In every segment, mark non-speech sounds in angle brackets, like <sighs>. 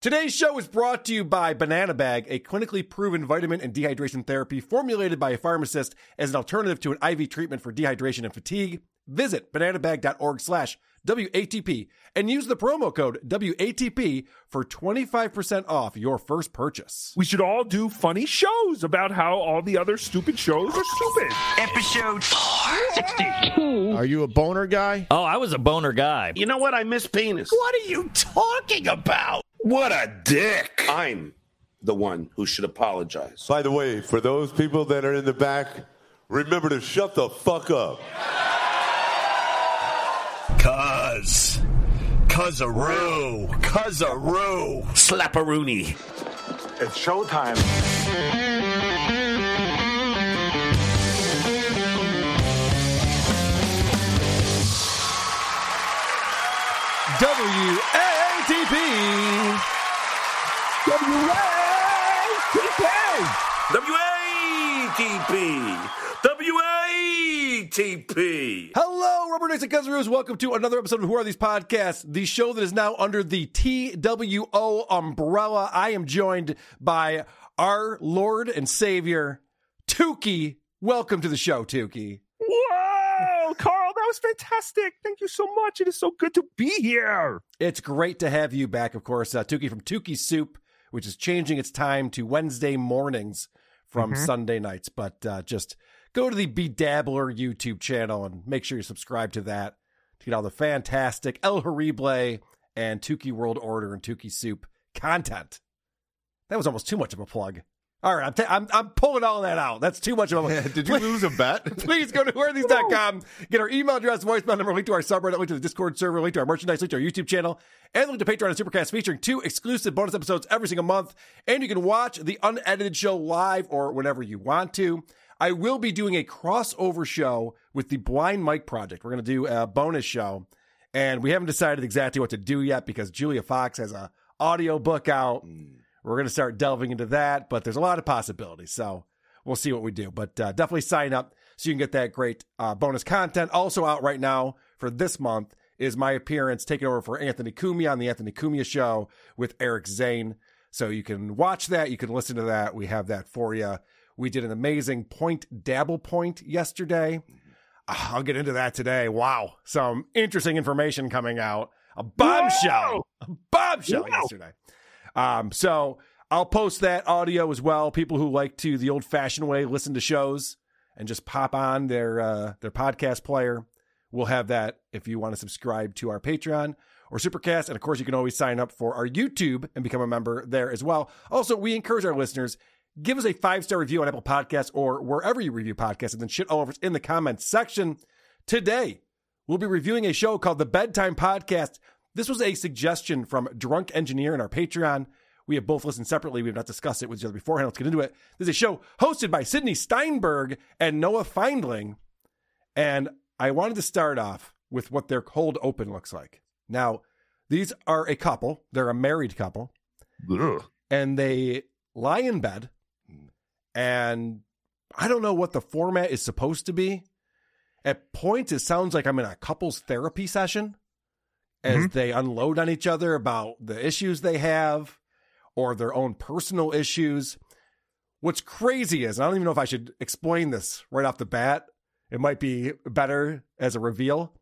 Today's show is brought to you by Banana Bag, a clinically proven vitamin and dehydration therapy formulated by a pharmacist as an alternative to an IV treatment for dehydration and fatigue. Visit bananabag.org slash WATP and use the promo code WATP for 25% off your first purchase. We should all do funny shows about how all the other stupid shows are stupid. Episode 462. Are you a boner guy? Oh, I was a boner guy. You know what? I miss penis. What are you talking about? What a dick. I'm the one who should apologize. By the way, for those people that are in the back, remember to shut the fuck up. Cuz. Cuzaroo. Cuzaroo. Slapperoonie. It's showtime. WATP. WATP. WATP. Hello, Rubber Necks and Cuzzaroos. Welcome to another episode of Who Are These Podcasts, the show that is now under the TWO umbrella. I am joined by our Lord and Savior, Tookie. Welcome to the show, Tookie. Whoa, Carl, that was fantastic. Thank you so much. It is so good to be here. It's great to have you back, of course. Uh, Tookie from Tookie Soup, which is changing its time to Wednesday mornings from Sunday nights. But uh, just go to the Bedabbler YouTube channel and make sure you subscribe to that to get all the fantastic El Horrible and Tookie World Order and Tookie Soup content. That was almost too much of a plug. All right, I'm, ta- I'm, I'm pulling all that out. That's too much of a <laughs> Did you lose a bet? <laughs> Please go to whoarethese.com, get our email address, voicemail number, link to our subreddit, link to the Discord server, link to our merchandise, link to our YouTube channel, and link to Patreon and Supercast featuring two exclusive bonus episodes every single month. And you can watch the unedited show live or whenever you want to. I will be doing a crossover show with the Blind Mike Project. We're going to do a bonus show, and we haven't decided exactly what to do yet because Julia Fox has a audio book out. We're going to start delving into that, but there's a lot of possibilities. So we'll see what we do. But uh, definitely sign up so you can get that great uh, bonus content. Also out right now for this month is my appearance taking over for Anthony Cumia on the Anthony Cumia Show with Eric Zane. So you can watch that. You can listen to that. We have that for you. We did an amazing point dabble point yesterday. Ah, I'll get into that today. Wow. Some interesting information coming out. A bombshell. A bombshell Wow. yesterday. Um, so I'll post that audio as well. People who like to the old fashioned way listen to shows and just pop on their uh, their podcast player. We'll have that if you want to subscribe to our Patreon or Supercast. And of course, you can always sign up for our YouTube and become a member there as well. Also, we encourage our listeners give us a five star review on Apple Podcasts or wherever you review podcasts, and then shit all over us in the comments section. Today, we'll be reviewing a show called The Bedtime Podcast. This was a suggestion from Drunk Engineer in our Patreon. We have both listened separately. We have not discussed it with each other beforehand. Let's get into it. This is a show hosted by Sydney Steinberg and Noah Feindling. And I wanted to start off with what their cold open looks like. Now, these are a couple, they're a married couple, Ugh. and they lie in bed. And I don't know what the format is supposed to be. At points, it sounds like I'm in a couples therapy session as mm-hmm. they unload on each other about the issues they have or their own personal issues. What's crazy is, I don't even know if I should explain this right off the bat. It might be better as a reveal.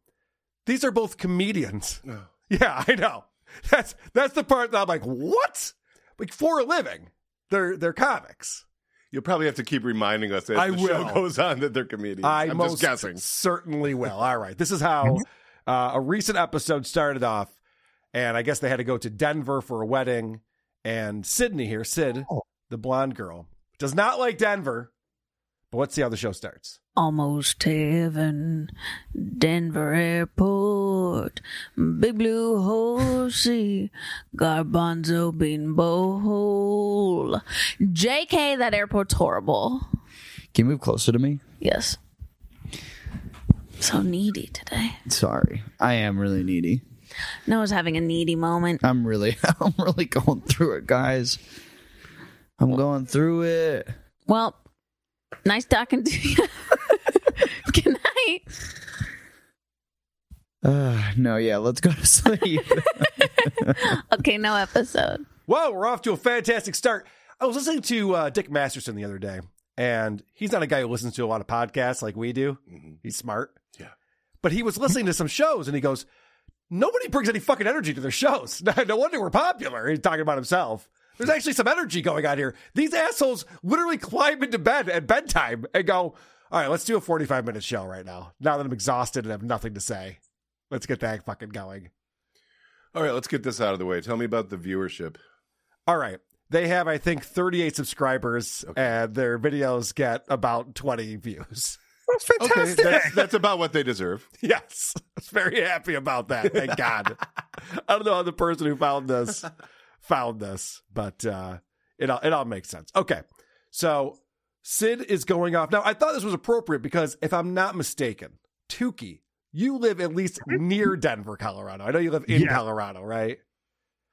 These are both comedians. Oh. <laughs> Yeah, I know. That's that's the part that I'm like, what? Like for a living. They're they're comics. You'll probably have to keep reminding us as I the will. show goes on that they're comedians. I I'm most just guessing. certainly will. All right. This is how uh, a recent episode started off. And I guess they had to go to Denver for a wedding. And Sydney here, Sid, the blonde girl, does not like Denver. But let's see how the show starts. Almost heaven, Denver Airport, Big Blue Horsey, Garbanzo Bean Bowl. JK, that airport's horrible. Can you move closer to me? Yes. So needy today. Sorry. I am really needy. No Noah's having a needy moment. I'm really <laughs> I'm really going through it, guys. I'm going through it. Well, nice talking to you. <laughs> Good night. Uh, no, yeah, let's go to sleep. <laughs> Okay, no episode. Well, we're off to a fantastic start. I was listening to uh, Dick Masterson the other day, and he's not a guy who listens to a lot of podcasts like we do. He's smart. Yeah. But he was listening to some shows, and he goes, Nobody brings any fucking energy to their shows. <laughs> No wonder we're popular. He's talking about himself. There's actually some energy going on here. These assholes literally climb into bed at bedtime and go, All right, let's do a 45 minute show right now. Now that I'm exhausted and have nothing to say, let's get that fucking going. All right, let's get this out of the way. Tell me about the viewership. All right. They have, I think, 38 subscribers, and their videos get about 20 views. That's <laughs> Okay, fantastic. that's, that's about what they deserve. Yes. <laughs> I was very happy about that. Thank God. <laughs> I don't know how the person who found this found this, but uh, it, all, it all makes sense. Okay. So Sid is going off. Now, I thought this was appropriate because if I'm not mistaken, Tookie, you live at least near Denver, Colorado. I know you live in Yeah. Colorado, right?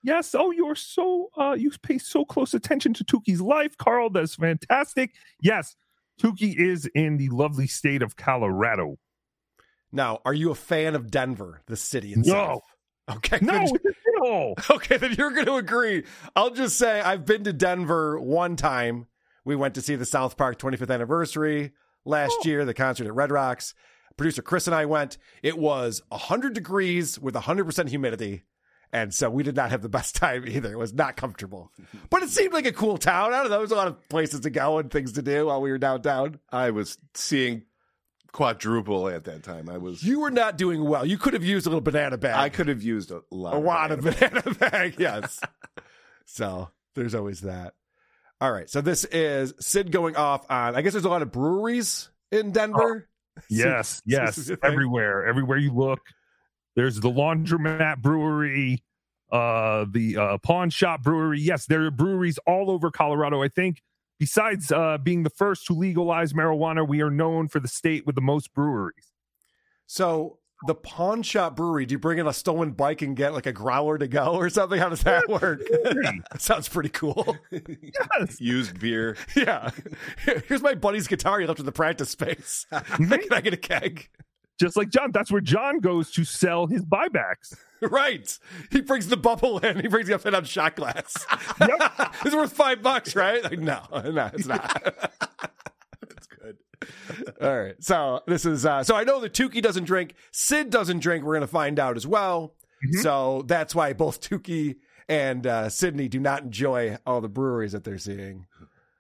Yes. Oh, you're so uh you pay so close attention to Tookie's life, Carl. That's fantastic. Yes, Tookie is in the lovely state of Colorado. Now, are you a fan of Denver, the city itself? Okay. No, good. it's a hill. <laughs> Okay, then you're going to agree. I'll just say I've been to Denver one time. We went to see the South Park 25th anniversary last Oh. year, the concert at Red Rocks. Producer Chris and I went. It was 100 degrees with 100% humidity. And so we did not have the best <laughs> time either. It was not comfortable. <laughs> But it seemed like a cool town. I don't know. There was a lot of places to go and things to do while we were downtown. I was seeing quadruple at that time. I was. You were not doing well. You could have used a little banana bag. I could have used a lot. a lot of banana. banana bag, <laughs> yes. so there's always that. All right. So this is Sid going off on. I guess there's a lot of breweries in Denver. Oh, <laughs> Yes, <laughs> yes, <laughs> everywhere, everywhere you look. There's the Laundromat Brewery, uh, the uh, Pawn Shop Brewery. Yes, there are breweries all over Colorado. I think besides uh, being the first to legalize marijuana, we are known for the state with the most breweries. So the pawn shop brewery. Do you bring in a stolen bike and get like a growler to go <laughs> or something? How does that work? <laughs> that sounds pretty cool. Yes, Used beer. <laughs> yeah. Here's my buddy's guitar he left in the practice space. Can I get a keg? just like John. That's where John goes to sell his buybacks. Right. He brings the bubble in. He brings the upside down shot glass. it's worth five bucks, right? Like, no, no, it's not. That's good. All right. So this is uh so I know that Tookie doesn't drink. Sid doesn't drink. We're gonna find out as well. So that's why both Tookie and uh Sydney do not enjoy all the breweries that they're seeing.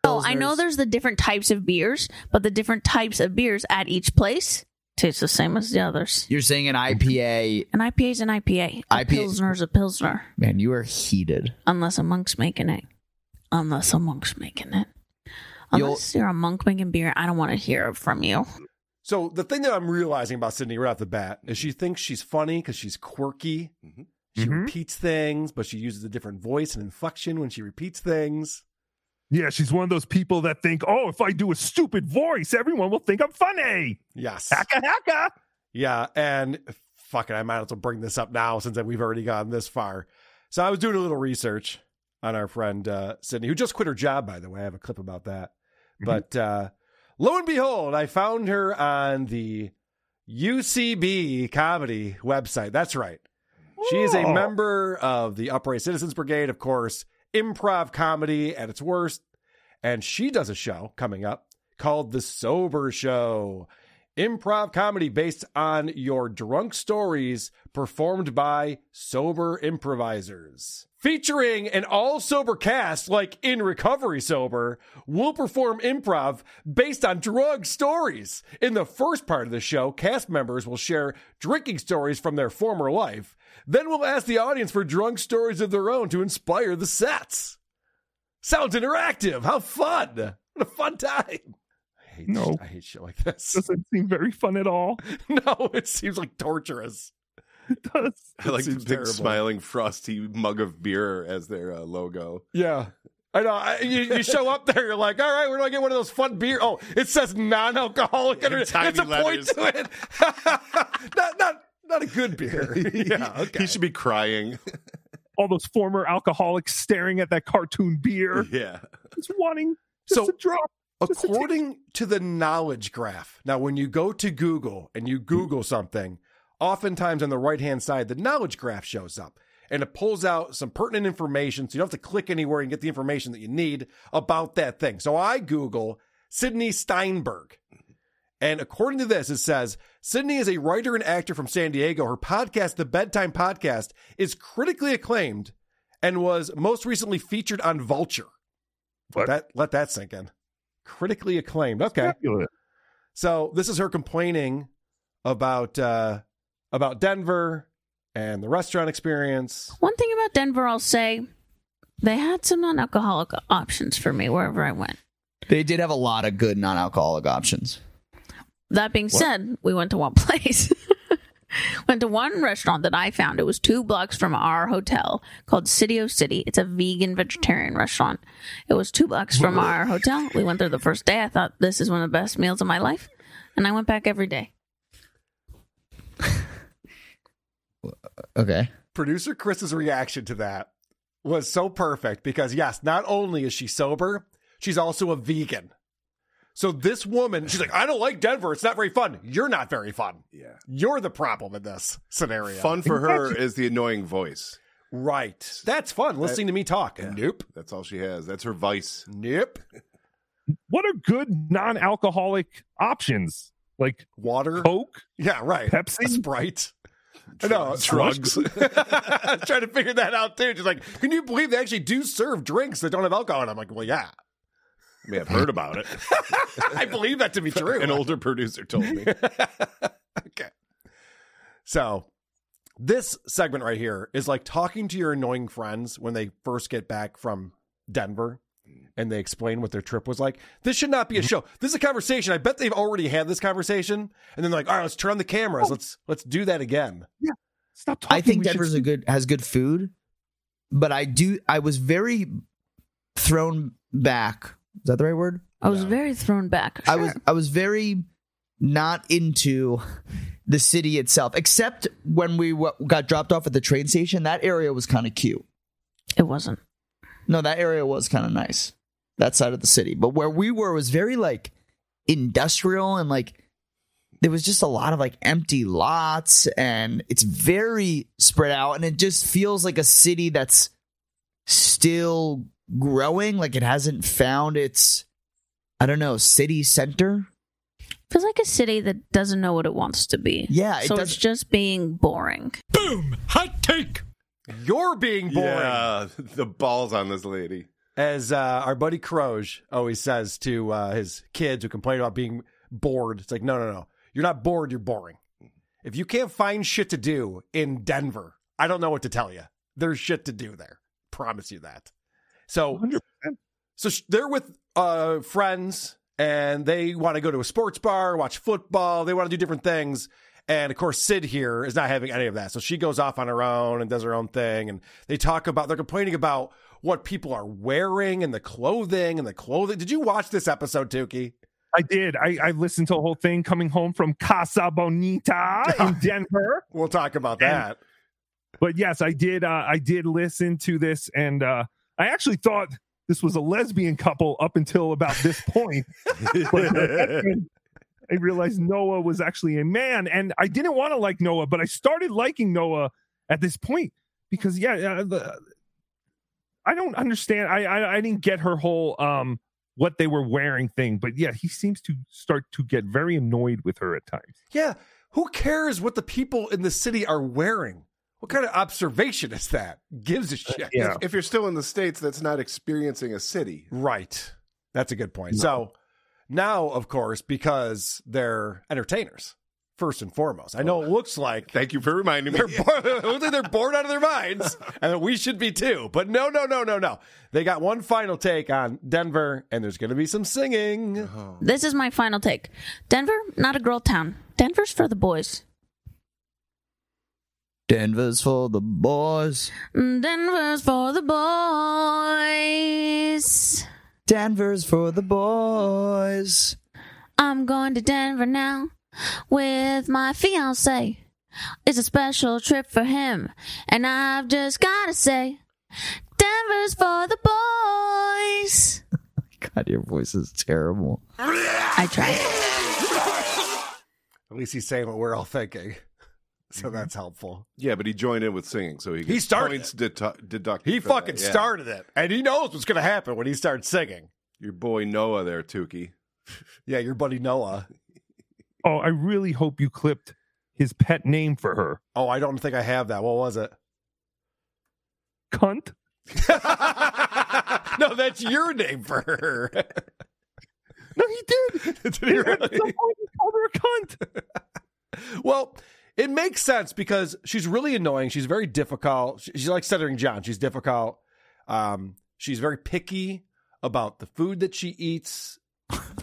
Oh, I know there's the different types of beers, but the different types of beers at each place taste the same as the others. You're saying an IPA. An IPA is an IPA. A IPA Pilsner's a Pilsner. Man, you are heated. Unless a monk's making it. Unless a monk's making it. You'll- Unless you're a monk making beer, I don't want to hear it from you. So the thing that I'm realizing about Sydney right off the bat is she thinks she's funny because she's quirky. She Mhm. repeats things, but she uses a different voice and inflection when she repeats things. Yeah, she's one of those people that think, oh, if I do a stupid voice, everyone will think I'm funny. Yes. Hacka hacka. Yeah, and fuck it, I might as well bring this up now since we've already gone this far. So I was doing a little research on our friend uh, Sydney, who just quit her job, by the way. I have a clip about that. But uh, lo and behold, I found her on the UCB comedy website. That's right. She is a member of the Upright Citizens Brigade, of course, improv comedy at its worst. And she does a show coming up called The Sober Show. Improv comedy based on your drunk stories performed by sober improvisers. Featuring an all sober cast like in Recovery Sober, we'll perform improv based on drug stories. In the first part of the show, cast members will share drinking stories from their former life. Then we'll ask the audience for drunk stories of their own to inspire the sets. Sounds interactive. How fun! What a fun time. I hate, No. I hate shit like this. Doesn't seem very fun at all. <laughs> No, it seems like torturous. It does. I like the big terrible. smiling frosty mug of beer as their uh, logo. Yeah. I know. I, you, you show up there, you're like, all right, where do I get one of those fun beer? Oh, it says non-alcoholic. In underneath. tiny it's a letters. point to it. <laughs> not, not, not a good beer. <laughs> yeah. Okay. He should be crying. <laughs> All those former alcoholics staring at that cartoon beer, yeah. just wanting just So- a drop. According to the knowledge graph, now when you go to Google and you Google something, oftentimes on the right hand side, the knowledge graph shows up. and it pulls out some pertinent information. So you don't have to click anywhere and get the information that you need about that thing. So I Google Sydney Steinberg. And according to this, it says Sydney is a writer and actor from San Diego. Her podcast, The Bedtime Podcast, is critically acclaimed and was most recently featured on Vulture. What? That let that sink in. Critically acclaimed. Okay. So this is her complaining about uh about Denver and the restaurant experience. One thing about Denver, I'll say, they had some non-alcoholic options for me wherever I went. They did have a lot of good non-alcoholic options. That being said, we went to one <laughs> place. <laughs> went to one restaurant that I found. It was two blocks from our hotel called City O City. It's a vegan vegetarian restaurant. It was two blocks from <laughs> our hotel. We went there the first day. I thought this is one of the best meals of my life. And I went back every day. Okay. Producer Chris's reaction to that was so perfect because yes, not only is she sober, she's also a vegan. So this woman, she's like, I don't like Denver. It's not very fun. You're not very fun. Yeah. You're the problem in this scenario. Fun for her <laughs> is the annoying voice. Right. That's fun. Listening to me talk. Nope. That's all she has. That's her vice. Nope. What are good non-alcoholic options? Like Water. Coke, Yeah, right. Pepsi? A Sprite. No, Drugs. I was <laughs> <laughs> trying to figure that out too. Just like, can you believe they actually do serve drinks that don't have alcohol? And I'm like, well, yeah. I may have heard about it. <laughs> I believe that to be true. An older producer told me. okay. So this segment right here is like talking to your annoying friends when they first get back from Denver and they explain what their trip was like. This should not be a mm-hmm. show. This is a conversation. I bet they've already had this conversation and then they're like, all right, let's turn on the cameras. Oh. Let's let's do that again. Yeah, stop talking. I think we should Denver's a good has good food, but I do I was very thrown back. Is that the right word? I was very thrown back. I was I was very not into the city itself, except when we w- got dropped off at the train station. That area was kind of cute. It wasn't. No, that area was kind of nice. That side of the city, but where we were was very like industrial and like there was just a lot of like empty lots and it's very spread out and it just feels like a city that's still growing like it hasn't found its i don't know city center Feels like a city that doesn't know what it wants to be. Yeah, it so does- it's just being boring. You're being boring. Yeah, <laughs> the balls on this lady. As uh, our buddy Croge always says to uh, his kids who complain about being bored, it's like, no, no, no. You're not bored, you're boring. If you can't find shit to do in Denver, I don't know what to tell you. There's shit to do there. Promise you that. So, 100%. so they're with uh, friends and they want to go to a sports bar, watch football. They want to do different things. And of course, Sid here is not having any of that. So she goes off on her own and does her own thing. And they talk about, they're complaining about what people are wearing and the clothing and the clothing. Did you watch this episode, Tookie? I did. I, I listened to the whole thing coming home from Casa Bonita <laughs> in Denver. We'll talk about And- that. But yes, I did. Uh, I did listen to this, and uh, I actually thought this was a lesbian couple up until about this point. <laughs> But then I realized Noah was actually a man, and I didn't want to like Noah, but I started liking Noah at this point because yeah, uh, the, I don't understand. I, I I didn't get her whole um what they were wearing thing, but yeah, he seems to start to get very annoyed with her at times. Yeah. Who cares what the people in the city are wearing? What kind of observation is that? Gives a shit. Yeah. If you're still in the States, that's not experiencing a city. Right. That's a good point. So now, of course, because they're entertainers, first and foremost, I know it looks like Thank you for reminding me. they're bored, <laughs> looks like they're bored out of their minds, and that we should be too. But no, no, no, no, no. They got one final take on Denver, and there's going to be some singing. Uh-huh. This is my final take. Denver, not a girl town. Denver's for the boys. denver's for the boys mm, Denver's for the boys. Denver's for the boys I'm going to Denver now with my fiance. It's a special trip for him, and I've just gotta say, Denver's for the boys. <laughs> Oh god your voice is terrible I tried. At least he's saying what we're all thinking. So mm-hmm. that's helpful. Yeah, but he joined in with singing, so he He started points dedu- deducted. He for that, fucking yeah. started it. And he knows what's going to happen when he starts singing. Your boy Noah there, Tookie. <laughs> Yeah, your buddy Noah. <laughs> Oh, I really hope you clipped his pet name for her. Oh, I don't think I have that. What was it? Cunt. <laughs> no, that's your name for her. No, he did. Did he At really? some point, he called her a cunt. Well, it makes sense because she's really annoying. She's very difficult. She's like Stuttering John. She's difficult. Um, she's very picky about the food that she eats.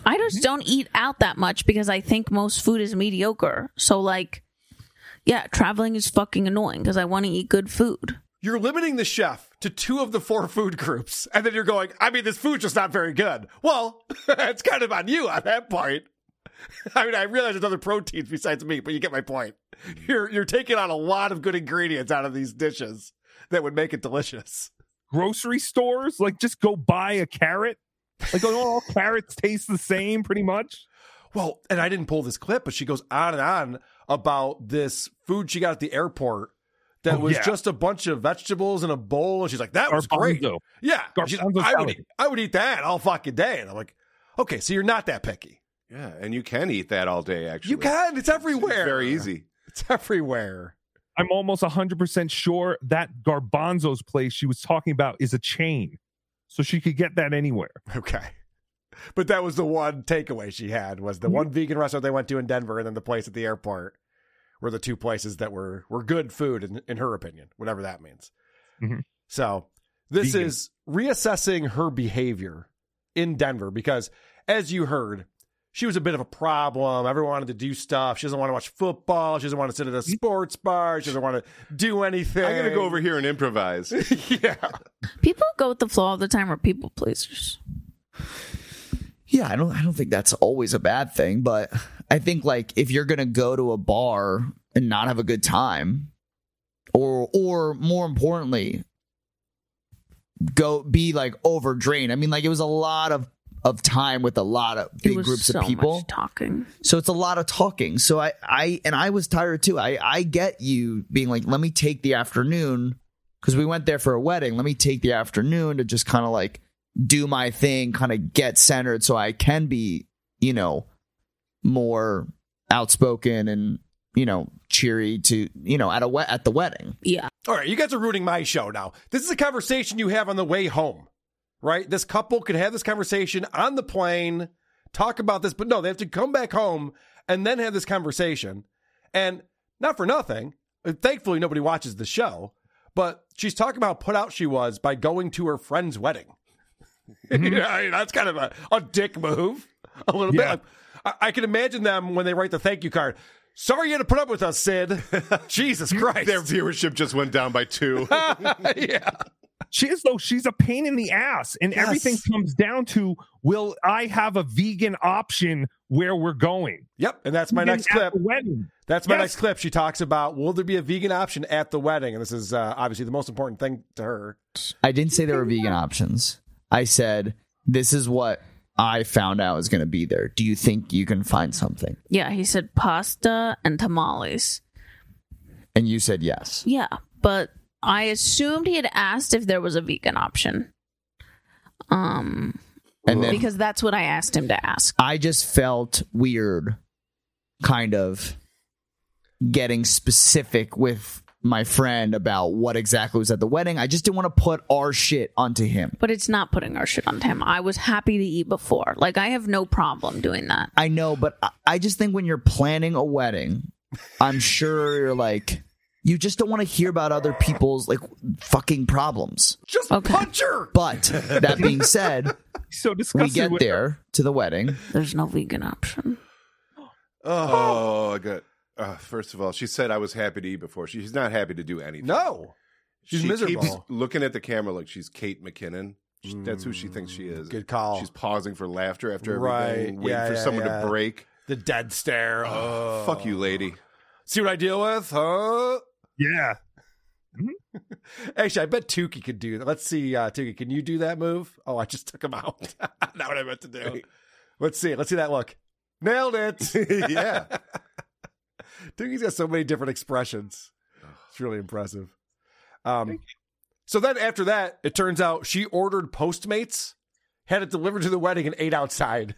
I just don't eat out that much because I think most food is mediocre. So, like, yeah, traveling is fucking annoying because I want to eat good food. You're limiting the chef to two of the four food groups, and then you're going, I mean, this food's just not very good. Well, <laughs> it's kind of on you on that point. <laughs> I mean, I realize there's other proteins besides meat, but you get my point. Mm-hmm. You're you're taking on a lot of good ingredients out of these dishes that would make it delicious. Grocery stores, like just go buy a carrot. Like all <laughs> carrots taste the same, pretty much. Well, and I didn't pull this clip, but she goes on and on about this food she got at the airport that Oh, was yeah. just a bunch of vegetables in a bowl, and she's like, "That was great." Yeah, like, I would eat, I would eat that all fucking day, and I'm like, "Okay, so you're not that picky. Yeah, and you can eat that all day. Actually, You can. It's everywhere. It's very easy. It's everywhere." I'm almost 100% sure that Garbanzo's place she was talking about is a chain. So she could get that anywhere. Okay. But that was the one takeaway she had was the one vegan restaurant they went to in Denver and then the place at the airport were the two places that were were good food in, in her opinion, whatever that means. Mhm. So this Vegan. is reassessing her behavior in Denver because as you heard, she was a bit of a problem. Everyone wanted to do stuff. She doesn't want to watch football. She doesn't want to sit at a mm-hmm. sports bar. She doesn't want to do anything. I'm gonna go over here and improvise. <laughs> yeah. People go with the flow all the time are people pleasers. Yeah, I don't I don't think that's always a bad thing, but I think like if you're gonna go to a bar and not have a good time, or or more importantly, go be like overdrained. I mean, like it was a lot of of time with a lot of It big was groups so of people. much talking. So it's a lot of talking. So I, I, and I was tired too. I, I get you being like, let me take the afternoon because we went there for a wedding. Let me take the afternoon to just kind of like do my thing, kind of get centered so I can be, you know, more outspoken and, you know, cheery to, you know, at a we- at the wedding. Yeah. All right, you guys are ruining my show now. This is a conversation you have on the way home, right? This couple could have this conversation on the plane, talk about this, but no, they have to come back home and then have this conversation. And not for nothing, uh, thankfully nobody watches the show, but she's talking about how put out she was by going to her friend's wedding. you <laughs> know, I mean, that's kind of a, a dick move, a little Yeah. bit. I, I can imagine them when they write the thank you card. Sorry you had to put up with us, Sid. <laughs> Jesus <laughs> Christ. Their viewership just went down by two. yeah. She is though. She's a pain in the ass, and Yes. everything comes down to: Will I have a vegan option where we're going? Yep, and that's my Vegan next clip. wedding. That's my Yes. next clip. She talks about will there be a vegan option at the wedding, and this is uh, obviously the most important thing to her. I didn't say there were vegan options. I said this is what I found out is going to be there. Do you think you can find something? Yeah, he said pasta and tamales. And you said yes. Yeah, but I assumed he had asked if there was a vegan option. Um, And then because that's what I asked him to ask. I just felt weird, kind of getting specific with my friend about what exactly was at the wedding. I just didn't want to put our shit onto him. But it's not putting our shit onto him. I was happy to eat before. Like I have no problem doing that. I know, but I- I just think when you're planning a wedding, I'm sure you're like, you just don't want to hear about other people's like fucking problems. Just Okay. punch her. But that being said, <laughs> So we get with there to the wedding. There's no vegan option. oh, I got. Uh, first of all, she said I was happy to eat before. She's not happy to do anything. No, she's she miserable. keeps looking at the camera like she's Kate McKinnon. She- That's who she thinks she is. Good call. She's pausing for laughter after Right. everything, waiting Yeah, for yeah, someone yeah. to break. the dead stare. Oh, Fuck you, lady. See what I deal with, huh? Yeah. <laughs> Actually, I bet Tookie could do that. Let's see, uh, Tookie, can you do that move? Oh, I just took him out. <laughs> not what I meant to do. Let's see. Let's see that look. Nailed it. <laughs> yeah. Doogie's got so many different expressions. It's really impressive. Um, so then after that, it turns out she ordered Postmates, had it delivered to the wedding, and ate outside.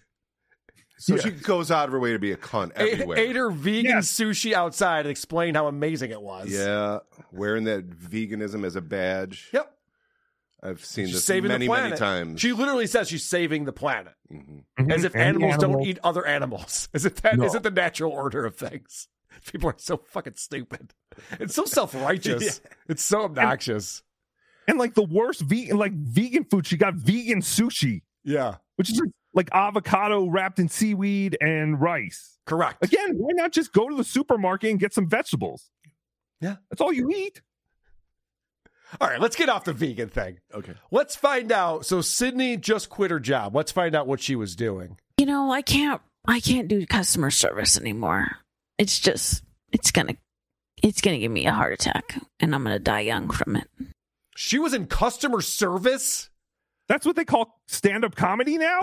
So she goes out of her way to be a cunt Ate, everywhere. ate her vegan Yes. sushi outside and explained how amazing it was. yeah, wearing that veganism as a badge. Yep. I've seen She's this saving many, the planet. many times. She literally says she's saving the planet. Mhm. As if And animals, don't eat other animals. <laughs> As if that No. not the natural order of things. <laughs> People are so fucking stupid. It's so self righteous. <laughs> It's so obnoxious. And like the worst vegan, like vegan food, she got vegan sushi, Yeah. which is like avocado wrapped in seaweed and rice. Correct. Again, why not just go to the supermarket and get some vegetables? Yeah. That's all you eat. All right, let's get off the vegan thing. okay. Let's find out. So Sydney just quit her job. Let's find out what she was doing. You know, I can't I can't do customer service anymore. It's just it's gonna it's gonna give me a heart attack and I'm gonna die young from it. She was in customer service? That's what they call stand up comedy now.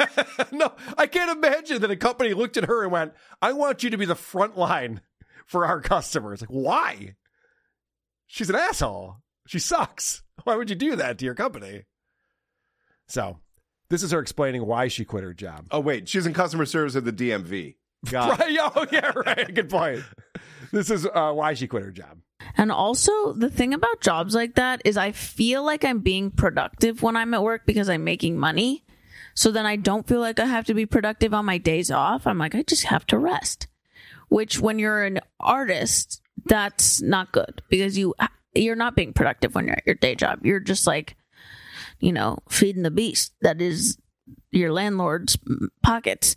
<laughs> no, I can't imagine that a company looked at her and went, I want you to be the front line for our customers. Like, why? She's an asshole. She sucks. Why would you do that to your company? So, this is her explaining why she quit her job. Oh wait, she's in customer service at the DMV. Got <laughs> Right, oh, yeah, right. <laughs> Good point. This is uh, why she quit her job. And also, the thing about jobs like that is I feel like I'm being productive when I'm at work because I'm making money. So then I don't feel like I have to be productive on my days off. I'm like, I just have to rest. Which, when you're an artist, that's not good because you you're not being productive when you're at your day job. You're just like, you know, feeding the beast that is your landlord's pockets.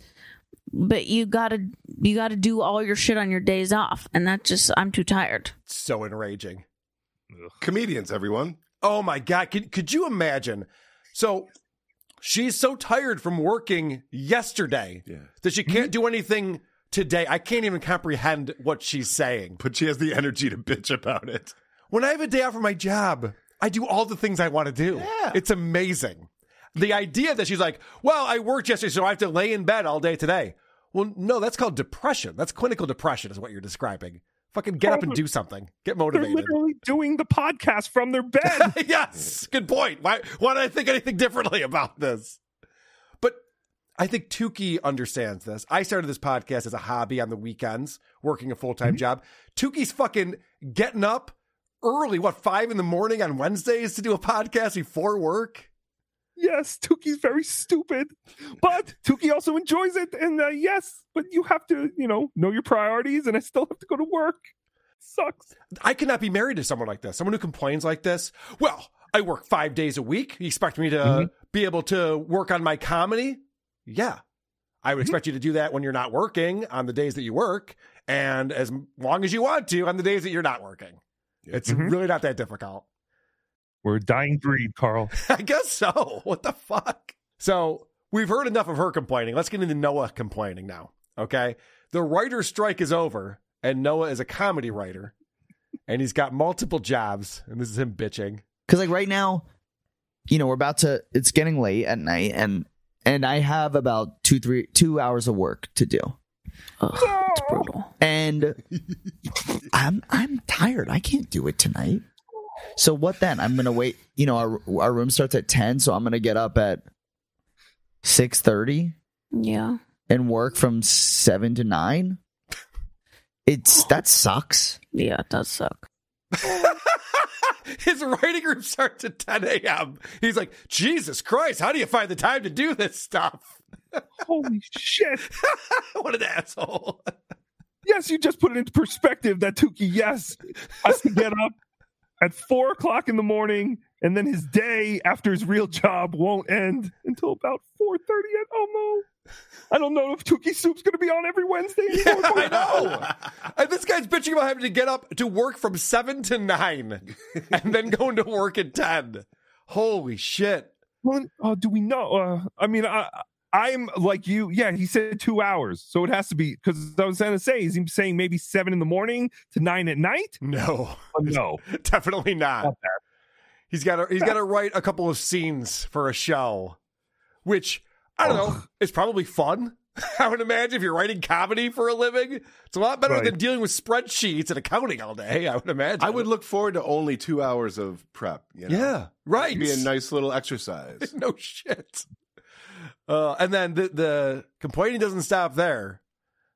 But you gotta you gotta do all your shit on your days off, and that just I'm too tired. So enraging. Comedians, everyone. Oh my god, could could you imagine? So she's so tired from working yesterday Yeah. that she can't do anything today. I can't even comprehend what she's saying. But she has the energy to bitch about it. When I have a day off from my job, I do all the things I want to do. Yeah. It's amazing. The idea that she's like, "Well, I worked yesterday, so I have to lay in bed all day today." Well, no, that's called depression. That's clinical depression, is what you're describing. Fucking get up and oh, do something. Get motivated. They're literally doing the podcast from their <laughs> bed. yes, good point. Why why did I think anything differently about this? But I think Tookie understands this. I started this podcast as a hobby on the weekends, working a full time mm-hmm. job. Tookie's fucking getting up early, what, five in the morning on Wednesdays to do a podcast before work? Yes, Tookie's very stupid, but Tookie also enjoys it. And uh, yes, but you have to, you know, know your priorities. And I still have to go to work. Sucks. I cannot be married to someone like this. Someone who complains like this. Well, I work five days a week. You expect me to Mhm. be able to work on my comedy? Yeah. I would expect you to do that when you're not working on the days that you work, and as long as you want to on the days that you're not working. It's Mhm. really not that difficult. We're a dying breed, Carl. <laughs> I guess so. What the fuck? So we've heard enough of her complaining. Let's get into Noah complaining now. Okay. The writer's strike is over, and Noah is a comedy writer, and he's got multiple jobs, and this is him bitching. because like right now you know we're about to it's getting late at night and and i have about two three two hours of work to do Ugh, it's brutal. and <laughs> i'm i'm tired i can't do it tonight so what then i'm gonna wait you know our, our room starts at 10 so i'm gonna get up at 6.30 Yeah. and work from 7 to 9 it's that sucks Yeah, it does suck. <laughs> His writing group starts at 10 a.m. He's like, Jesus Christ, how do you find the time to do this stuff? <laughs> Holy shit. <laughs> what an asshole. Yes, you just put it into perspective that Tookie, yes, has to get up at four o'clock in the morning, and then his day after his real job won't end until about four thirty at Omo. I don't know if Tookie Soup's going to be on every Wednesday Yeah. I know. And this guy's bitching about having to get up to work from 7 to 9 <laughs> and then going to work at 10. Holy shit. Well, uh, do we know? Uh, I mean, I, I'm like you. Yeah, he said two hours, so it has to be because I was going to say, is he saying maybe seven in the morning to nine at night? No, Oh, no, <laughs> definitely not. Not that. He's got to he's got to write a couple of scenes for a show, which I don't know is probably fun. <laughs> I would imagine if you're writing comedy for a living, it's a lot better Right. than dealing with spreadsheets and accounting all day. I would imagine. I would look forward to only two hours of prep. You know? Yeah, right. It'd be a nice little exercise. <laughs> no shit. Uh, and then the the complaining doesn't stop there.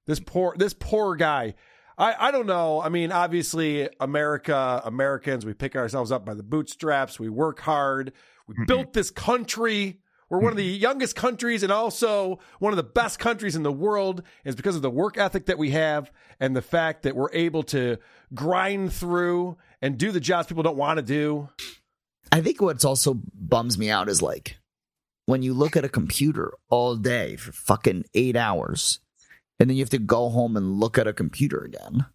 This poor this poor guy. I, I don't know. I mean, obviously, America, Americans, we pick ourselves up by the bootstraps. We work hard. We built this country. We're one of the youngest countries and also one of the best countries in the world. is because of the work ethic that we have and the fact that we're able to grind through and do the jobs people don't want to do. I think what's also bums me out is like when you look at a computer all day for fucking eight hours, and then you have to go home and look at a computer again.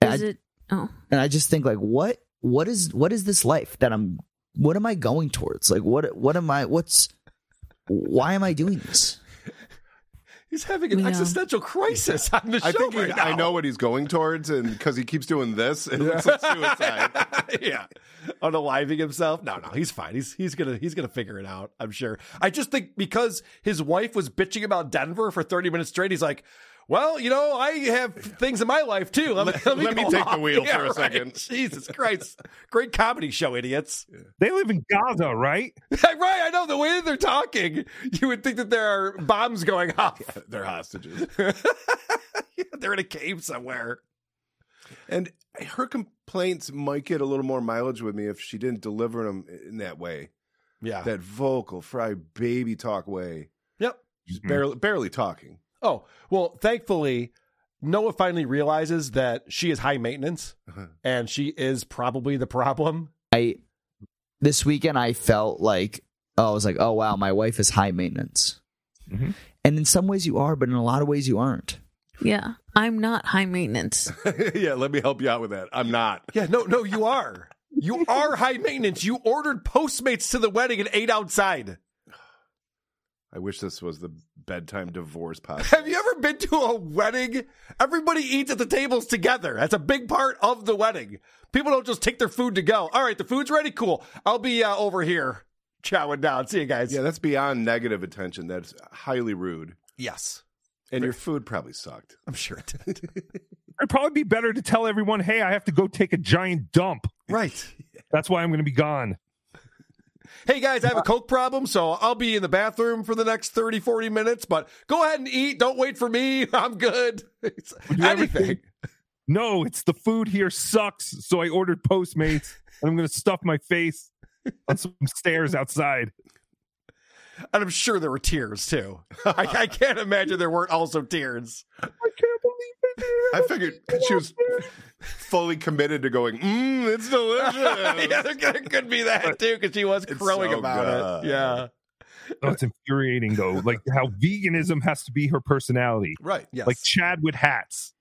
And Is I, it? Oh, and I just think like, what, what is, what is this life that I'm? What am I going towards? Like, what, what am I? What's, why am I doing this? He's having an Yeah. existential crisis on the show I think he, right now. I know what he's going towards, and because he keeps doing this, it looks like suicide. <laughs> yeah, unaliving himself. No, no, he's fine. He's he's gonna he's gonna figure it out. I'm sure. I just think because his wife was bitching about Denver for 30 minutes straight, he's like, well, you know, I have things in my life too. Let, Let- me, let me take the wheel for a right. second. Jesus Christ, great comedy show, idiots. They live in Gaza, right? <laughs> right, I know the way they're talking. You would think that there are bombs going off. <laughs> They're hostages. <laughs> they're in a cave somewhere. And her complaints might get a little more mileage with me if she didn't deliver them in that way. Yeah. That vocal, fry baby talk way. yep. She's Mhm. barely barely talking. Oh, well, thankfully, Noah finally realizes that she is high maintenance Uh-huh. and she is probably the problem. I this weekend I felt like oh, I was like, oh wow, my wife is high maintenance. Mhm. And in some ways you are, but in a lot of ways you aren't. yeah. I'm not high maintenance. <laughs> yeah, let me help you out with that. I'm not. Yeah, no, no, you are. You are high maintenance. You ordered Postmates to the wedding and ate outside. I wish this was the bedtime divorce <laughs> podcast. Have you ever been to a wedding? Everybody eats at the tables together. That's a big part of the wedding. People don't just take their food to go. All right, the food's ready. Cool. I'll be uh, over here chowing down. See you guys. Yeah, that's beyond negative attention. That's highly rude. Yes, And your food probably sucked. I'm sure it did. <laughs> It'd probably be better to tell everyone, hey, I have to go take a giant dump. right. That's why I'm going to be gone. Hey guys, I have a uh, Coke problem, so I'll be in the bathroom for the next 30, 40 minutes, but go ahead and eat. Don't wait for me. <laughs> I'm good. <laughs> It's anything. No, it's the food here sucks. So I ordered Postmates and I'm going to stuff my face on some stairs outside. And I'm sure there were tears too. <laughs> I, I can't imagine there weren't also tears. I can't believe. I figured she was fully committed to going, mmm, it's <laughs> delicious. yeah, there could, could be that too, because she was crowing so about good. it. Yeah. Oh, it's infuriating though. Like how veganism has to be her personality. Right. Yes. Like Chad with hats.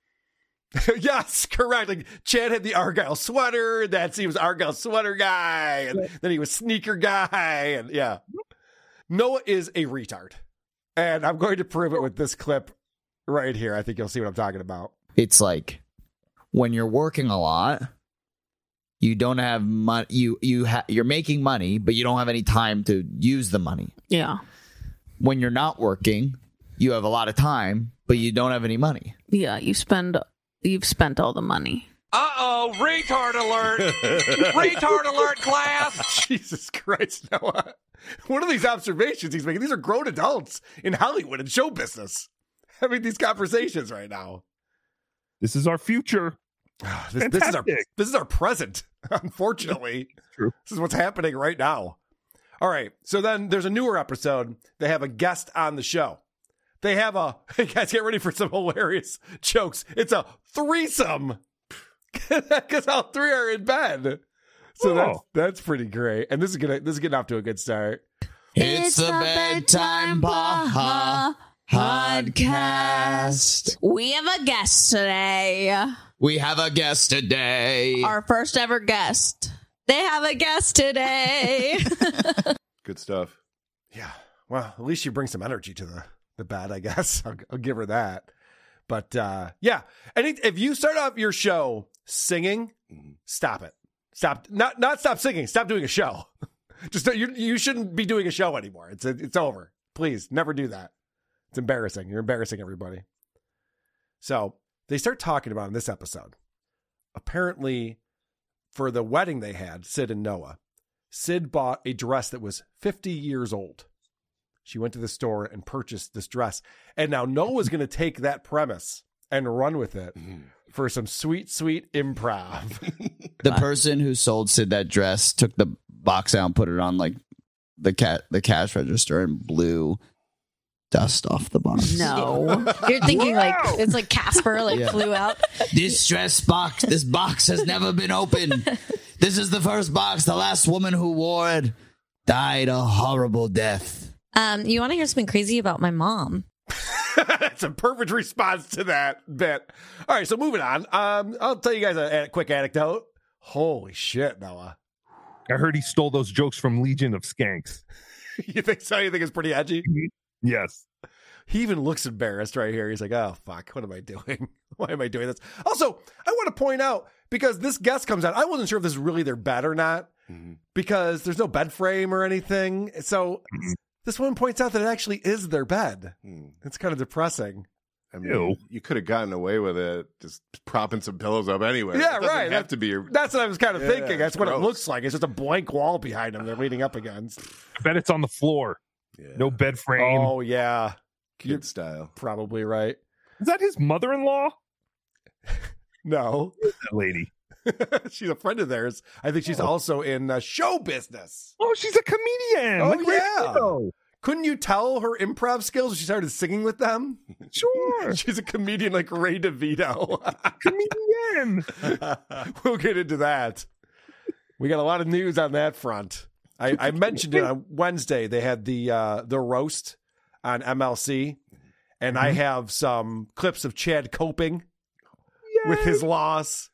<laughs> yes, correct. Like Chad had the Argyle sweater. That's he was Argyle sweater guy, and then he was sneaker guy, and yeah. Noah is a retard, and I'm going to prove it with this clip right here. I think you'll see what I'm talking about. It's like when you're working a lot, you don't have money. You you ha- you're making money, but you don't have any time to use the money. Yeah. When you're not working, you have a lot of time, but you don't have any money. Yeah. You spend, you've spent all the money. Uh oh, retard alert! retard alert, class! <laughs> Jesus Christ, Noah! What are these observations he's making? These are grown adults in Hollywood and show business <laughs> having these conversations right now. This is our future. <sighs> This, this is our this is our present. <laughs> Unfortunately, True. this is what's happening right now. All right. So then there's a newer episode. They have a guest on the show. They have a <laughs> hey guys, get ready for some hilarious jokes. It's a threesome because all three are in bed. So that's Oh. that's pretty great. And this is gonna this is getting off to a good start. It's a bedtime Baja podcast. We have a guest today. We have a guest today. Our first ever guest. They have a guest today. <laughs> Good stuff. Yeah. Well, at least she brings some energy to the, the bed, I guess. <laughs> I'll, I'll give her that. But uh, yeah, and if you start off your show singing, stop it. Stop. Not not stop singing. Stop doing a show. <laughs> Just you you shouldn't be doing a show anymore. It's it's over. Please never do that. It's embarrassing. You're embarrassing everybody. So they start talking about in this episode. Apparently, for the wedding they had, Sid and Noah, Sid bought a dress that was 50 years old. She went to the store and purchased this dress. And now Noah's going to take that premise and run with it mm-hmm. for some sweet, sweet improv. <laughs> The person who sold Sid that dress took the box out and put it on like the cat the cash register and blew dust off the box. No. <laughs> You're thinking like it's like Casper like Yeah. flew out. This dress box, this box has never been opened. <laughs> This is the first box. The last woman who wore it died a horrible death. Um, you want to hear something crazy about my mom? <laughs> That's a perfect response to that bit. All right, so moving on. Um, I'll tell you guys a, a quick anecdote. Holy shit, Noah. I heard he stole those jokes from Legion of Skanks. You think so? You think it's pretty edgy? Yes. He even looks embarrassed right here. He's like, oh, fuck, what am I doing? <laughs> Why am I doing this? Also, I want to point out because this guest comes out, I wasn't sure if this is really their bed or not because there's no bed frame or anything. So this one points out that it actually is their bed. Hmm. It's kind of depressing. I mean, Ew. you could have gotten away with it just propping some pillows up anywhere. Yeah, it right. Have to be your. That's what I was kind of Yeah, thinking. That's what it looks like. It's just a blank wall behind them they're leaning up against. I bet it's on the floor. Yeah. No bed frame. Oh, yeah. kid style. Probably right. Is that his mother in law? <laughs> No. That lady. <laughs> she's a friend of theirs. I think she's also in uh, show business. Oh, she's a comedian. Oh, like yeah. Liotta. Couldn't you tell her improv skills she started singing with them? <laughs> Sure. She's a comedian like Ray DeVito. comedian. we'll get into that. We got a lot of news on that front. I, I mentioned it on Wednesday. They had the uh, the roast on MLC, and I have some clips of Chad coping with his loss,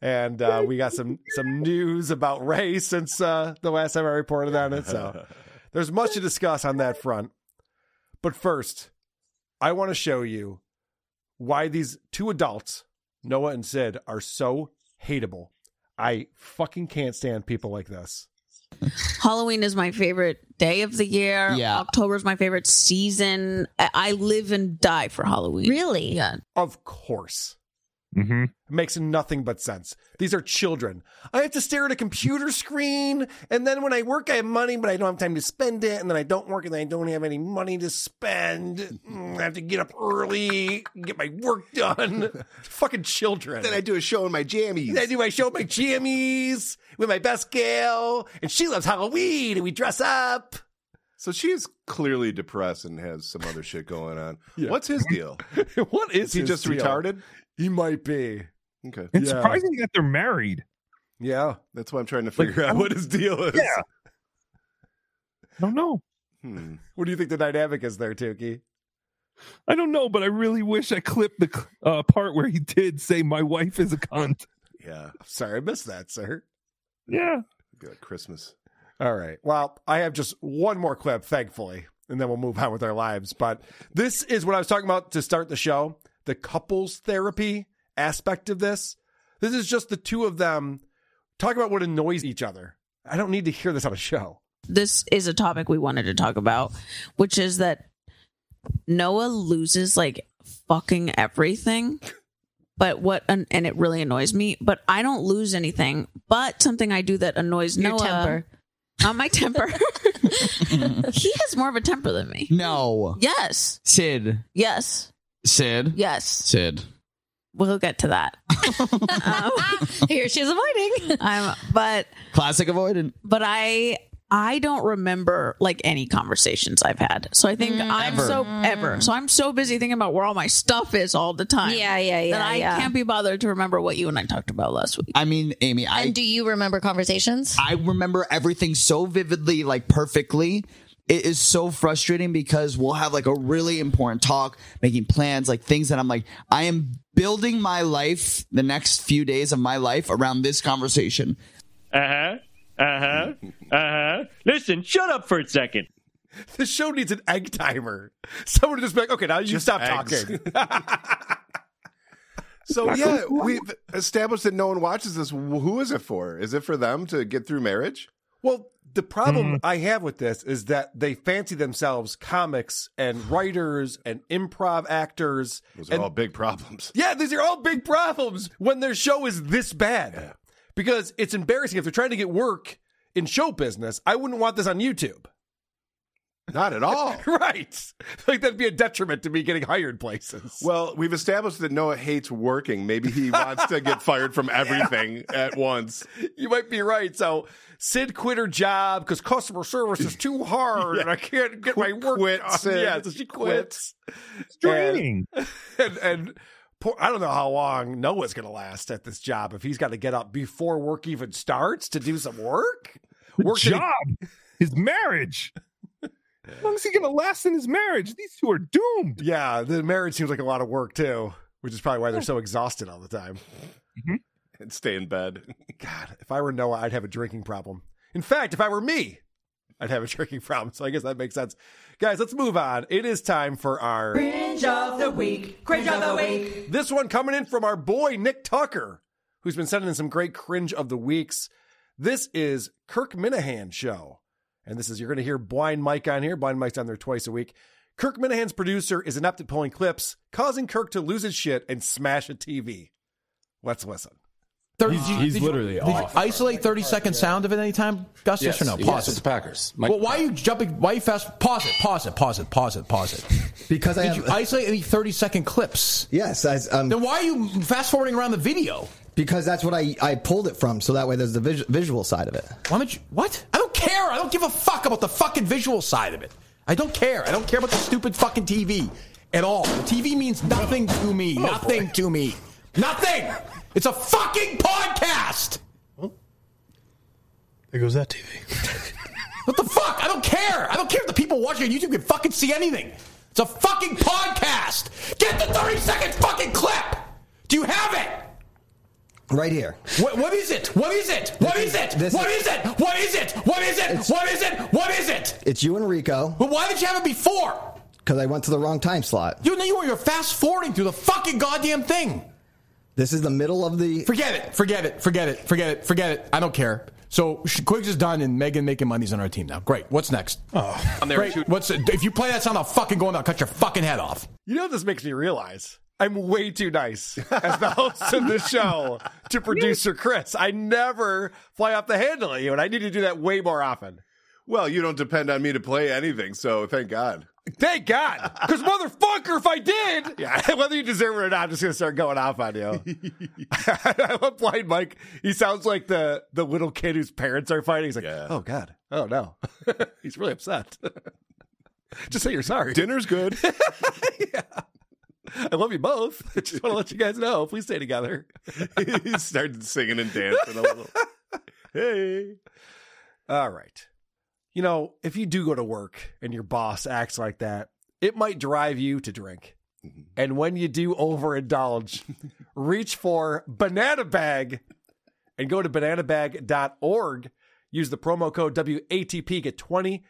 and uh, we got some some news about Ray since uh, the last time I reported on it. So <laughs> there's much to discuss on that front. But first, I want to show you why these two adults, Noah and Sid, are so hateable. I fucking can't stand people like this. Halloween is my favorite day of the year. Yeah. October is my favorite season. I, I live and die for Halloween. Really? Yeah. Of course. Hmm It makes nothing but sense. These are children. I have to stare at a computer screen, and then when I work, I have money, but I don't have time to spend it, and then I don't work, and then I don't have any money to spend. Mm, I have to get up early, get my work done. <laughs> Fucking children. Then I do a show in my jammies. Then I do my show in my jammies with my best gal, and she loves Halloween, and we dress up. So she is clearly depressed and has some other shit going on. Yeah. What's his deal? <laughs> what is Is he his just deal? retarded? He might be. Okay. It's Yeah. surprising that they're married. Yeah. That's why I'm trying to figure out what his deal is. Yeah. I <laughs> don't know. Hmm. What do you think the dynamic is there, Tookie? I don't know, but I really wish I clipped the uh, part where he did say my wife is a cunt. Yeah. Sorry, I missed that, sir. Yeah. Good Christmas. All right. Well, I have just one more clip, thankfully, and then we'll move on with our lives. But this is what I was talking about to start the show the couples therapy aspect of this. This is just the two of them talking about what annoys each other. I don't need to hear this on a show. This is a topic we wanted to talk about, which is that Noah loses like fucking everything. But what, and, and it really annoys me, but I don't lose anything. But something I do that annoys Your Noah. temper. Not my temper. <laughs> he has more of a temper than me. No. Yes. Sid. Yes. Sid. Yes. Sid. We'll get to that. <laughs> um, Here she's avoiding. I'm, but Classic avoidant. but I I don't remember like any conversations I've had. So I think I'm Ever. so ever. So I'm so busy thinking about where all my stuff is all the time. Yeah, yeah, yeah, That I yeah. can't be bothered to remember what you and I talked about last week. I mean, Amy, I and do you remember conversations? I remember everything so vividly, like perfectly. It is so frustrating because we'll have like a really important talk, making plans, like things that I'm like, I am building my life, the next few days of my life around this conversation. Uh huh. Uh huh. Uh huh. Listen, shut up for a second. This show needs an egg timer. Someone to just be like, okay, now you Just stop eggs. talking. <laughs> So yeah, we've established that no one watches this. Who is it for? Is it for them to get through marriage? Well, the problem Mm. I have with this is that they fancy themselves comics and writers and improv actors. Those are and all big problems. Yeah, these are all big problems when their show is this bad. Because it's embarrassing if they're trying to get work in show business. I wouldn't want this on YouTube. Not at all. <laughs> right. Like that'd be a detriment to me getting hired places. Well, we've established that Noah hates working. Maybe he wants to get fired from <laughs> everything at once. You might be right. So Sid quit her job because customer service is too hard and I <laughs> can't get my work Quit, done. Sid. Yeah, so she quits. It's draining. and and poor, I don't know how long Noah's going to last at this job if he's got to get up before work even starts to do some work. The Work that he- job, his marriage. How long is he going to last in his marriage? These two are doomed. yeah, the marriage seems like a lot of work too, which is probably why they're so exhausted all the time. Mm-hmm. And stay in bed. <laughs> God, if I were Noah, I'd have a drinking problem. In fact, if I were me, I'd have a <laughs> drinking problem. So I guess that makes sense. Guys, let's move on. It is time for our Cringe of the week. Cringe of the week. This one coming in from our boy Nick Tucker, who's been sending in some great cringe of the weeks. This is Kirk Minihane show. And this is you're going to hear Blind Mike on here. Blind Mike's on there twice a week. Kirk Minihane's producer is inept at pulling clips, causing Kirk to lose his shit and smash a TV. Let's listen. Thirty, He's- you- he's literally did you off. isolate thirty second sound of it anytime, Gus? Yes, or no? yes, Pause it's it. the Packers. Mike- well, why are you jumping? Why are you fast? Pause it. Pause it. Pause it. Pause it. Pause it. <laughs> Because I Did have you isolate any thirty second clips? yes, I, um, Then why are you fast forwarding around the video? Because that's what I I pulled it from, so that way there's the vis- visual side of it. Why don't you? What? I don't care. I don't give a fuck about the fucking visual side of it. I don't care. I don't care about the stupid fucking TV at all. The TV means nothing to me. Oh, nothing to me. Nothing. It's a fucking podcast. There goes that TV. <laughs> What the fuck? I don't care. I don't care if the people watching on YouTube can fucking see anything. It's a fucking podcast. Get the 30 second fucking clip. Do you have it? Right here. What, what is it? What is it? What is it? This What is- is it? What is it? What is it? What is it? What is it? It's you and Rico But why did you have it before? because I went to the wrong time slot. You know you were fast forwarding through the fucking goddamn thing. This is the middle of the. Forget it. Forget it. Forget it. Forget it. Forget it. I don't care. So Sh- Quiggs is done, and Megan making money's on our team now. Great. What's next? Oh, I'm there Great. too. What's if you play that sound? I'll fucking go and I'll cut your fucking head off. You know what this makes me realize? I'm way too nice as the host of the show to <laughs> producer Chris. I never fly off the handle at you, and I need to do that way more often. Well, you don't depend on me to play anything, so thank God. Thank God. Because, motherfucker, if I did, <laughs> yeah, whether you deserve it or not, I'm just going to start going off on you. I love Blind Mike. He sounds like the, the little kid whose parents are fighting. He's like, Yeah. oh, God. Oh, no. <laughs> He's really upset. just say you're sorry. Dinner's good. I love you both. I <laughs> just want to let you guys know. Please stay together. <laughs> he started singing and dancing a little. <laughs> hey. All right. You know, if you do go to work and your boss acts like that, it might drive you to drink. Mm-hmm. And when you do overindulge, reach for Banana Bag and go to bananabag.org. Use the promo code WATP, get 25%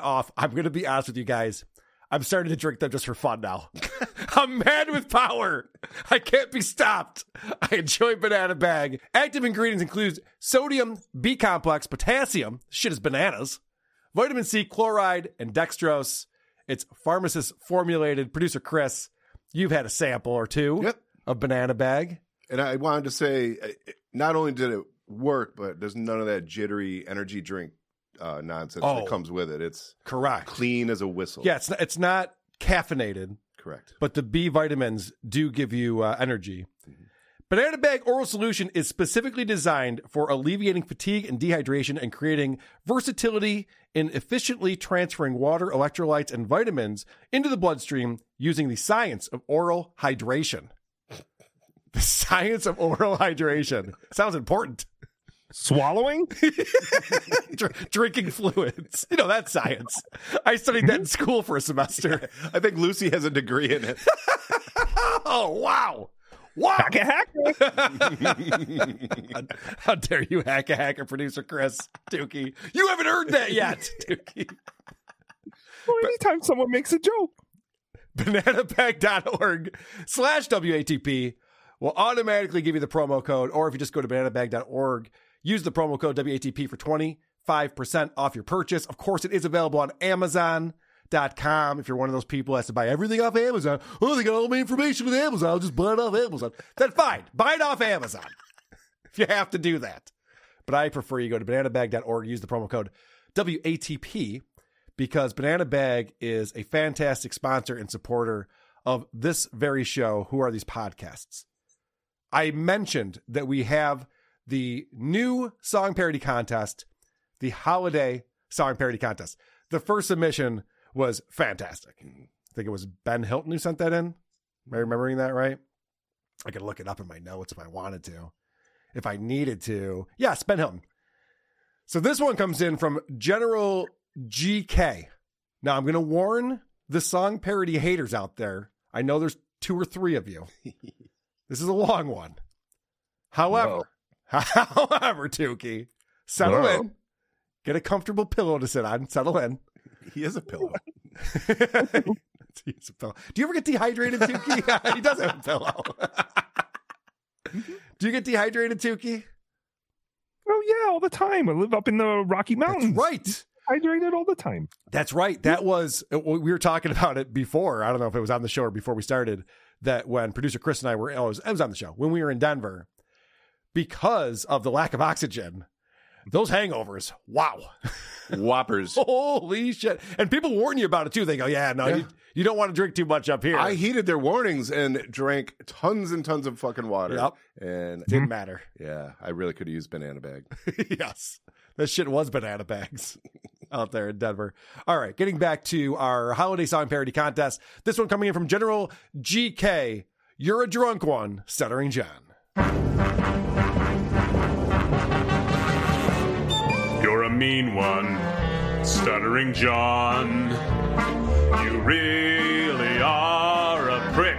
off. I'm going to be honest with you guys. I'm starting to drink them just for fun now. <laughs> I'm mad with power. I can't be stopped. I enjoy Banana Bag. Active ingredients include sodium, B complex, potassium, shit is bananas, vitamin C, chloride, and dextrose. It's pharmacist formulated. Producer Chris, you've had a sample or two Yep. of Banana Bag. And I wanted to say, uh, not only did it work, but there's none of that jittery energy drink uh, nonsense Oh. that comes with it. It's Correct. clean as a whistle. Yeah, it's not, it's not caffeinated, Correct. but the B vitamins do give you uh, energy. Banana Bag Oral Solution is specifically designed for alleviating fatigue and dehydration and creating versatility in efficiently transferring water, electrolytes, and vitamins into the bloodstream using the science of oral hydration. <laughs> The science of oral hydration. Sounds important. Swallowing? <laughs> Dr- drinking fluids. You know, that's science. I studied that in mm-hmm. school for a semester. I think Lucy has a degree in it. <laughs> Oh, wow. Wow. Hack a hack. <laughs> How dare you hack a hacker producer Chris Tookie? You haven't heard that yet, Tookie. Well, anytime someone makes a joke. Bananabag.org slash WATP will automatically give you the promo code, or if you just go to bananabag.org, Use the promo code WATP for 25% off your purchase. Of course, it is available on Amazon.com. If you're one of those people who has to buy everything off Amazon, oh, they got all my information with Amazon. I'll just buy it off Amazon. Then fine, buy it off Amazon <laughs> if you have to do that. But I prefer you go to bananabag.org, use the promo code WATP because Banana Bag is a fantastic sponsor and supporter of this very show. Who are these podcasts? I mentioned that we have the new song parody contest, the holiday song parody contest. The first submission was fantastic. I think it was Ben Hilton who sent that in. Am I remembering that right? I could look it up in my notes if I wanted to. If I needed to. Yes, Ben Hilton. So this one comes in from General GK. Now I'm going to warn the song parody haters out there. I know there's two or three of you. <laughs> this is a long one. However, however, Tookie, settle Whoa. in. Get a comfortable pillow to sit on. Settle in. He is a pillow. <laughs> He's a pillow. Do you ever get dehydrated, Tookie? <laughs> he does have a pillow. Do you get dehydrated, Tookie? Oh yeah, all the time. I live up in the Rocky Mountains. right. Hydrated all the time. That's right. That was uh, we were talking about it before. I don't know if it was on the show or before we started. That when producer Chris and I were, oh, it was, it was on the show when we were in Denver, because of the lack of oxygen. Those hangovers, wow, <laughs> whoppers, holy shit! And people warn you about it too. They go, yeah, no, Yeah. You, you don't want to drink too much up here. I heeded their warnings and drank tons and tons of fucking water. Yep. And Didn't matter. Yeah, I really could have used banana bag. <laughs> yes. That shit was banana bags <laughs> out there in Denver. All right, getting back to our holiday song parody contest. This one coming in from General GK. You're a drunk one, stuttering John. Mean one, stuttering John. You really are a prick.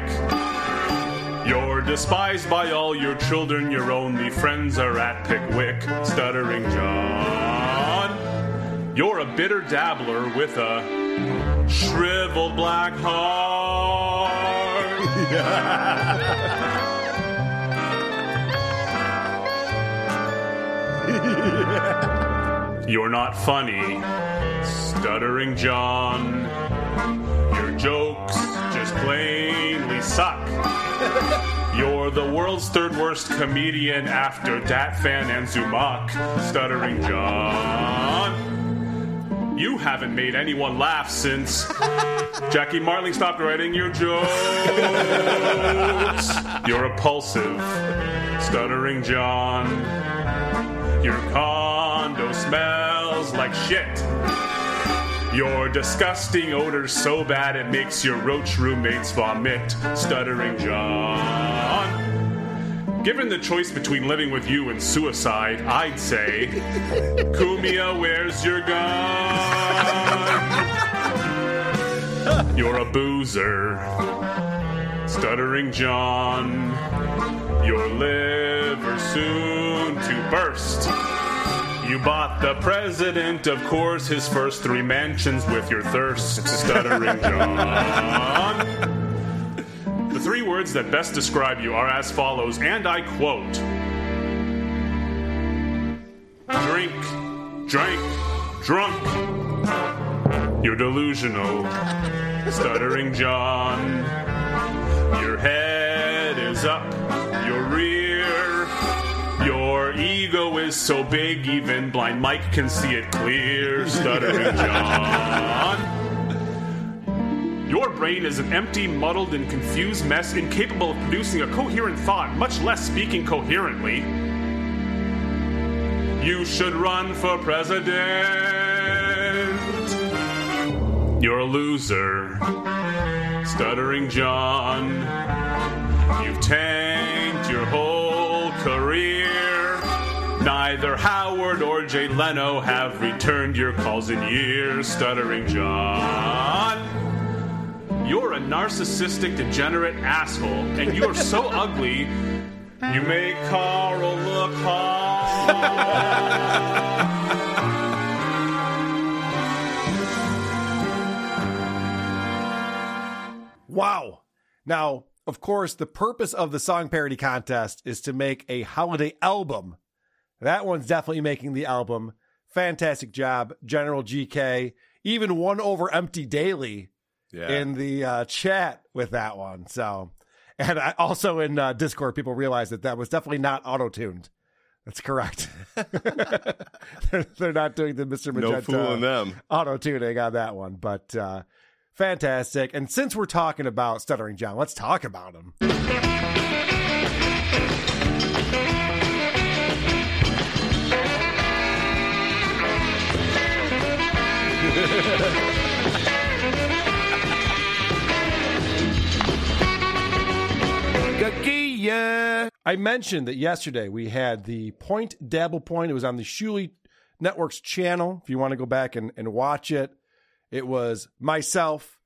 You're despised by all your children, your only friends are at Pickwick, stuttering John. You're a bitter dabbler with a shriveled black heart. <laughs> <laughs> You're not funny, stuttering John. Your jokes just plainly suck. You're the world's third worst comedian after Dat Phan and Zumock, stuttering John. You haven't made anyone laugh since Jackie Martling stopped writing your jokes. You're repulsive, stuttering John. Your condo smells like shit. Your disgusting odor so bad it makes your roach roommates vomit, stuttering John. Given the choice between living with you and suicide, I'd say, <laughs> Kumia, where's your gun? You're a boozer, stuttering John. Your liver soon to burst. You bought the president, of course, his first three mansions with your thirst, stuttering <laughs> John. The three words that best describe you are as follows, and I quote Drink, drank, drunk. You're delusional, stuttering John. Your head is up, your rear. Your ego is so big, even blind Mike can see it clear, stuttering <laughs> John. Your brain is an empty, muddled, and confused mess incapable of producing a coherent thought, much less speaking coherently. You should run for president. You're a loser, stuttering John. You've tanked your whole career. Neither Howard or Jay Leno have returned your calls in years, stuttering John. You're a narcissistic, degenerate asshole, and you're so <laughs> ugly, you make Carl look hot. Wow. Now, of course, the purpose of the song parody contest is to make a holiday album That one's definitely making the album. Fantastic job, General GK. Even one over Empty Daily Yeah. in the uh, chat with that one. So, and I, also in uh, Discord, people realized that that was definitely not auto tuned. That's correct. <laughs> they're, they're not doing the Mr. Magenta no fooling them. auto tuning on that one, but uh, fantastic. And since we're talking about Stuttering John, let's talk about him. I mentioned that yesterday we had the Point Dabble Point. It was on the Shuli Network's channel. If you want to go back and, and watch it, it was myself,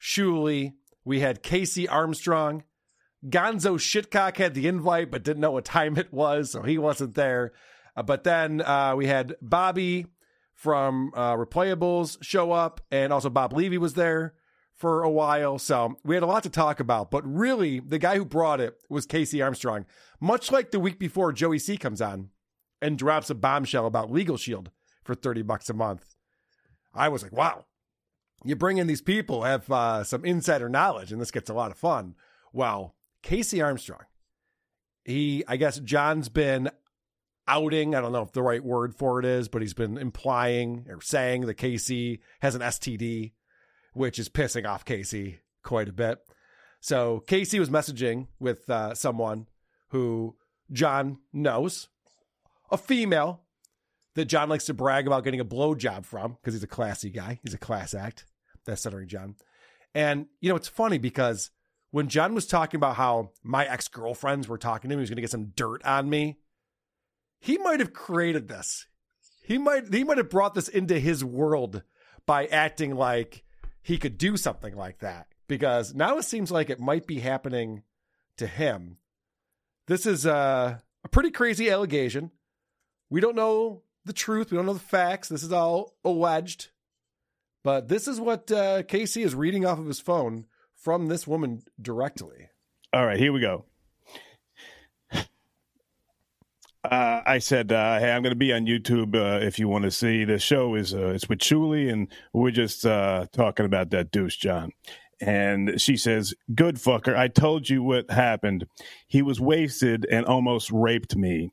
Shuli. We had KC Armstrong. Gonzo Shitcock had the invite, but didn't know what time it was, so he wasn't there. Uh, but then uh, we had Bobby from uh, Replayables show up, and also Bob Levy was there for a while. So we had a lot to talk about. But really, the guy who brought it was KC Armstrong. Much like the week before Joey C comes on and drops a bombshell about Legal Shield for 30 bucks a month. I was like, wow, you bring in these people have uh, some insider knowledge, and this gets a lot of fun. Well, KC Armstrong, he, I guess John's been outing. I don't know if the right word for it is, but he's been implying or saying that KC has an STD, which is pissing off KC quite a bit. So KC was messaging with uh, someone who John knows, a female that John likes to brag about getting a blowjob from because he's a classy guy. He's a class act. That's stuttering John. And, you know, it's funny because when John was talking about how my ex girlfriends were talking to him, he was going to get some dirt on me. He might have created this. He might he might have brought this into his world by acting like he could do something like that. Because now it seems like it might be happening to him. This is a, a pretty crazy allegation. We don't know the truth. We don't know the facts. This is all alleged. But this is what uh, KC is reading off of his phone from this woman directly. All right, here we go. Uh, I said, uh, "Hey, I'm going to be on YouTube uh, if you want to see the show. is uh, It's with Shuli, and we're just uh, talking about that douche, John." And she says, "Good fucker. I told you what happened. He was wasted and almost raped me.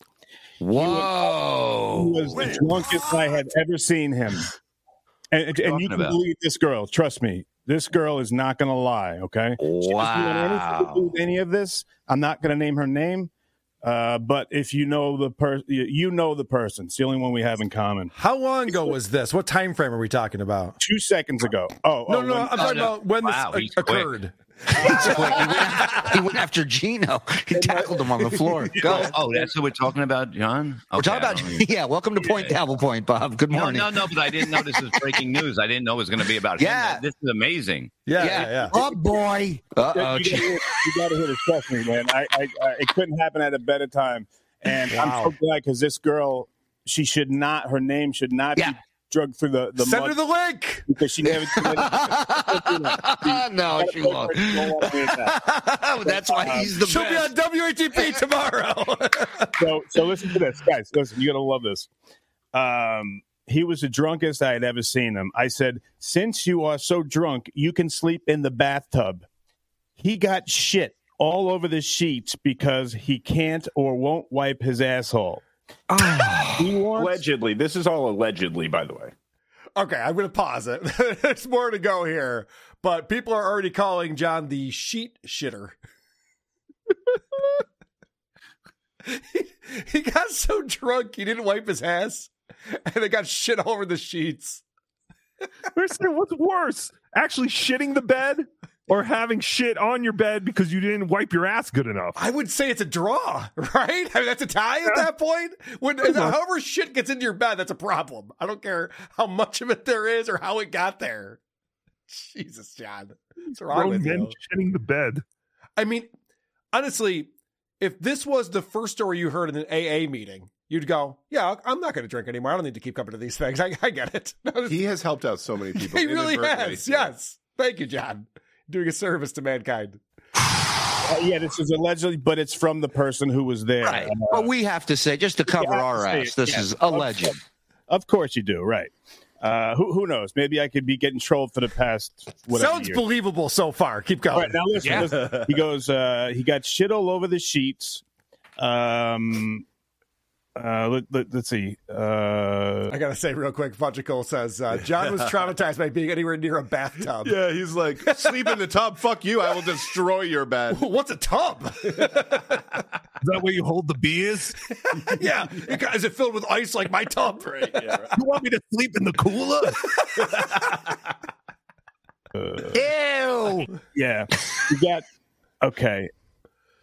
Whoa! He was, he was the drunkest I had ever seen him. And, and you can about? believe this girl. Trust me, this girl is not going to lie. Okay? She doesn't want to do any of this. I'm not going to name her name." Uh, but if you know the person, you know the person. It's the only one we have in common. How long ago was this? What time frame are we talking about? Two seconds ago. Oh, no, oh, no, when- I'm talking about when Wow, this he's uh, quick. Occurred. He, went after, he went after Gino. He tackled him on the floor. <laughs> Go. Oh, that's what we're talking about, John. We're talking about <laughs> yeah. Welcome to Point Dabble Point, Bob. Good morning. no, no, but I didn't know this was breaking news. I didn't know it was going to be about Yeah. him. This is amazing. Yeah, yeah, yeah. Oh boy. Uh oh. gotta you gotta hear this. Trust me, man. I, I, I, it couldn't happen at a better time. And I'm so glad because this girl, she should not. Her name should not Yeah. be drugged through the the Send her the link. because she never. <laughs> no, she won't. <laughs> That's why he's the She'll best. be on WATP <laughs> tomorrow. so so listen to this, guys. Listen, you're gonna love this. Um, he was the drunkest I had ever seen him. I said, since you are so drunk, you can sleep in the bathtub. He got shit all over the sheets because he can't or won't wipe his asshole. Oh. He wants- Allegedly, this is all allegedly, by the way. okay, I'm going to pause it. <laughs> There's more to go here, but people are already calling John the sheet shitter. he, <laughs> he got so drunk he didn't wipe his ass, and it got shit all over the sheets. What's worse? Actually shitting the bed or having shit on your bed because you didn't wipe your ass good enough? I would say it's a draw, <laughs> right? I mean, that's a tie at that point. When however shit gets into your bed, that's a problem. I don't care how much of it there is or how it got there. Jesus, John, what's wrong Grown with men you? shitting the bed. I mean, honestly, if this was the first story you heard in an AA meeting, you'd go, "Yeah, I'm not going to drink anymore. I don't need to keep coming to these things. <laughs> I, I get it." <laughs> He has helped out so many people. he really inadvertently. has. Yes, thank you, John. Doing a service to mankind. Uh, yeah, this is allegedly, but it's from the person who was there. Right. Uh, But we have to say, just to cover have to our say ass, this yeah. is alleged. Of course you do, right? Uh, who who knows? Maybe I could be getting trolled for the past whatever Sounds year. believable so far. Keep going. All right, now listen. Yeah. listen. He goes. Uh, he got shit all over the sheets. Um, uh, let, let, us see. Uh, I gotta say real quick, Fudgicle says uh, John was <laughs> traumatized by being anywhere near a bathtub. Yeah, he's like, sleep in the tub. Fuck you. I will destroy your bed. <laughs> What's a tub? Is that where you hold the beers? <laughs> yeah, is it filled with ice like my tub? Right. You want me to sleep in the cooler? Ew. yeah, he got okay.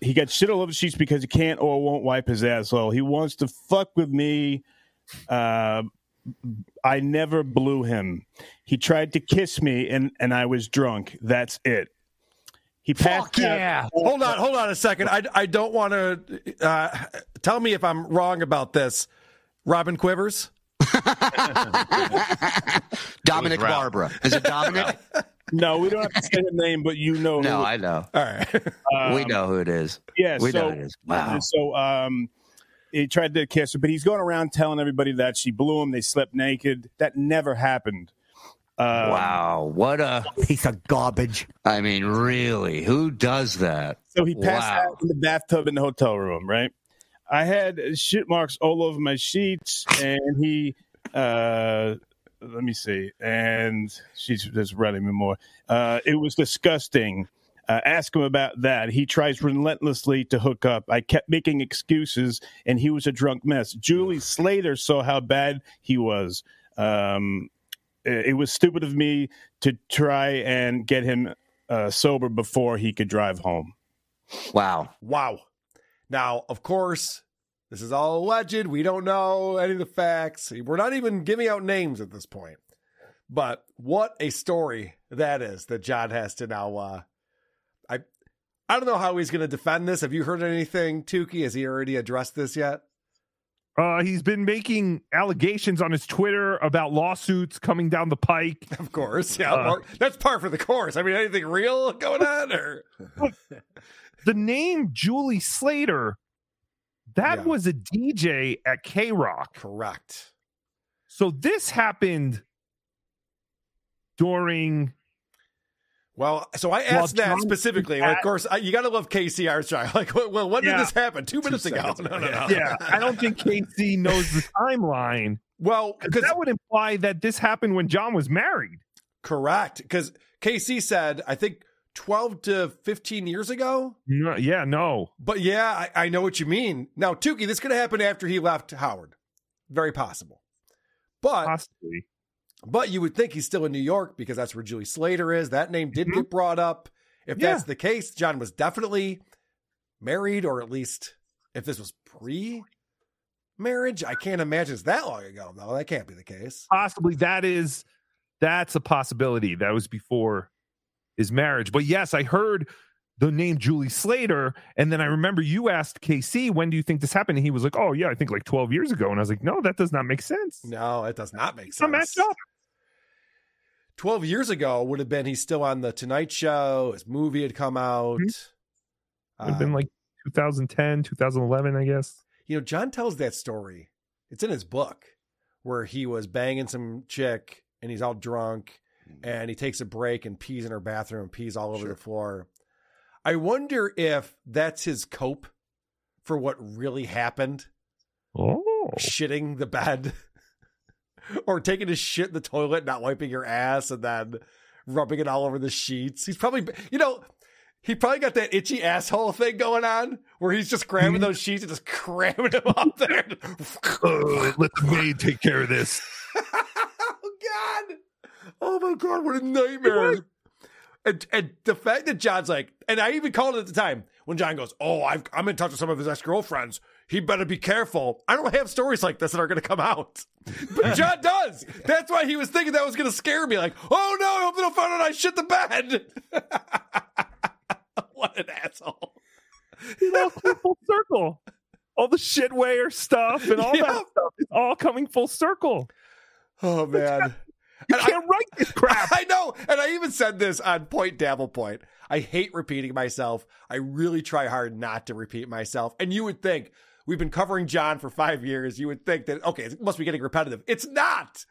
He got shit all over the sheets because he can't or won't wipe his asshole. He wants to fuck with me. Uh, I never blew him. He tried to kiss me, and and I was drunk. That's it. He passed. yeah! Hold on, hold on a second. I, I don't want to uh, tell me if I'm wrong about this. Robin Quivers. <laughs> Dominic Barbara. Is it Dominic? No, we don't have to say the name, but you know. No, who- I know. All right. <laughs> we know who it is. Yeah, we so, know who it is. Wow. So um, he tried to kiss her, but he's going around telling everybody that she blew him. They slept naked. That never happened. Um, wow, what a piece of garbage. I mean, really, who does that? So he passed wow. out in the bathtub in the hotel room, right? I had shit marks all over my sheets, and he, uh, let me see, and she's just writing me more. Uh, it was disgusting. Uh, ask him about that. He tries relentlessly to hook up. I kept making excuses, and he was a drunk mess. Julie Slater saw how bad he was. Um, it it was stupid of me to try and get him uh, sober before he could drive home. Wow. Wow. Now, of course, this is all alleged. We don't know any of the facts. We're not even giving out names at this point. But what a story that is that John has to now. Uh, I I don't know how he's going to defend this. Have you heard anything, Tookie? Has he already addressed this yet? Uh, he's been making allegations on his Twitter about lawsuits coming down the pike. <laughs> Of course, yeah. Uh, that's par for the course. I mean, anything real going on, or <laughs> the name Julie Slater, that was a DJ at K Rock. Correct. So this happened during. Well, so I asked that specifically. that- of course, I, you got to love KC Armstrong. <laughs> Like, well, when Yeah. did this happen? Two minutes ago. No, no, no. Yeah, I don't think KC knows the timeline. Well, because that would imply that this happened when John was married. Correct. Because KC said, I think 12 to 15 years ago. No, yeah, no. But yeah, I, I know what you mean. Now, Tookie, this could have happened after he left Howard. Very possible. But Possibly. but you would think he's still in New York because that's where Julie Slater is. That name did mm-hmm. get brought up. If Yeah. that's the case, John was definitely married, or at least if this was pre marriage, I can't imagine it's that long ago. No, that can't be the case. Possibly that is that's a possibility. That was before his marriage. But yes, I heard the name Julie Slater, and then I remember you asked KC, when do you think this happened? And he was like, Oh yeah, I think like 12 years ago. And I was like, No, that does not make sense. No, it does not make sense. matched up. 12 years ago would have been he's still on the Tonight Show. His movie had come out. Would have Uh, been like 2010, 2011, I guess. you know, John tells that story. It's in his book where he was banging some chick and he's all drunk and he takes a break and pees in her bathroom and pees all over the floor. I wonder if that's his cope for what really happened. Oh. Shitting the bed <laughs> or taking a shit in the toilet, not wiping your ass and then rubbing it all over the sheets. He's probably, you know, he probably got that itchy asshole thing going on where he's just grabbing those sheets and just cramming them up there. Uh, <laughs> let the maid take care of this. <laughs> oh God! Oh my God! What a nightmare! And, and the fact that John's like, and I even called it at the time when John goes, "Oh, I've, I'm in touch with some of his ex girlfriends. He better be careful." I don't have stories like this that are going to come out, <laughs> but John does. That's why he was thinking that was going to scare me. Like, oh no! I hope they don't find out I shit the bed. <laughs> what an asshole! It all came full circle. All the shitware stuff and all Yeah. that stuff. It's all coming full circle. Oh man. <laughs> You can't write this crap. I know. And I even said this on Point Dabble Point. I hate repeating myself. I really try hard not to repeat myself. And you would think, we've been covering John for five years. You would think that, okay, it must be getting repetitive. It's not.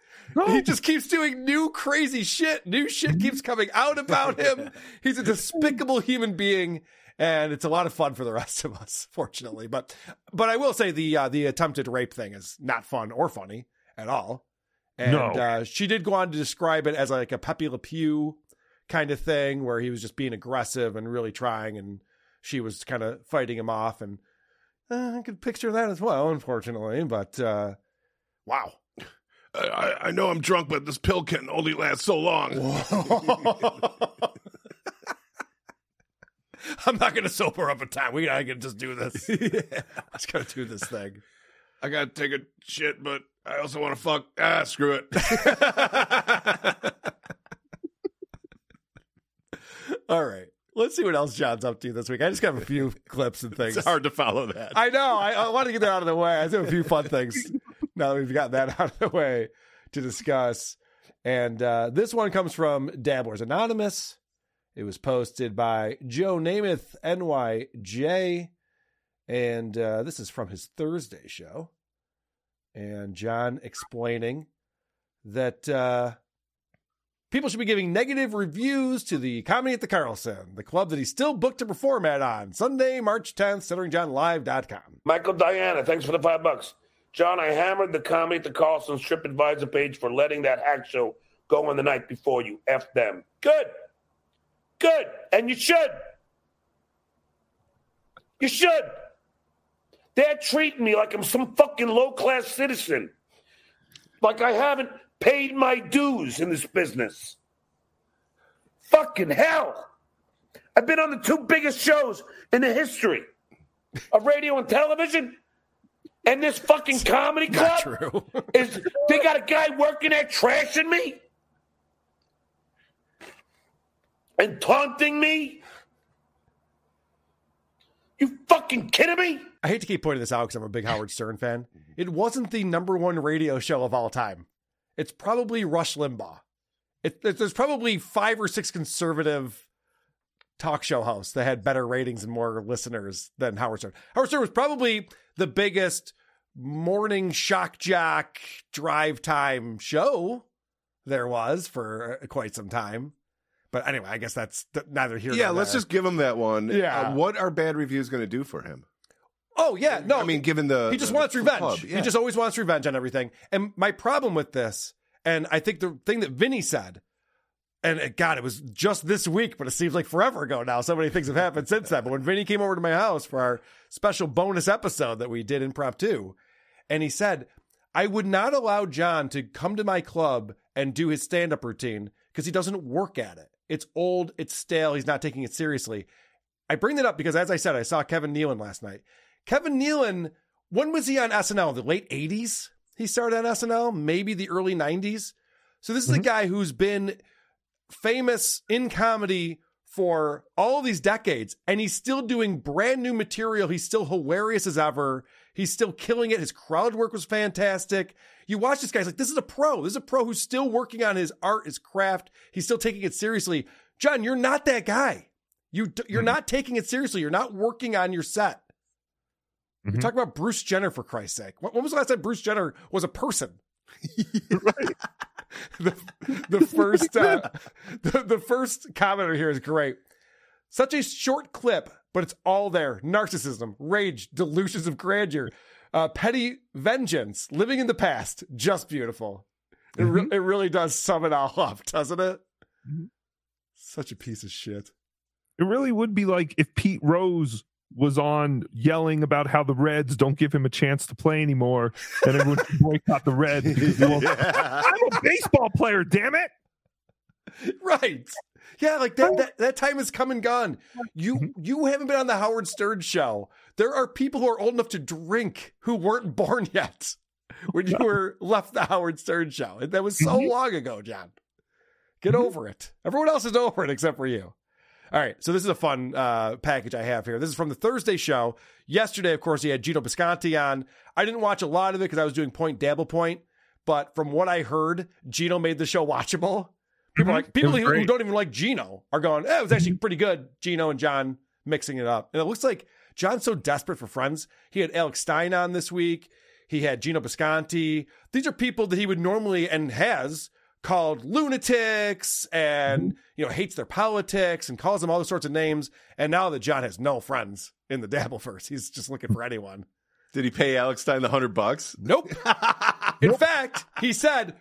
He just keeps doing new crazy shit. New shit keeps coming out about him. <laughs> He's a despicable human being. And it's a lot of fun for the rest of us, fortunately. But, but I will say the, uh, the attempted rape thing is not fun or funny at all. And No. uh, she did go on to describe it as like a Pepe Le Pew kind of thing where he was just being aggressive and really trying and she was kind of fighting him off and uh, I could picture that as well, unfortunately. But uh, wow. I, I know I'm drunk, but this pill can only last so long. <laughs> I'm not going to sober up in time. We gotta just do this. <laughs> Let's gotta do this thing. I gotta take a shit, but I also want to fuck. Ah, screw it. <laughs> All right. Let's see what else John's up to this week. I just got a few <laughs> clips and things. It's hard to follow that. I know. I, I want to get that out of the way. I just have a few fun things <laughs> now that we've got that out of the way to discuss. And uh, this one comes from Dabblers Anonymous. It was posted by Joe Namath, NYJ. And uh, this is from his Thursday show. And John explaining that uh, people should be giving negative reviews to the Comedy at the Carlson, the club that he's still booked to perform at on Sunday, March 10th, stutteringjohnlive.com. Michael Diana, thanks for the five bucks. John, I hammered the comedy at the Carlson's TripAdvisor page for letting that hack show go on the night before you. F them. Good. Good. And you should. You should. They're treating me like I'm some fucking low class citizen. Like I haven't paid my dues in this business. Fucking hell. I've been on the two biggest shows in the history of radio and television. And this fucking comedy club <laughs> is they got a guy working there trashing me and taunting me. You fucking kidding me? I hate to keep pointing this out because I'm a big Howard <laughs> Stern fan. It wasn't the number one radio show of all time. It's probably Rush Limbaugh. It, it- there's probably five or six conservative talk show hosts that had better ratings and more listeners than Howard Stern. Howard Stern was probably the biggest morning shock jock drive time show there was for uh, quite some time. But anyway, I guess that's th- neither here yeah, let's there. just give him that one. Yeah. Uh, what are bad reviews going to do for him? Oh yeah, no. I mean, given the he just the- wants the revenge. club, He just always wants revenge on everything. And my problem with this, and I think the thing that Vinny said, and uh, God, it was just this week, but it seems like forever ago now. So many things have happened since then. But when Vinny came over to my house for our special bonus episode that we did impromptu, and he said, I would not allow John to come to my club and do his stand up routine because he doesn't work at it. It's old, it's stale, he's not taking it seriously. I bring that up because, as I said, I saw Kevin Nealon last night. Kevin Nealon, when was he on SNL? The late 80s? He started on SNL, maybe the early 90s. So this is a mm-hmm. guy who's been famous in comedy for all these decades, and he's still doing brand new material. He's still hilarious as ever. He's still killing it. His crowd work was fantastic. You watch this guy, it's like, this is a pro. This is a pro who's still working on his art, his craft. He's still taking it seriously. John, you're not that guy. You, you're not taking it seriously. You're not working on your set. You're talking about Bruce Jenner for Christ's sake. When when was the last time Bruce Jenner was a person? <laughs> <laughs> the, the first uh, <laughs> the, the first commenter here is great. Such a short clip, but it's all there. Narcissism, rage, delusions of grandeur, uh, petty vengeance, living in the past. Just beautiful. It, re- it really does sum it all up, doesn't it? Such a piece of shit. It really would be like if Pete Rose was on yelling about how the Reds don't give him a chance to play anymore, and everyone boycott the Reds. because he <laughs> I'm a baseball player, damn it! right. Yeah, like that, that that time has come and gone. You Mm-hmm. you haven't been on the Howard Stern show. There are people who are old enough to drink who weren't born <laughs> yet when you were left the Howard Stern show. That was so Mm-hmm. long ago, John. Get over it. Everyone else is over it except for you. All right, so this is a fun uh, package I have here. This is from the Thursday show. Yesterday, of course, he had Gino Bisconti on. I didn't watch a lot of it because I was doing Point Dabble Point, but from what I heard, Gino made the show watchable. People are like people who, who don't even like Gino are going, eh, it was actually mm-hmm. pretty good. Gino and John mixing it up. And it looks like John's so desperate for friends. He had Alex Stein on this week. He had Gino Bisconti. These are people that he would normally and has called lunatics and mm-hmm. you know hates their politics and calls them all sorts of names. And now that John has no friends in the Dabbleverse, he's just looking for anyone. Did he pay Alex Stein the hundred bucks? Nope. <laughs> In fact, he said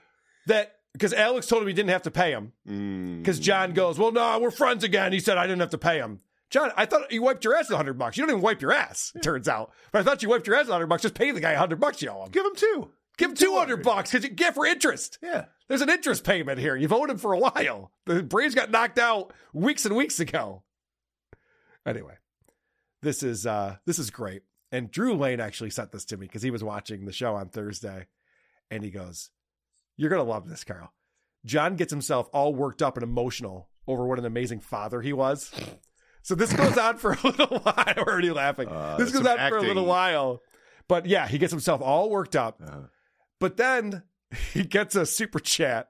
that because Alex told him he didn't have to pay him. Mm. Because John goes, Well, no, we're friends again. He said I didn't have to pay him. John, I thought you wiped your ass a hundred bucks. You don't even wipe your ass, it turns out. But I thought you wiped your ass a hundred bucks. Just pay the guy a hundred bucks you owe him. Give him two. Give him two hundred bucks because you get for interest. Yeah. There's an interest payment here. You've owed him for a while. The Braves got knocked out weeks and weeks ago. Anyway, this is uh this is great. And Drew Lane actually sent this to me because he was watching the show on Thursday, and he goes, "You're gonna love this, Carl." John gets himself all worked up and emotional over what an amazing father he was. So this goes on for a little <laughs> while. I'm already laughing. Uh, this goes on for a little while. But yeah, he gets himself all worked up. But then <laughs> he gets a super chat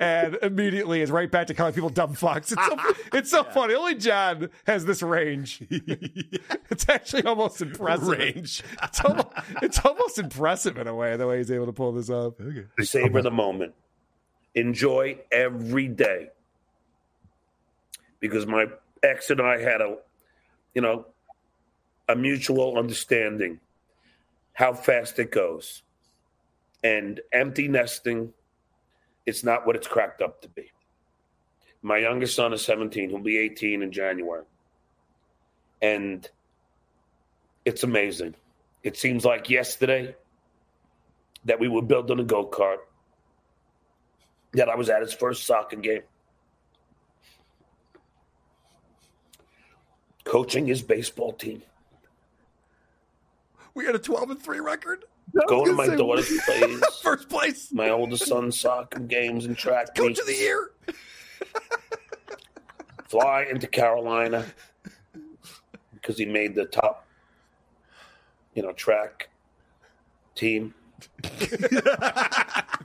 and immediately is right back to calling people dumb fucks. It's so, <laughs> it's so funny. Only John has this range. <laughs> it's actually almost impressive. Range. It's almost, it's almost impressive in a way, the way he's able to pull this off. Okay. Savor the moment. Enjoy every day. Because my ex and I had a, you know, a mutual understanding how fast it goes. And empty nesting, it's not what it's cracked up to be. My youngest son is 17, he'll be 18 in January. And it's amazing. It seems like yesterday that we were building a go kart, that I was at his first soccer game, coaching his baseball team, We had a 12 and 3 record. Going to my say- daughter's <laughs> plays, First place. my oldest son's soccer games and track Coach meets, of the year. <laughs> fly into Carolina because he made the top, you know, track team. <laughs>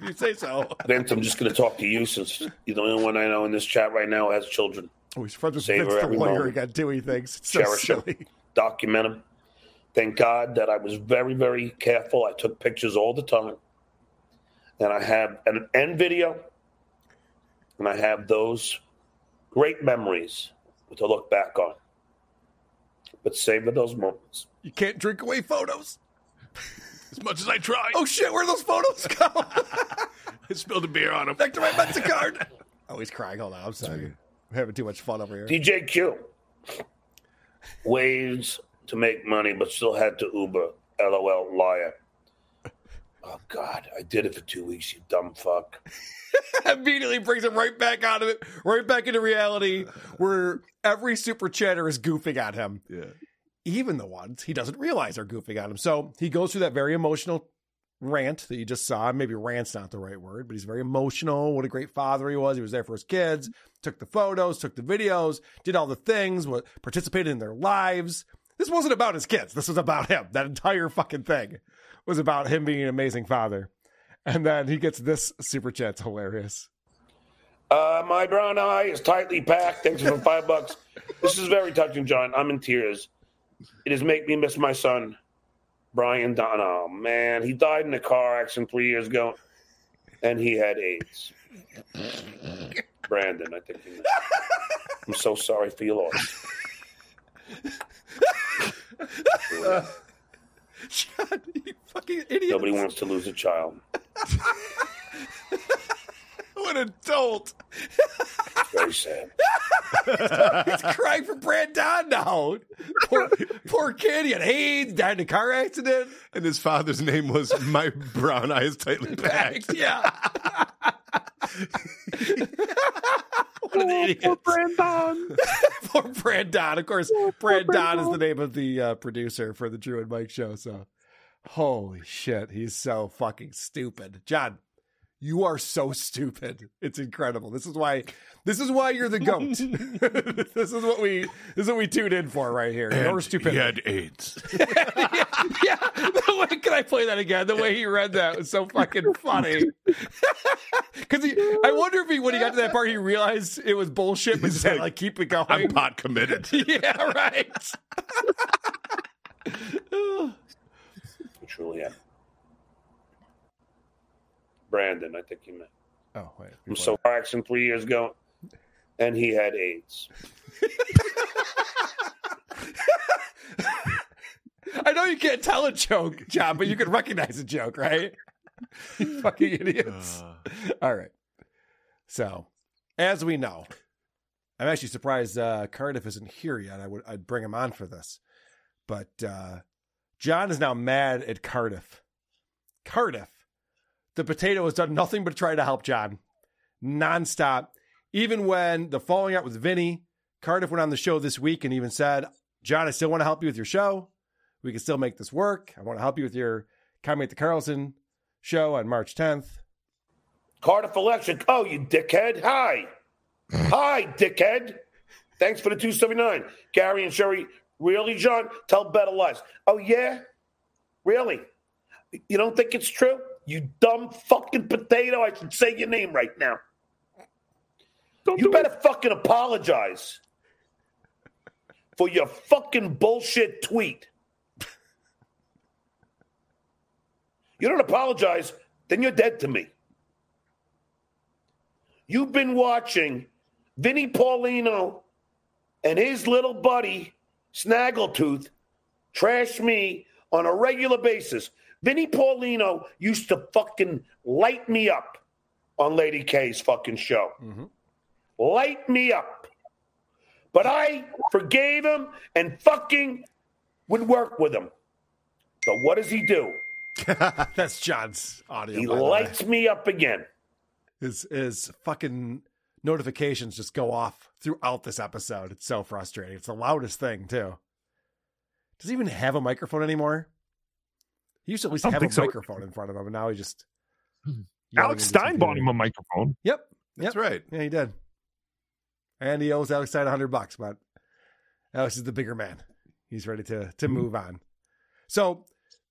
If you say so. Vince, I'm just going to talk to you since you're the only one I know in this chat right now who has children. Oh, he's friends with Savor Vince the lawyer moment. again, too, he thinks. It's so Cherish silly. them, document them. Thank God that I was very, very careful. I took pictures all the time. And I have an end video, and I have those great memories to look back on. But savor those moments. You can't drink away photos. <laughs> As much as I try. Oh shit, where those photos go? <laughs> I spilled a beer on him. Back to my Mensa card. <laughs> Oh, he's crying. Hold on. I'm sorry. I'm having too much fun over here. DJQ Q. Ways to make money, but still had to Uber. LOL, liar. Oh, God. I did it for two weeks, you dumb fuck. <laughs> Immediately brings him right back out of it, right back into reality where every super chatter is goofing at him. Yeah. Even the ones he doesn't realize are goofing at him. So he goes through that very emotional rant that you just saw. Maybe rant's not the right word, but he's very emotional. What a great father he was. He was there for his kids, took the photos, took the videos, did all the things, what participated in their lives. This wasn't about his kids. This was about him. That entire fucking thing was about him being an amazing father. And then he gets this super chat. It's hilarious. Uh, my brown eye is tightly packed. Thanks for five bucks. This is very touching, John. I'm in tears. It has made me miss my son, Brian Don. Oh, man. He died in a car accident three years ago, and he had AIDS. Brandon, I think. he. I'm so sorry for your loss. John, you fucking idiot. Nobody wants to lose a child. <laughs> What an adult. It's very sad. <laughs> He's crying for Brad Don now. Poor, poor kid. He had AIDS, died in a car accident. And his father's name was My Brown Eyes Tightly Packed. Yeah. What an idiot. <laughs> Poor Brandon. Poor Brad Don. Of course, Brad Don is the name of the uh, producer for the Drew and Mike show. So, holy shit, he's so fucking stupid. John, You are so stupid. It's incredible. This is why this is why you're the goat. <laughs> <laughs> this is what we this is what we tuned in for right here. Your And stupidity. he had AIDS. <laughs> yeah, the way, can I play that again? The way he read that was so fucking funny. Because I wonder if he, when he got to that part, he realized it was bullshit, but just had like keep it going. I'm pot committed. yeah, right. Truly am. Brandon, I think you meant. Oh, wait. I'm so accident three years ago, and he had AIDS. <laughs> I know you can't tell a joke, John, but you can recognize a joke, right? you <laughs> fucking idiots. All right. So, as we know, I'm actually surprised uh, Cardiff isn't here yet. I would I'd bring him on for this, but uh, John is now mad at Cardiff. Cardiff, the potato has done nothing but try to help John, nonstop. Even when the falling out with Vinny, Cardiff went on the show this week and even said, "John, I still want to help you with your show. We can still make this work. I want to help you with your Comedy at the Carlson show on March 10th." Cardiff Electric. Oh, you dickhead. Hi. Hi, dickhead. Thanks for the 279. Gary and Sherry, really, John? Tell better lies. Oh, yeah? Really? You don't think it's true? You dumb fucking potato. I should say your name right now. you better fucking apologize for your fucking bullshit tweet. You don't apologize, then you're dead to me. You've been watching Vinnie Paulino and his little buddy Snaggletooth trash me on a regular basis. Vinny Paulino used to fucking light me up on Lady K's fucking show. Mm-hmm. Light me up. But I forgave him and fucking would work with him. So what does he do? <laughs> That's John's audio. He by the way. lights me up again. His his fucking notifications just go off throughout this episode. It's so frustrating. It's the loudest thing too. Does he even have a microphone anymore? He used to at least have a so. microphone in front of him, and now he just Alex Stein bought him a microphone. Yep, That's Yep. right. Yeah, he did. And he owes Alex Stein a hundred bucks, but Alex is the bigger man. He's ready to to move on. So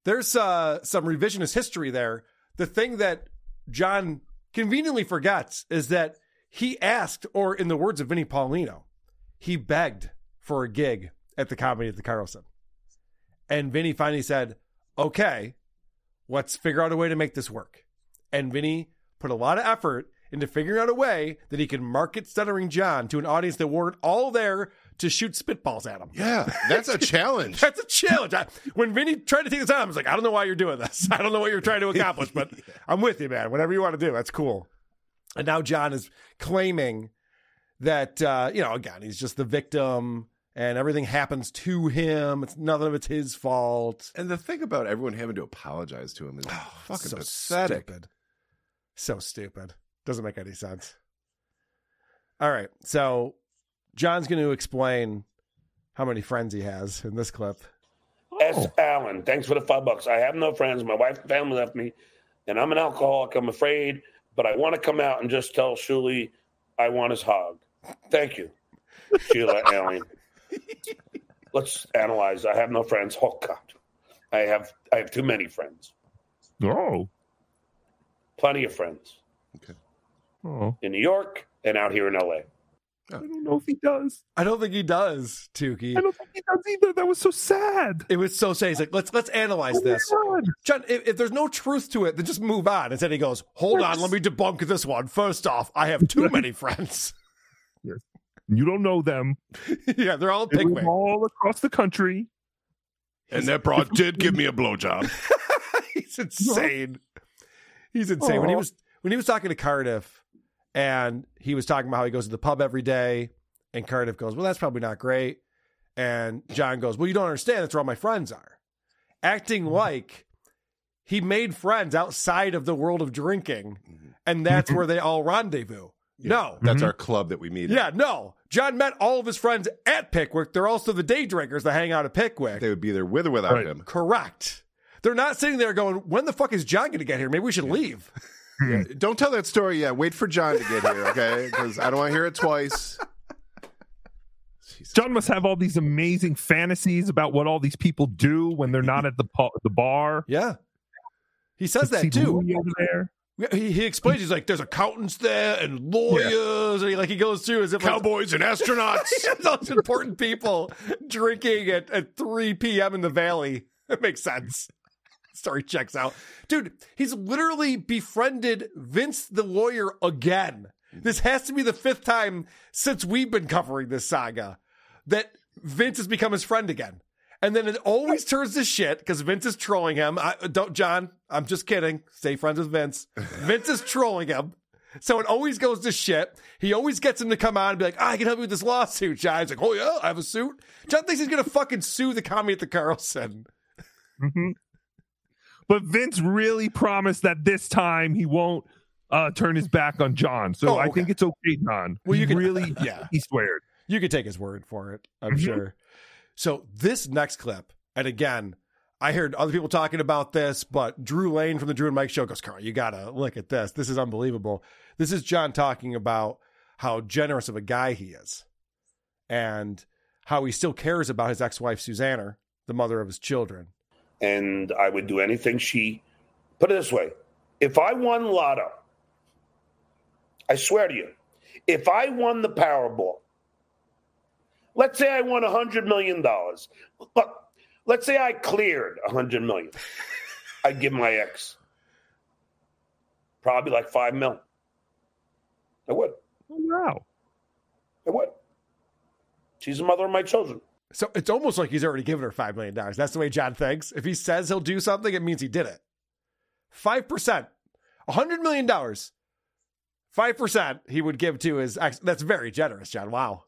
there's uh, some revisionist history there. The thing that John conveniently forgets is that he asked, or in the words of Vinnie Paulino, he begged for a gig at the comedy at the Carlson. And Vinny finally said, okay, let's figure out a way to make this work. And Vinny put a lot of effort into figuring out a way that he could market Stuttering John to an audience that weren't all there to shoot spitballs at him. Yeah, that's a <laughs> challenge. That's a challenge. I, when Vinny tried to take this on, I was like, I don't know why you're doing this. <laughs> I don't know what you're trying to accomplish, but <laughs> I'm with you, man. Whatever you want to do, that's cool. And now John is claiming that, uh, you know, again, he's just the victim and everything happens to him. It's none of it's his fault. And the thing about everyone having to apologize to him is oh, fucking so pathetic. stupid. So stupid. Doesn't make any sense. All right. So John's going to explain how many friends he has in this clip. S. Allen, thanks for the five bucks. I have no friends. My wife and family left me, and I'm an alcoholic. I'm afraid, but I want to come out and just tell Shuli I want his hog. Thank you, Sheila <laughs> Allen. <laughs> Let's analyze. I have no friends. Oh God, I have I have too many friends. Oh. Plenty of friends Okay. Oh. in New York and out here in L.A. I don't know if he does. I don't think he does, Tookie. I don't think he does either. That was so sad. It was so sad. He's like, let's let's analyze Oh this. John, if, if there's no truth to it, then just move on. Instead, he goes, hold on, let me debunk this one. First off, I have too <laughs> many friends. You don't know them. <laughs> yeah, they're all They live all across the country. And that broad did give me a blowjob. <laughs> He's insane. He's insane. When he was when he was talking to Cardiff, and he was talking about how he goes to the pub every day, and Cardiff goes, "Well, that's probably not great." And John goes, "Well, you don't understand. That's where all my friends are." Acting mm-hmm. like he made friends outside of the world of drinking, mm-hmm. and that's mm-hmm. where they all rendezvous. No, That's our club that we meet. yeah, at. no. John met all of his friends at Pickwick. They're also the day drinkers that hang out at Pickwick. They would be there with or without Right. him. Correct. They're not sitting there going, when the fuck is John going to get here? Maybe we should leave. Yeah, <laughs> don't tell that story yet. Wait for John to get here, okay? <laughs> Because I don't want to hear it twice. John must have all these amazing fantasies about what all these people do when they're not at the pa- the bar. Yeah, he says See that too. Louis over there. He, he explains. He's like, "There's accountants there and lawyers," and he, like he goes through as if like- Cowboys and astronauts. <laughs> those important people drinking at, at 3 p.m. in the valley. It makes sense. Story checks out. Dude, he's literally befriended Vince the lawyer again. This has to be the fifth time since we've been covering this saga that Vince has become his friend again. And then it always turns to shit because Vince is trolling him. I, don't, John, I'm just kidding. Stay friends with Vince. Vince is trolling him. So it always goes to shit. He always gets him to come on and be like, "Ah, I can help you with this lawsuit, John. He's like, oh yeah, I have a suit. John thinks he's going to fucking sue the commie at the Carlson. Mhm. But Vince really promised that this time he won't uh, turn his back on John. So Oh, I think it's okay, John. Well, He you can- really, <laughs> yeah. he sweared. You could take his word for it, I'm Mhm. sure. So this next clip, and again, I heard other people talking about this, but Drew Lane from the Drew and Mike show goes, Carl, you gotta look at this. This is unbelievable. This is John talking about how generous of a guy he is and how he still cares about his ex-wife Susanna, the mother of his children. and I would do anything she put it this way. If I won lotto, I swear to you, if I won the Powerball, let's say I won a hundred million dollars. Look, let's say I cleared a hundred million. <laughs> I'd give my ex probably like five mil. I would. Oh, wow. I would. She's the mother of my children. So it's almost like he's already given her $5 million. That's the way John thinks. If he says he'll do something, it means he did it. 5%, $100 million, 5% he would give to his ex. That's very generous, John. Wow.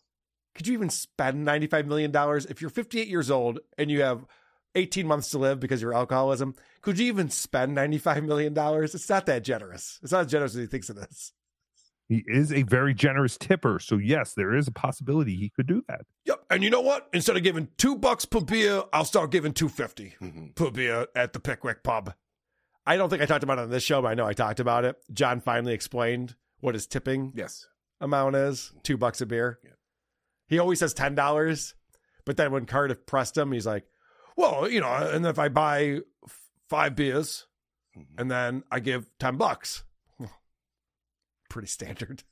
Could you even spend $95 million? If you're 58 years old and you have 18 months to live because of your alcoholism, could you even spend $95 million? It's not that generous. It's not as generous as he thinks it is. He is a very generous tipper. So, yes, there is a possibility he could do that. Yep. And you know what? Instead of giving two bucks per beer, I'll start giving two fifty Mm-hmm. per beer at the Pickwick pub. I don't think I talked about it on this show, but I know I talked about it. John finally explained what his tipping Yes. amount is: two bucks a beer. He always says ten dollars, but then when Cardiff pressed him, he's like, "Well, you know, and if I buy f- five beers, Mm-hmm. and then I give ten bucks, <laughs> pretty standard."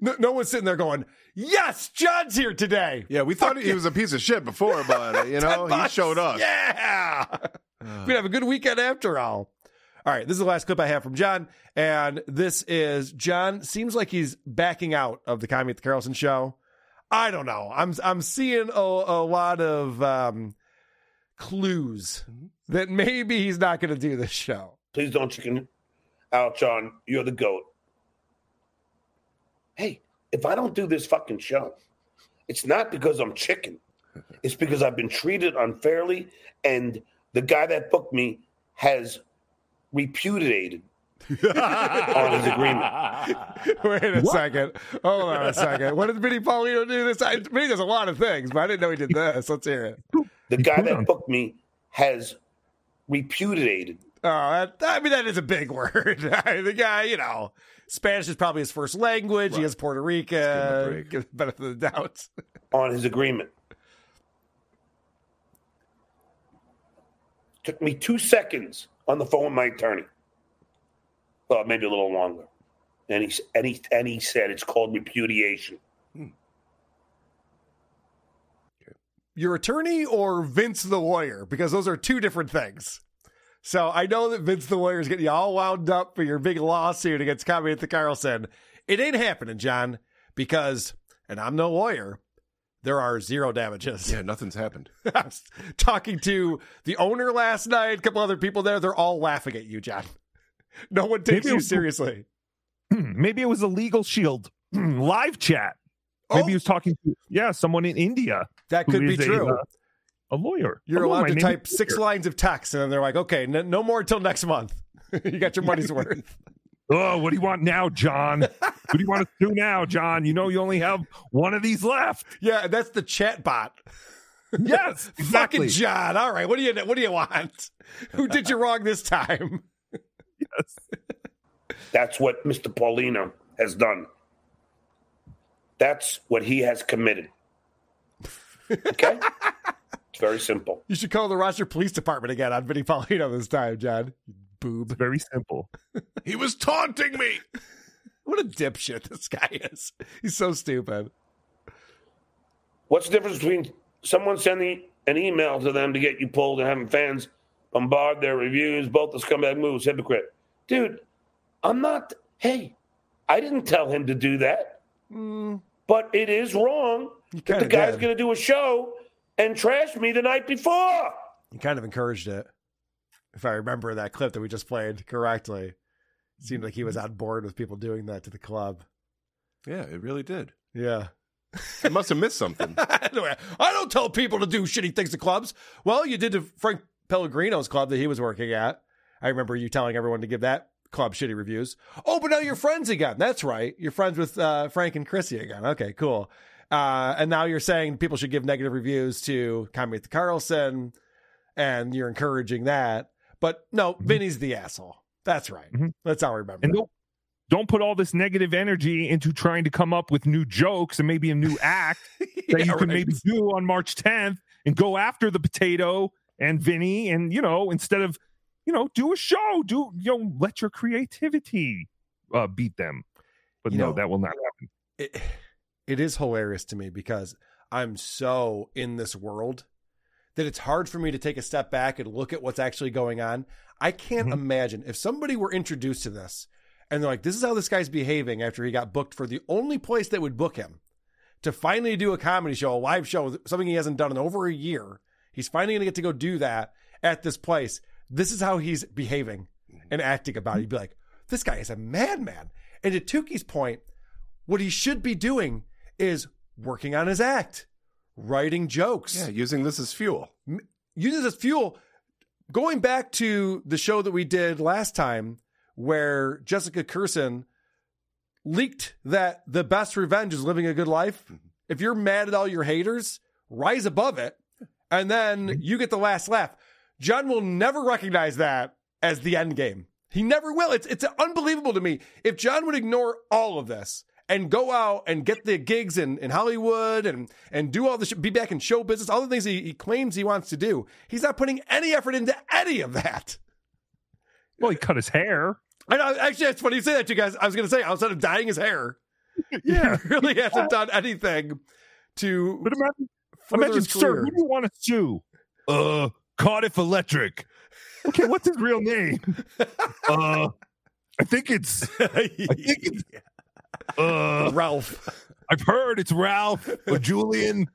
No, no one's sitting there going, "Yes, John's here today." Yeah, we thought he was a piece of shit before, but <laughs> you know, he bucks. showed up. Yeah. We'd have a good weekend after all. All right, this is the last clip I have from John, and this is John seems like he's backing out of the Comedy at the Carlson show. I don't know. I'm I'm seeing a, a lot of um, clues that maybe he's not going to do this show. Please don't chicken out, John. You're the goat. Hey, if I don't do this fucking show, it's not because I'm chicken. <laughs> It's because I've been treated unfairly, and the guy that booked me has repudiated on his agreement. <laughs> Wait a second. Hold on a second. What did Vinny Paulino do this? I, Vinny does a lot of things, but I didn't know he did this. Let's hear it. The guy that booked me has repudiated. Oh, that, I mean, that is a big <laughs> word. <laughs> the guy, you know, Spanish is probably his first language. He has Puerto Rican. Give the benefit of the doubt. on his agreement. Took me two seconds on the phone with my attorney. Well, maybe a little longer. And he and he and he said it's called repudiation. Hmm. Your attorney or Vince the lawyer? Because those are two different things. So I know that Vince the lawyer is getting you all wound up for your big lawsuit against Comedy at the Carlson. It ain't happening, John, because, and I'm no lawyer, there are zero damages. Yeah, nothing's happened. <laughs> I was talking to the owner last night, a couple other people there. They're all laughing at you, John. <laughs> No one takes Maybe you was- seriously. <clears throat> Maybe it was a legal shield <clears throat> live chat. Maybe he was talking to yeah someone in India. Oh. That could be is a, true. uh, A, lawyer. You're Hello, allowed to type six lines of text, and then they're like, okay, n- no more until next month. <laughs> you got your money's <laughs> worth. Oh, what do you want now, John? what do you want to do now, John? You know you only have one of these left. Yeah, that's the chat bot. Yes, exactly. Fucking John. All right, what do you what do you want? Who did you wrong this time? Yes. <laughs> That's what Mr. Paulino has done. That's what he has committed. Okay? <laughs> it's very simple. You should call the Rochester Police Department again on Vinny Paulino this time, John. Boob. Very simple. <laughs> He was taunting me. What a dipshit this guy is. He's so stupid. What's the difference between someone sending an email to them to get you pulled and having fans bombard their reviews, both the scumbag moves, hypocrite? Dude, I'm not, hey, I didn't tell him to do that. Mm. But it is wrong that the guy's going to do a show and trash me the night before. He kind of encouraged it. If I remember that clip that we just played correctly, it seemed like he was on board with people doing that to the club. Yeah, it really did. Yeah. I must have missed something. <laughs> anyway, I don't tell people to do shitty things to clubs. Well, you did to Frank Pellegrino's club that he was working at. I remember you telling everyone to give that club shitty reviews. Oh, but now you're friends again. That's right. You're friends with uh, Frank and Chrissy again. Okay, cool. Uh, and now you're saying people should give negative reviews to the Carlson, and you're encouraging that. But no, Vinny's the asshole. That's right. That's how I remember. And don't don't put all this negative energy into trying to come up with new jokes and maybe a new act <laughs> that Yeah, you can right. maybe do on March 10th and go after the potato and Vinny and you know instead of you know do a show do you know let your creativity uh, beat them. But You no, know, that will not happen. it, it is hilarious to me because I'm so in this world that it's hard for me to take a step back and look at what's actually going on. I can't Mm-hmm. imagine if somebody were introduced to this and they're like, this is how this guy's behaving after he got booked for the only place that would book him to finally do a comedy show, a live show, something he hasn't done in over a year. He's finally going to get to go do that at this place. This is how he's behaving and acting about it. You'd be like, this guy is a madman. And to Tookie's point, what he should be doing is working on his act, writing jokes. Yeah, using this as fuel. Using this as fuel. Going back to the show that we did last time where Jessica Kirson leaked that the best revenge is living a good life. Mm-hmm. If you're mad at all your haters, rise above it. And then mm-hmm. you get the last laugh. John will never recognize that as the end game. He never will. It's it's unbelievable to me. If John would ignore all of this and go out and get the gigs in, in Hollywood and and do all this, be back in show business, all the things he, he claims he wants to do, he's not putting any effort into any of that. Well, he cut his hair. I know. Actually, it's funny you say that, you guys. I was going to say outside of dyeing his hair, <laughs> Yeah. he really hasn't done anything to. But imagine, imagine sir, who do you want to sue? Uh, Cardiff Electric. Okay, what's his real name? <laughs> Uh, I think it's. I <laughs> think it's. Uh, Ralph. I've heard it's Ralph or Julian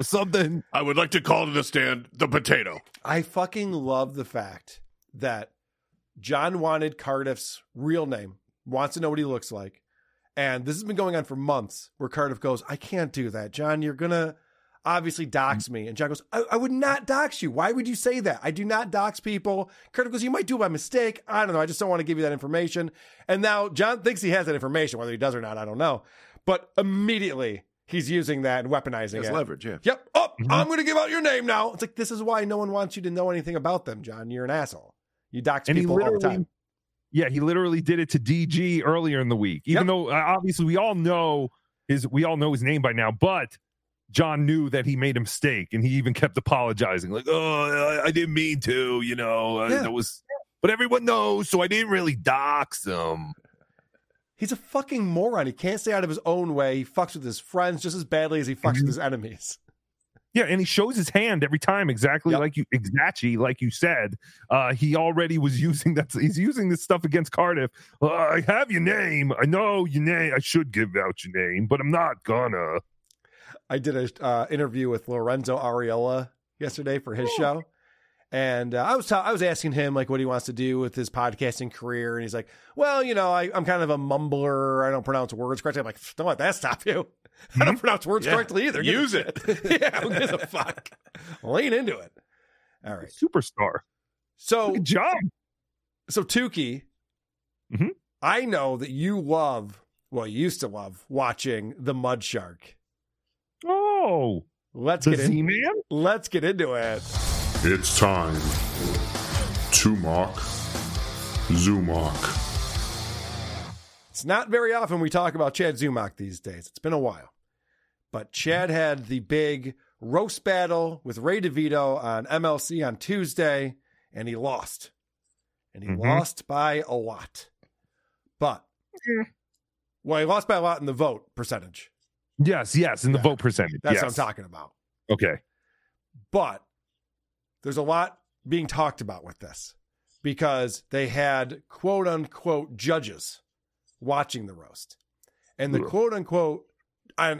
or something. I would like to call to the stand the potato. I fucking love the fact that John wanted Cardiff's real name, wants to know what he looks like. And this has been going on for months where Cardiff goes, I can't do that. John, you're going to obviously dox me. And John goes, I, I would not dox you. Why would you say that? I do not dox people. Cardiff goes, You might do it by mistake. I don't know. I just don't want to give you that information. And now John thinks he has that information. Whether he does or not, I don't know. But immediately he's using that and weaponizing As it. leverage, yeah. Yep. Oh, I'm going to give out your name now. It's like, this is why no one wants you to know anything about them, John. You're an asshole. You dox And people all the time. yeah, he literally did it to DG earlier in the week. Even though uh, obviously we all know his, we all know his name by now, but John knew that he made a mistake, and he even kept apologizing, like, "Oh, I, I didn't mean to," you know. uh, Yeah. That was, but everyone knows, so I didn't really dox him. He's a fucking moron. He can't stay out of his own way. He fucks with his friends just as badly as he fucks with his enemies. Yeah, and he shows his hand every time, exactly like you, exactly like you said. Uh, he already was <laughs> using that. He's using this stuff against Cardiff. Uh, I have your name. I know your name. I should give out your name, but I'm not gonna. I did a uh, interview with Lorenzo Ariola yesterday for his show, and uh, I was ta- I was asking him like what he wants to do with his podcasting career, and he's like, "Well, you know, I, I'm kind of a mumbler. I don't pronounce words correctly." I'm like, "Don't let that stop you. <laughs> I don't pronounce words Yeah. correctly either. Use it. a <laughs> yeah, who gives a fuck? Lean into it. All right, superstar. So Good job. So Tookie, Mhm. I know that you love, well, you used to love watching the Mud Shark. Oh, let's the get in, Z-Man? Let's get into it. It's time. to mock, Zumock. It's not very often we talk about Chad Zumock these days. It's been a while. But Chad had the big roast battle with Ray DeVito on MLC on Tuesday, and he lost. And he Mhm. lost by a lot. But, well, he lost by a lot in the vote percentage. Yes, yes, in the vote percentage. That's yes. what I'm talking about. Okay. But there's a lot being talked about with this because they had quote unquote judges watching the roast. And the Ugh. quote unquote, I,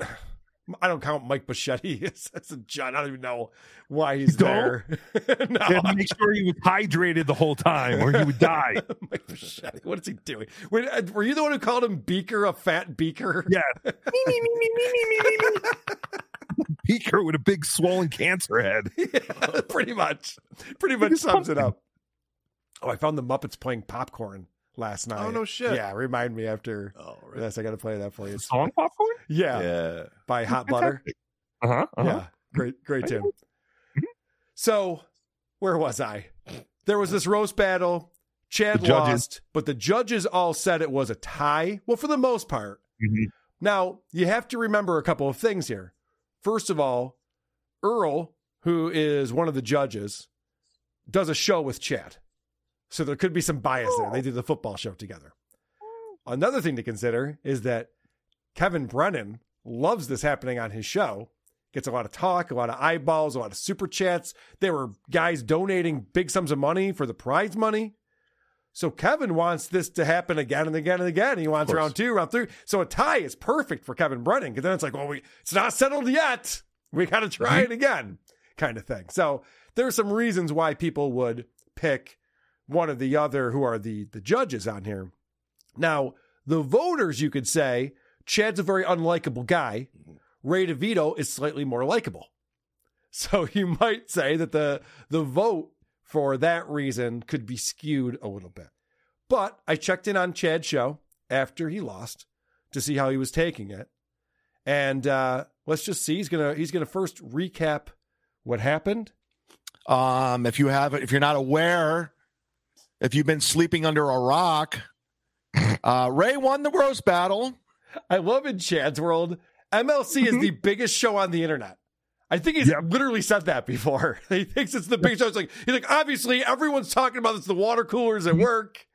I don't count Mike Bocchetti <laughs> as, as a judge. I don't even know why he's there. <laughs> no, make sure he was hydrated the whole time, or he would die. <laughs> Mike Bocchetti, what is he doing? Wait, uh, were you the one who called him Beaker a fat Beaker? Yeah. Beaker with a big swollen cancer head. Yeah, pretty much. Pretty much sums it up. Oh, I found the Muppets playing popcorn last night. Oh, no shit. Yeah, remind me after Oh, this. I got to play that for you. Song popcorn? Yeah, Yeah. by Hot Butter. Uh-huh. uh-huh. Yeah, great, great tune. So, where was I? There was this roast battle. Chad lost, but the judges all said it was a tie. Well, for the most part. Mhm. Now, you have to remember a couple of things here. First of all, Earl, who is one of the judges, does a show with Chad. So there could be some bias there. They do the football show together. Oh. Another thing to consider is that Kevin Brennan loves this happening on his show. Gets a lot of talk, a lot of eyeballs, a lot of super chats. There were guys donating big sums of money for the prize money. So Kevin wants this to happen again and again and again. He wants round two, round three. So a tie is perfect for Kevin Brennan because then it's like, well, we, it's not settled yet. We got to try mm-hmm. it again, kind of thing. So there are some reasons why people would pick one or the other who are the the judges on here. Now, the voters, you could say, Chad's a very unlikable guy. Ray DeVito is slightly more likable. <laughs> So you might say that the the vote for that reason could be skewed a little bit. But I checked in on Chad's show after he lost to see how he was taking it. And uh, let's just see. He's gonna he's gonna first recap what happened. Um, if you have, if you're not aware, if you've been sleeping under a rock, <laughs> uh, Ray won the roast battle. I love in Chad's world. MLC is the biggest show on the internet. I think he's literally said that before. <laughs> He thinks it's the biggest show. It's like he's like, obviously everyone's talking about this. The water coolers at work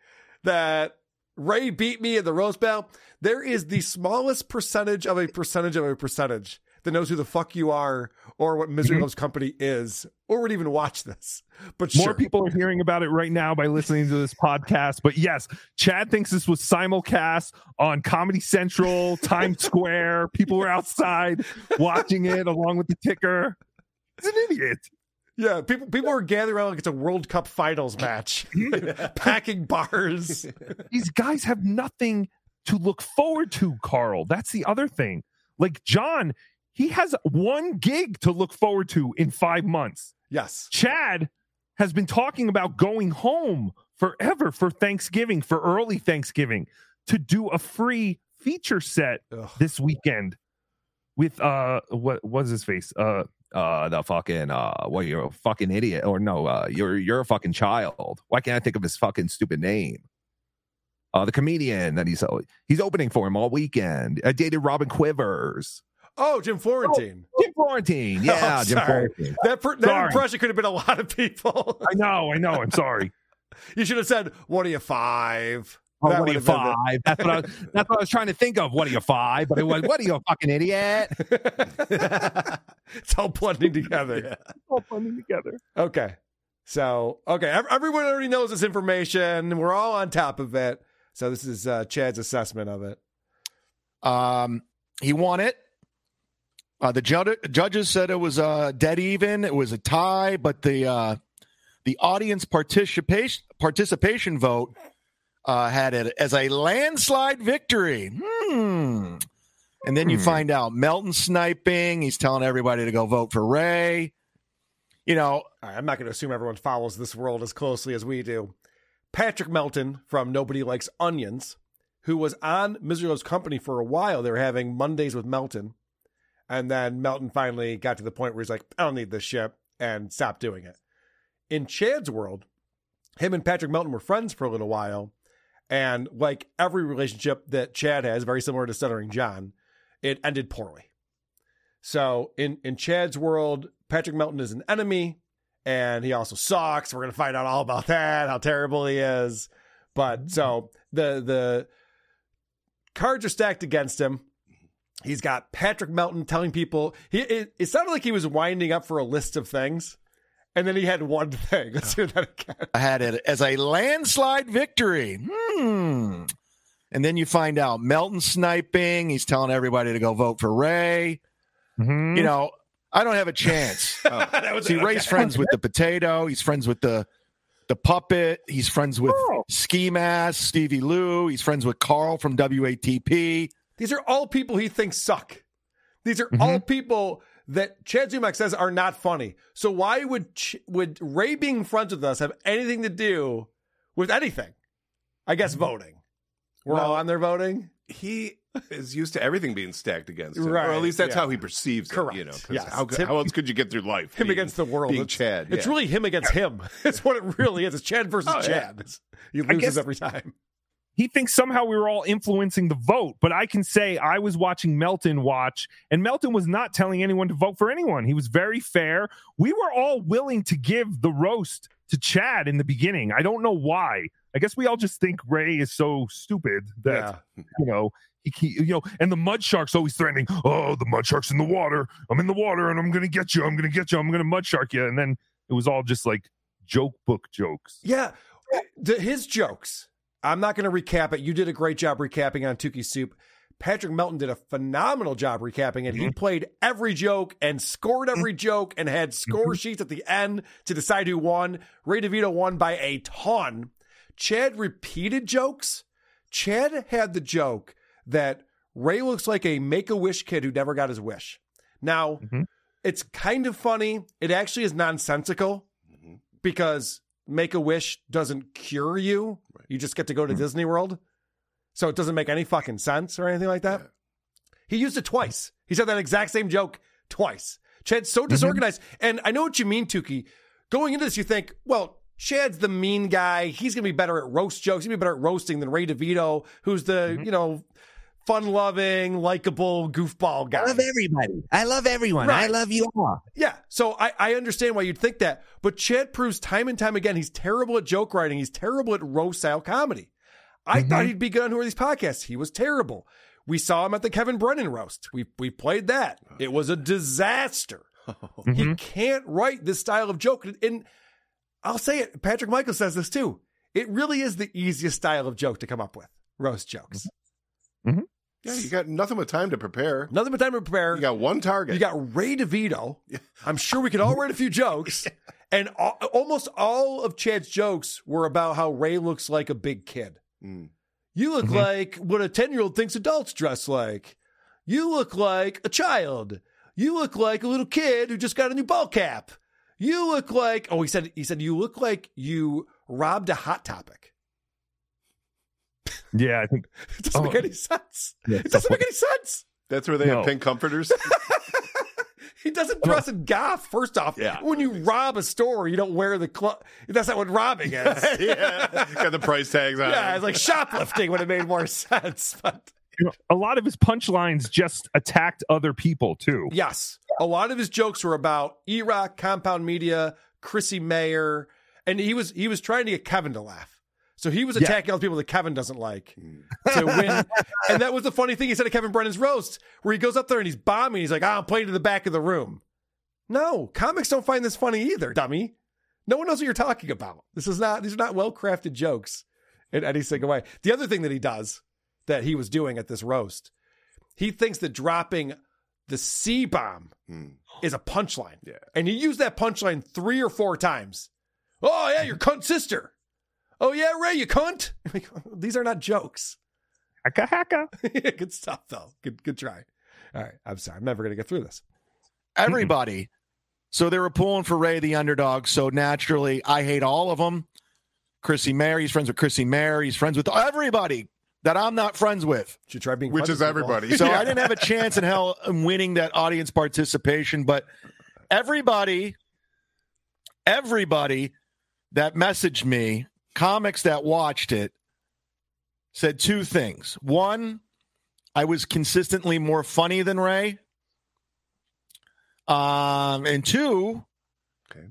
that Ray beat me in the roast battle. There is the smallest percentage of a percentage of a percentage that knows who the fuck you are or what Misery mm-hmm. Loves Company is or would even watch this. But More sure. people are hearing about it right now by listening to this podcast. But yes, Chad thinks this was simulcast on Comedy Central, Times <laughs> Square. People were outside watching it along with the ticker. He's an idiot. Yeah, people people are gathering around like it's a World Cup finals match, <laughs> <laughs> packing bars. These guys have nothing to look forward to, Carl. That's the other thing. Like John, he has one gig to look forward to in five months. Yes. Chad has been talking about going home forever for Thanksgiving, for early Thanksgiving, to do a free feature set this weekend with uh what was his face? Uh uh the fucking uh well you're a fucking idiot or no uh you're you're a fucking child. Why can't I think of his fucking stupid name? Uh the comedian that he's he's opening for him all weekend. I dated Robin Quivers. Oh, Jim Florentine. Jim Florentine. Yeah, <laughs> Oh, Jim. Florentine. That per, that impression could have been a lot of people. <laughs> I know, I know. I'm sorry. <laughs> you should have said, "What are you five? Oh, That what are you have been the- five? That's what I was, that's what I was trying to think of. What are you five? But it was what are you a fucking idiot? it's all blending together. All blending together. Okay. So, okay, everyone already knows this information. We're all on top of it. So this is uh, Chad's assessment of it. Um, he won it. Uh, the jud- judges said it was uh, dead even. It was a tie, but the uh, the audience participation participation vote uh, had it as a landslide victory. Hmm. And then you Hmm. find out Melton sniping. He's telling everybody to go vote for Ray. You know, right, I'm not going to assume everyone follows this world as closely as we do. Patrick Melton from Nobody Likes Onions, who was on Misery Company for a while. They were having Mondays with Melton. And then Melton finally got to the point where he's like, I don't need this ship and stopped doing it. In Chad's world, him and Patrick Melton were friends for a little while. And like every relationship that Chad has, very similar to Stuttering John, it ended poorly. So in in Chad's world, Patrick Melton is an enemy, and he also sucks. We're gonna find out all about that, how terrible he is. But so the the cards are stacked against him. He's got Patrick Melton telling people he it, it sounded like he was winding up for a list of things, and then he had one <laughs> thing. Let's do that again. I had it as a landslide victory. Hmm. And then you find out Melton sniping. He's telling everybody to go vote for Ray. Mm-hmm. You know, I don't have a chance. <laughs> <laughs> was See, it. Ray's friends with the potato. He's friends with the the puppet. He's friends with Oh. Ski Mask, Stevie Lou. He's friends with Carl from WATP. These are all people he thinks suck. These are Mm-hmm. all people that Chad Zumock says are not funny. So why would Ch- would Ray being friends with us have anything to do with anything? I guess voting. We're all Well, on there voting. He is used to everything being stacked against him, Right, or at least that's yeah. how he perceives Correct. it. You know, Yes. how, how else could you get through life? Him being- against the world. being it's, Chad. It's yeah. really him against him. <laughs> It's what it really is. It's Chad versus Oh. Chad. It's- He loses guess- every time. He thinks somehow we were all influencing the vote. But I can say I was watching Melton watch, and Melton was not telling anyone to vote for anyone. He was very fair. We were all willing to give the roast to Chad in the beginning. I don't know why. I guess we all just think Ray is so stupid that you know. He, you know, and the mud shark's always threatening. Oh, the mud shark's in the water. I'm in the water, and I'm gonna get you. I'm gonna get you. I'm gonna mud shark you. And then it was all just like joke book jokes. Yeah. The, his jokes. I'm not going to recap it. You did a great job recapping on Tookie Soup. Patrick Melton did a phenomenal job recapping it. He Mm-hmm. played every joke and scored mm-hmm. every joke and had score mm-hmm. sheets at the end to decide who won. Ray DeVito won by a ton. Chad repeated jokes. Chad had the joke that Ray looks like a make a wish kid who never got his wish. Now, mm-hmm. it's kind of funny. It actually is nonsensical because make a wish doesn't cure you. You just get to go to hmm. Disney World. So it doesn't make any fucking sense or anything like that. He used it twice. He said that exact same joke twice. Chad's so mm-hmm. disorganized. And I know what you mean, Tookie. Going into this, you think, well, Chad's the mean guy. He's going to be better at roast jokes. He's going to be better at roasting than Ray DeVito, who's the, mm-hmm. you know, fun loving, likable goofball guy. I love everybody. I love everyone. I love you all. Yeah. So I, I understand why you'd think that. But Chad proves time and time again he's terrible at joke writing. He's terrible at roast style comedy. I mm-hmm. thought he'd be good on Who Are These Podcasts. He was terrible. We saw him at the Kevin Brennan roast. We we played that. It was a disaster. <laughs> He mm-hmm. can't write this style of joke. And I'll say it, Patrick Michael says this too. It really is the easiest style of joke to come up with. Roast jokes. Mm-hmm. Yeah, you got nothing but time to prepare. Nothing but time to prepare. You got one target. You got Ray DeVito. I'm sure we could all write a few jokes. <laughs> And all, almost all of Chad's jokes were about how Ray looks like a big kid. Mm. You look like what a 10 year old thinks adults dress like. You look like a child. You look like a little kid who just got a new ball cap. You look like, oh, he said, he said, you look like you robbed a hot topic. Yeah, I think <laughs> It doesn't Oh. make any sense. Yeah, it doesn't make any sense. That's where they No. have pink comforters. <laughs> He doesn't dress in goth. First off, when you rob a store, you don't wear the clo That's not what robbing is. <laughs> yeah, got the price tags on. yeah, it's like shoplifting would have made more sense. But you know, a lot of his punchlines just attacked other people too. yes, a lot of his jokes were about E-Rock, Compound Media, Chrissie Mayr, and he was he was trying to get Kevin to laugh. So he was Yeah. attacking all the people that Kevin doesn't like to win. <laughs> and that was the funny thing he said at Kevin Brennan's roast, where he goes up there and he's bombing. He's like, ah, I'm playing to the back of the room. No, comics don't find this funny either, dummy. No one knows what you're talking about. This is not, these are not well crafted jokes in any single way. The other thing that he does that he was doing at this roast, he thinks that dropping the C bomb is a punchline. Yeah. And he used that punchline three or four times. Oh, yeah, your cunt sister. Oh, yeah, Ray, you cunt. <laughs> These are not jokes. Hacka hacka. <laughs> good stuff, though. Good, good try. All right. I'm sorry. I'm never going to get through this. Everybody. so they were pulling for Ray, the underdog. So naturally, I hate all of them. Chrissy Mary, he's friends with Chrissy Mary, He's friends with everybody that I'm not friends with. Should try being Which is everybody. So Yeah. <laughs> I didn't have a chance in hell in winning that audience participation. But everybody, everybody that messaged me, comics that watched it, said two things. One, I was consistently more funny than Ray. Um, and two, okay.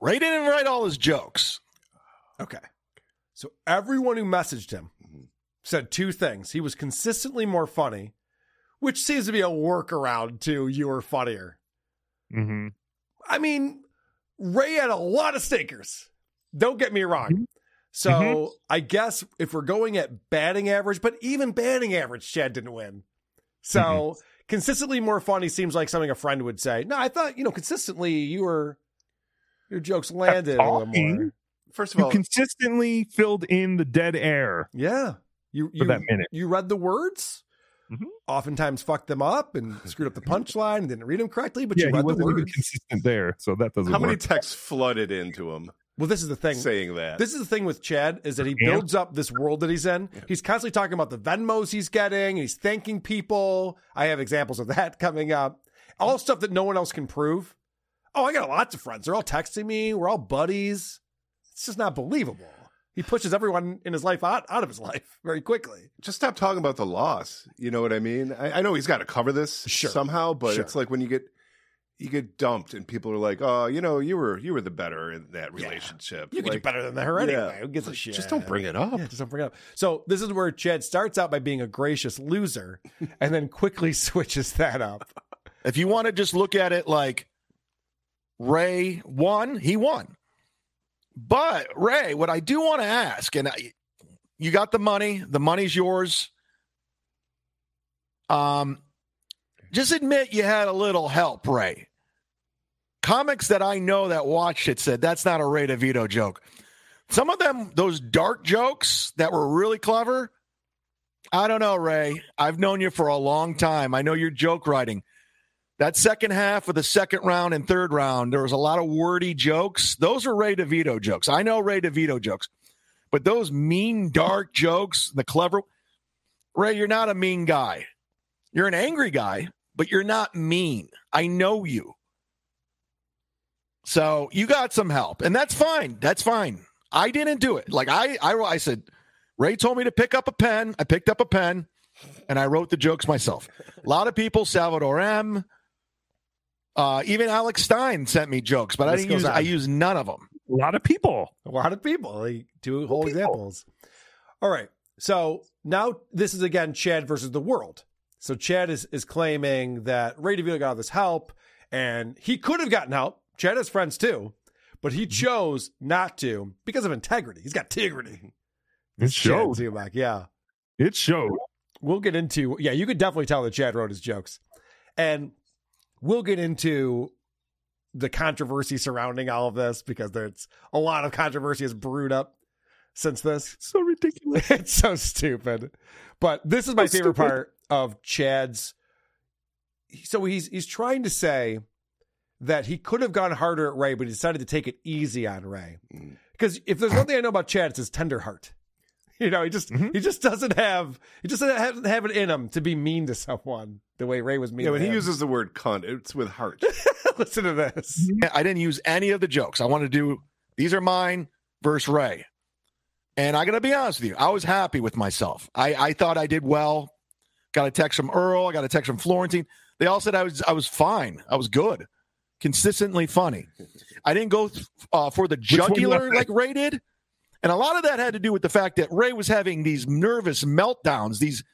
Ray didn't write all his jokes. Okay. So everyone who messaged him said two things. He was consistently more funny, which seems to be a workaround to you were funnier. Mm-hmm. I mean, Ray had a lot of stinkers. Don't get me wrong. Mm-hmm. So Mhm. I guess if we're going at batting average, but even batting average, Chad didn't win. So Mm-hmm. consistently more funny seems like something a friend would say. No, I thought, you know, consistently you were your jokes landed a little more. First You all, consistently filled in the dead air. Yeah. You For you, that minute. you read the words, Mhm. oftentimes fucked them up and screwed up the punchline and didn't read them correctly, but yeah, you he read the wasn't even words. consistent there, so that doesn't How many texts flooded into him Well, this is the thing. saying that? This is the thing with Chad is that he builds up this world that he's in. He's constantly talking about the Venmos he's getting. And he's thanking people. I have examples of that <laughs> coming up. All stuff that no one else can prove. Oh, I got lots of friends. They're all texting me. We're all buddies. It's just not believable. He pushes everyone in his life out, out of his life very quickly. Just stop talking about the loss. You know what I mean? I, I know he's got to cover this Sure. somehow, but Sure. it's like when you get you get dumped and people are like, "Oh, you know, you were you were the better in that relationship. You can like, do better than her anyway. Who gives a shit? Just don't bring it up. Yeah, just don't bring it up. So this is where Chad starts out by being a gracious loser <laughs> and then quickly <laughs> switches that up. If you want to just look at it like Ray won, he won. But Ray, what I do want to ask, and I, you got the money, the money's yours. Um, just admit you had a little help, Ray. Comics that I know that watched it said that's not a Ray DeVito joke. Some of them, those dark jokes that were really clever. I don't know, Ray. I've known you for a long time. I know your joke writing. That second half of the second round and third round, there was a lot of wordy jokes. Those are Ray DeVito jokes. I know Ray DeVito jokes, but those mean, dark jokes, the clever Ray, you're not a mean guy. You're an angry guy, but you're not mean. I know you. So you got some help, and that's fine. That's fine. I didn't do it. Like I, I, I said, Ray told me to pick up a pen. I picked up a pen, and I wrote the jokes myself. A lot of people, Salvador M, uh, even Alex Stein sent me jokes, but I didn't use. on. I used none of them. A lot of people. A lot of people. Like two whole examples. All right. So now this is again Chad versus the world. So Chad is is claiming that Ray DeVito got all this help, and he could have gotten help. Chad has friends too, but he mm-hmm. chose not to because of integrity. He's got integrity. It <laughs> showed. Zumock, yeah. It showed. We'll get into yeah, you could definitely tell that Chad wrote his jokes. And we'll get into the controversy surrounding all of this because there's a lot of controversy has brewed up since this. So ridiculous. <laughs> it's so stupid. But this is my So favorite stupid. part of Chad's so he's he's trying to say that he could have gone harder at Ray, but he decided to take it easy on Ray. Because if there's one thing I know about Chad, it's his tender heart. <laughs> You know, he just Mm-hmm. he just doesn't have he just doesn't have, have it in him to be mean to someone the way Ray was mean. Yeah, to when he him. uses the word cunt, it's with heart. <laughs> Listen to this. I didn't use any of the jokes. I want to do these are mine versus Ray. And I got to be honest with you, I was happy with myself. I, I thought I did well. Got a text from Earl. I got a text from Florentine. They all said I was I was fine. I was good, consistently funny. I didn't go uh, for the jugular like Ray did, and a lot of that had to do with the fact that Ray was having these nervous meltdowns, these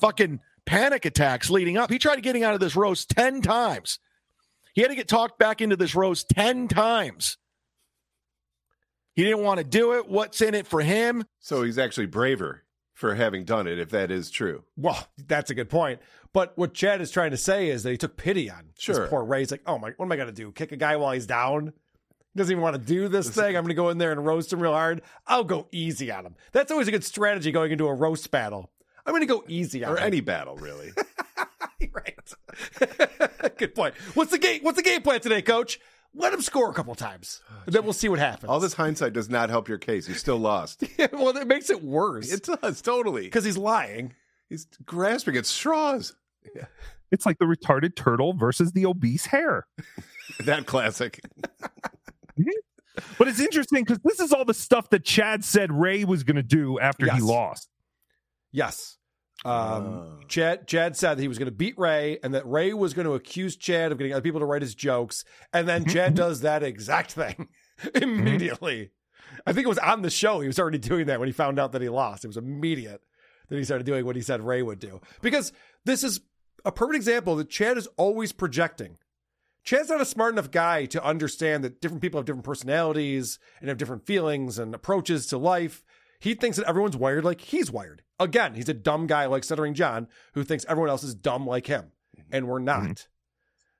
fucking panic attacks leading up. He tried getting out of this roast ten times. He had to get talked back into this roast 10 times. He didn't want to do it. What's in it for him? So he's actually braver for having done it, if that is true. Well, that's a good point. But what Chad is trying to say is that he took pity on Sure. this poor Ray. He's like, oh my, what am I going to do? Kick a guy while he's down? He doesn't even want to do this thing. I'm going to go in there and roast him real hard. I'll go easy on him. That's always a good strategy going into a roast battle. I'm going to go easy on him. Or him. any battle, really. <laughs> right. <laughs> good point. What's the game? What's the game plan today, Coach? Let him score a couple times, oh, and then we'll see what happens. All this hindsight does not help your case. You still lost. <laughs> well, it makes it worse It does, totally. because he's lying. He's grasping at straws. It's like the retarded turtle versus the obese hare. <laughs> That classic. <laughs> But it's interesting because this is all the stuff that Chad said Ray was going to do after he lost. Yes. Um, Chad Chad said that he was going to beat Ray and that Ray was going to accuse Chad of getting other people to write his jokes. And then <laughs> Chad does that exact thing <laughs> immediately. I think it was on the show. He was already doing that when he found out that he lost. It was immediate that he started doing what he said Ray would do. Because this is a perfect example that Chad is always projecting. Chad's not a smart enough guy to understand that different people have different personalities and have different feelings and approaches to life. He thinks that everyone's wired like he's wired. Again, he's a dumb guy like Stuttering John who thinks everyone else is dumb like him, mm-hmm. and we're not. Mm-hmm.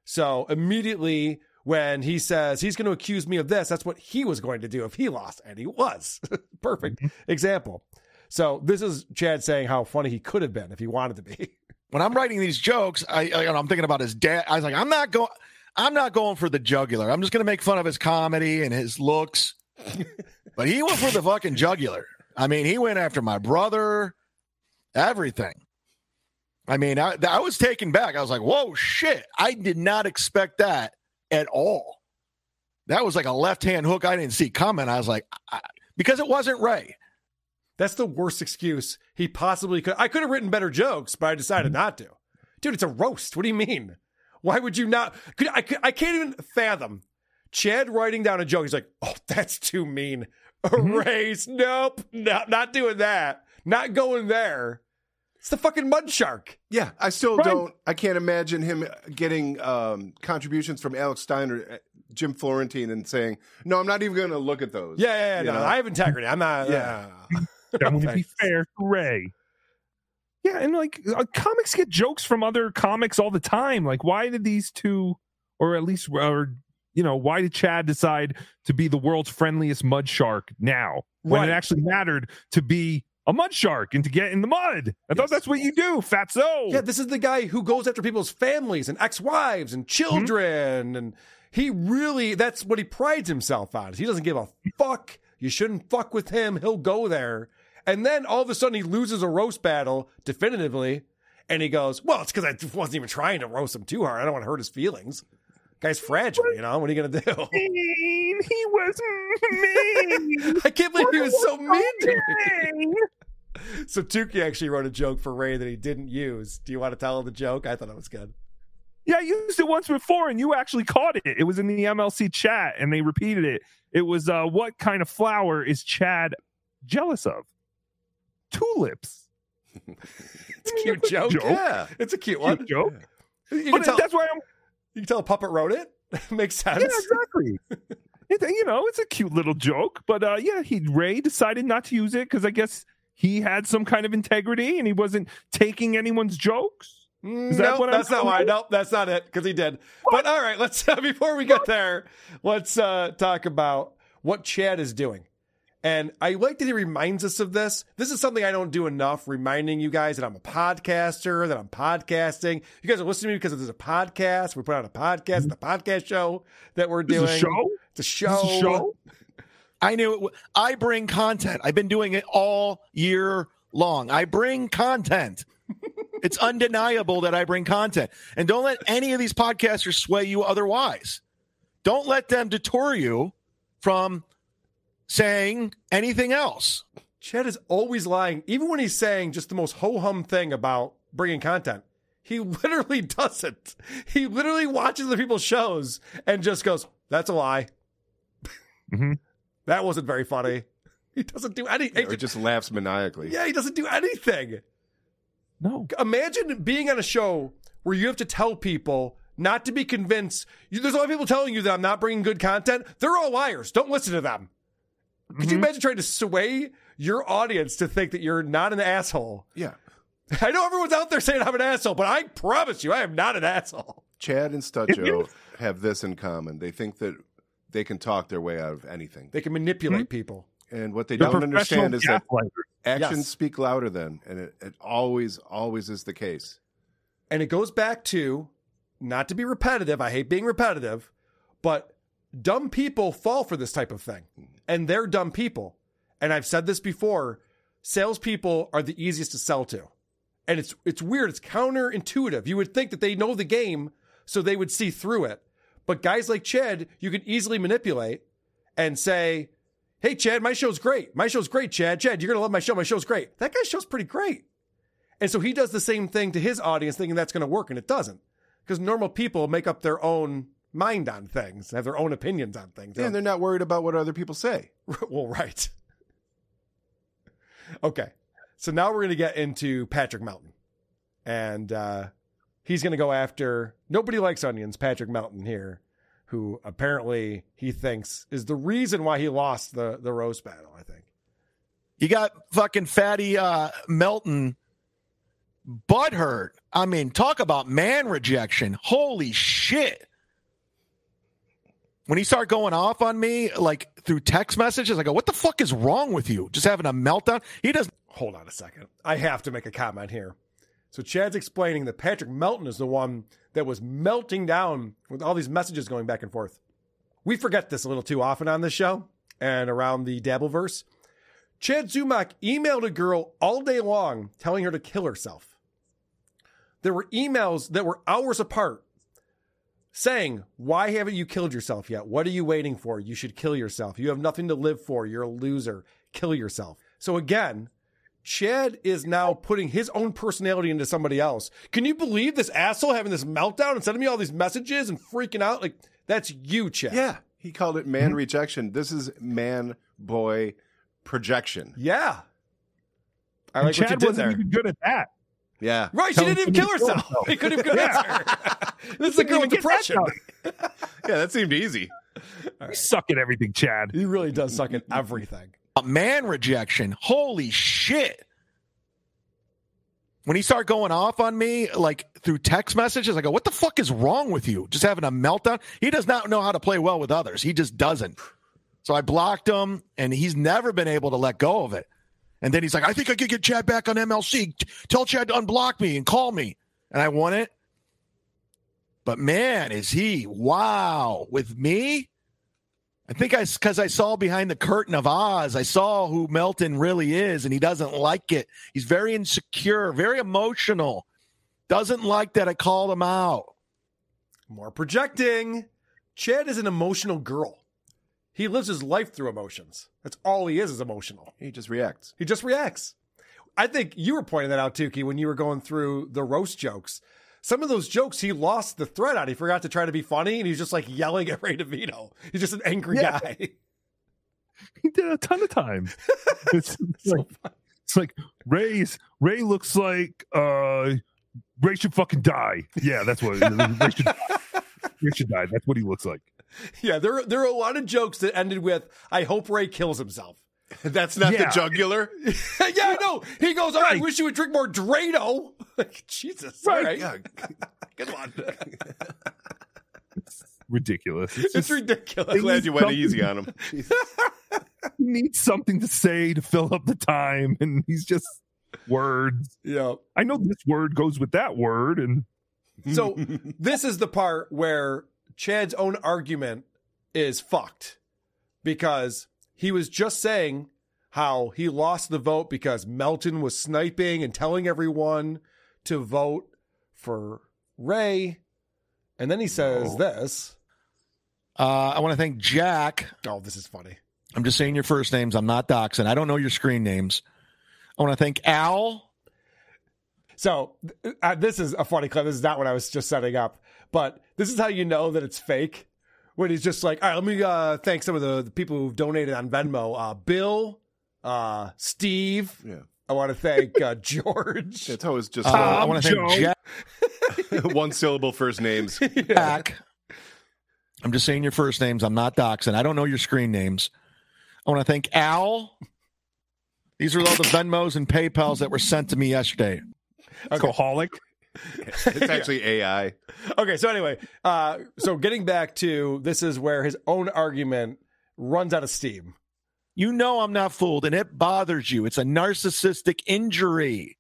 So immediately when he says he's going to accuse me of this, that's what he was going to do if he lost, and he was. <laughs> Perfect mm-hmm. example. So this is Chad saying how funny he could have been if he wanted to be. <laughs> when I'm writing these jokes, I, I I'm thinking about his dad. I was like, I'm not going. I'm not going for the jugular. I'm just going to make fun of his comedy and his looks. <laughs> but he went for the fucking jugular. I mean, he went after my brother, everything. I mean, I, I was taken back. I was like, whoa, shit. I did not expect that at all. That was like a left hand hook I didn't see coming. I was like, I, because it wasn't Ray. That's the worst excuse he possibly could. I could have written better jokes, but I decided not to. Dude, it's a roast. What do you mean? Why would you not? Could, I, I can't even fathom Chad writing down a joke. He's like, oh, <laughs> that's too mean. Erase. Nope. No, not doing that. Not going there. It's the fucking mud shark. Yeah, I still Right. don't. I can't imagine him getting um, contributions from Alex Steiner, uh, Jim Florentine, and saying, "No, I'm not even going to look at those." Yeah, yeah, yeah. No, know? I have integrity. I'm not. Yeah. Yeah. That wouldn't be fair to Ray. Yeah, and like uh, comics get jokes from other comics all the time. Like, why did these two, or at least, or you know, why did Chad decide to be the world's friendliest mud shark now when Right. it actually mattered to be a mud shark and to get in the mud? I thought that's what you do, fatso. Yeah, this is the guy who goes after people's families and ex-wives and hmm? children, and he really that's what he prides himself on. He doesn't give a fuck. You shouldn't fuck with him. He'll go there, and then all of a sudden he loses a roast battle definitively, and he goes, "Well, it's because I wasn't even trying to roast him too hard. I don't want to hurt his feelings." Guy's fragile, you know. What are you gonna do? <laughs> Mean. He was mean. <laughs> I can't believe he was so mean to me. <laughs> So Tookie actually wrote a joke for Ray that he didn't use. Do you want to tell him the joke? I thought it was good. Yeah, I used it once before and you actually caught it. It was in the MLC chat and they repeated it. It was uh what kind of flower is Chad jealous of? Tulips. It's a cute joke. joke. Yeah, it's a cute one. Joke. Can But tell, that's why I'm you can tell a puppet wrote it. <laughs> Makes sense. Yeah, exactly. <laughs> it, you know, it's a cute little joke, but uh yeah, he Ray decided not to use it because I guess he had some kind of integrity and he wasn't taking anyone's jokes. Is that what that's not why. Nope, that's not it. Because he did. But all right, let's uh, <laughs> before we get there, let's uh, talk about what Chad is doing. And I like that he reminds us of this. This is something I don't do enough, reminding you guys that I'm a podcaster, that I'm podcasting. You guys are listening to me because there's a podcast. We put out a podcast, the podcast show that we're This doing. a show? It's a show. Is a show? I knew it. w- I bring content. I've been doing it all year long. I bring content. <laughs> it's undeniable that I bring content. And don't let any of these podcasters sway you otherwise. Don't let them detour you from saying anything else. Chad is always lying, even when he's saying just the most ho hum thing about bringing content. He <laughs> literally doesn't. He literally watches the people's shows and just goes, "That's a lie. Mm-hmm. <laughs> That wasn't very funny." He doesn't do anything. He just laughs maniacally. yeah, he doesn't do anything. No. Imagine being on a show where you have to tell people not to be convinced. You, there's a lot of people telling you that I'm not bringing good content. They're all liars. Don't listen to them. Could you mm-hmm. imagine trying to sway your audience to think that you're not an asshole? Yeah. <laughs> I know everyone's out there saying I'm an asshole, but I promise you, I am not an asshole. Chad and Stutcho <laughs> have this in common. They think that they can talk their way out of anything. They can manipulate hmm? people. And what they They're don't understand is that actions Yes. speak louder than, and it, it always, always is the case. And it goes back to not to be repetitive. I hate being repetitive, but dumb people fall for this type of thing. Mm-hmm. And they're dumb people. And I've said this before salespeople are the easiest to sell to. And it's it's weird. It's counterintuitive. You would think that they know the game, so they would see through it. But guys like Chad, you can easily manipulate and say, Hey Chad, my show's great. My show's great, Chad. Chad, you're gonna love my show. My show's great. That guy's show's pretty great. And so he does the same thing to his audience, thinking that's to work, and it doesn't. Because normal people make up their own mind on things, have their own opinions on things. Yeah, and they're not worried about what other people say. <laughs> well, right. <laughs> Okay. So now we're going to get into Patrick Melton. And uh, he's going to go after nobody likes onions, Patrick Melton here, who apparently he thinks is the reason why he lost the, the roast battle, I think. You got fucking fatty uh, Melton butthurt. I mean, talk about man rejection. Holy shit. When he started going off on me, like through text messages, I go, what the fuck is wrong with you? Just having a meltdown? He doesn't. Hold on a second. I have to make a comment here. So Chad's explaining that Patrick Melton is the one that was melting down with all these messages going back and forth. We forget this a little too often on this show and around the Dabbleverse. Chad Zumock emailed a girl all day long telling her to kill herself. There were emails that were hours apart saying, Why haven't you killed yourself yet? What are you waiting for? You should kill yourself. You have nothing to live for. You're a loser. Kill yourself. So again, Chad is now putting his own personality into somebody else. Can you believe this asshole having this meltdown and sending me all these messages and freaking out? Like, that's you, Chad. Yeah. He called it man rejection. This is man boy projection. Yeah. I And like what you Chad did wasn't there. even good at that. Yeah. Right, she didn't even kill kill herself. himself. <laughs> He couldn't even kill Yeah. herself. <laughs> this is a girl with depression. <laughs> Yeah, that seemed easy. You suck at everything, Chad. He really does suck at everything. A man rejection. Holy shit. When he started going off on me, like through text messages, I go, what the fuck is wrong with you? Just having a meltdown? He does not know how to play well with others. He just doesn't. So I blocked him, and he's never been able to let go of it. And then he's like, I think I could get Chad back on MLC. Tell Chad to unblock me and call me. And I won it. But man, is he wow with me? I think I because I saw behind the curtain of Oz, I saw who Melton really is, and he doesn't like it. He's very insecure, very emotional. Doesn't like that I called him out. More projecting. Chad is an emotional girl. He lives his life through emotions. That's all he is, is emotional. He just reacts. He just reacts. I think you were pointing that out, Tookie, when you were going through the roast jokes. Some of those jokes, he lost the thread on. He forgot to try to be funny, and he's just like yelling at <laughs> Ray DeVito. He's just an angry Yeah. guy. <laughs> He did a ton of times. <laughs> It's, it's like, it's like Ray's Ray looks like uh Ray should fucking die. Yeah, that's what Ray should die. Ray should die. That's what he looks like. <laughs> Yeah, there there are a lot of jokes that ended with "I hope Ray kills himself." <laughs> That's not Yeah. the jugular. <laughs> yeah, no. He goes, "Oh, I wish you would drink more Drano." Like, Jesus, all right. Yeah. Good one. Ridiculous. It's, It's just, ridiculous. Glad you went easy on him. he needs something to say to fill up the time, and he's just words. Yeah. I know this word goes with that word, and So this is the part where Chad's own argument is fucked because he was just saying how he lost the vote because Melton was sniping and telling everyone to vote for Ray. And then he says this. Uh, I want to thank Jack. Oh, this is funny. I'm just saying your first names. I'm not doxing. I don't know your screen names. I want to thank Al. So uh, this is a funny clip. This is not what I was just setting up, but this is how you know that it's fake. When he's just like, all right, let me uh, thank some of the, the people who've donated on Venmo. Uh, Bill, uh, Steve. Yeah. I want to thank uh, <laughs> George. It's always just Uh, I want to thank Jack. <laughs> <laughs> one syllable first names. Jack. I'm just saying your first names. I'm not doxing. I don't know your screen names. I want to thank Al. These are all the Venmos and PayPals that were sent to me yesterday. alcoholic. <laughs> It's actually AI. Okay, so anyway, uh, so getting back to this is where his own argument runs out of steam. You know I'm not fooled, and it bothers you. It's a narcissistic injury.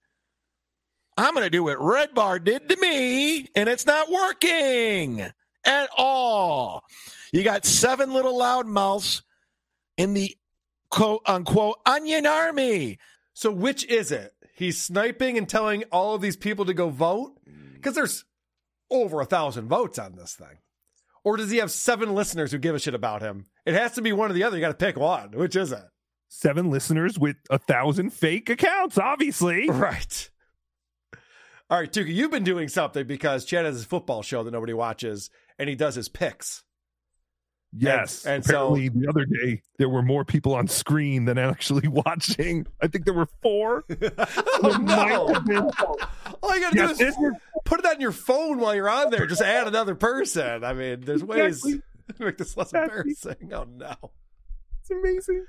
I'm going to do what Red Bar did to me, and it's not working at all. You got seven little loudmouths in the quote unquote onion army. So which is it? He's sniping and telling all of these people to go vote because there's over a thousand votes on this thing. Or does he have seven listeners who give a shit about him? It has to be one or the other. You got to pick one. Which is it? Seven listeners with a thousand fake accounts, obviously. Right. All right, Tookie, you've been doing something because Chad has his football show that nobody watches, and he does his picks. Yes. And- and so- apparently the other day there were more people on screen than actually <laughs> watching. I think there were four. <laughs> Oh no! All you gotta Yes, do is put that in your phone while you're on there. Just add another person. I mean, there's ways Exactly. <laughs> to make this less embarrassing. Oh no! It's amazing.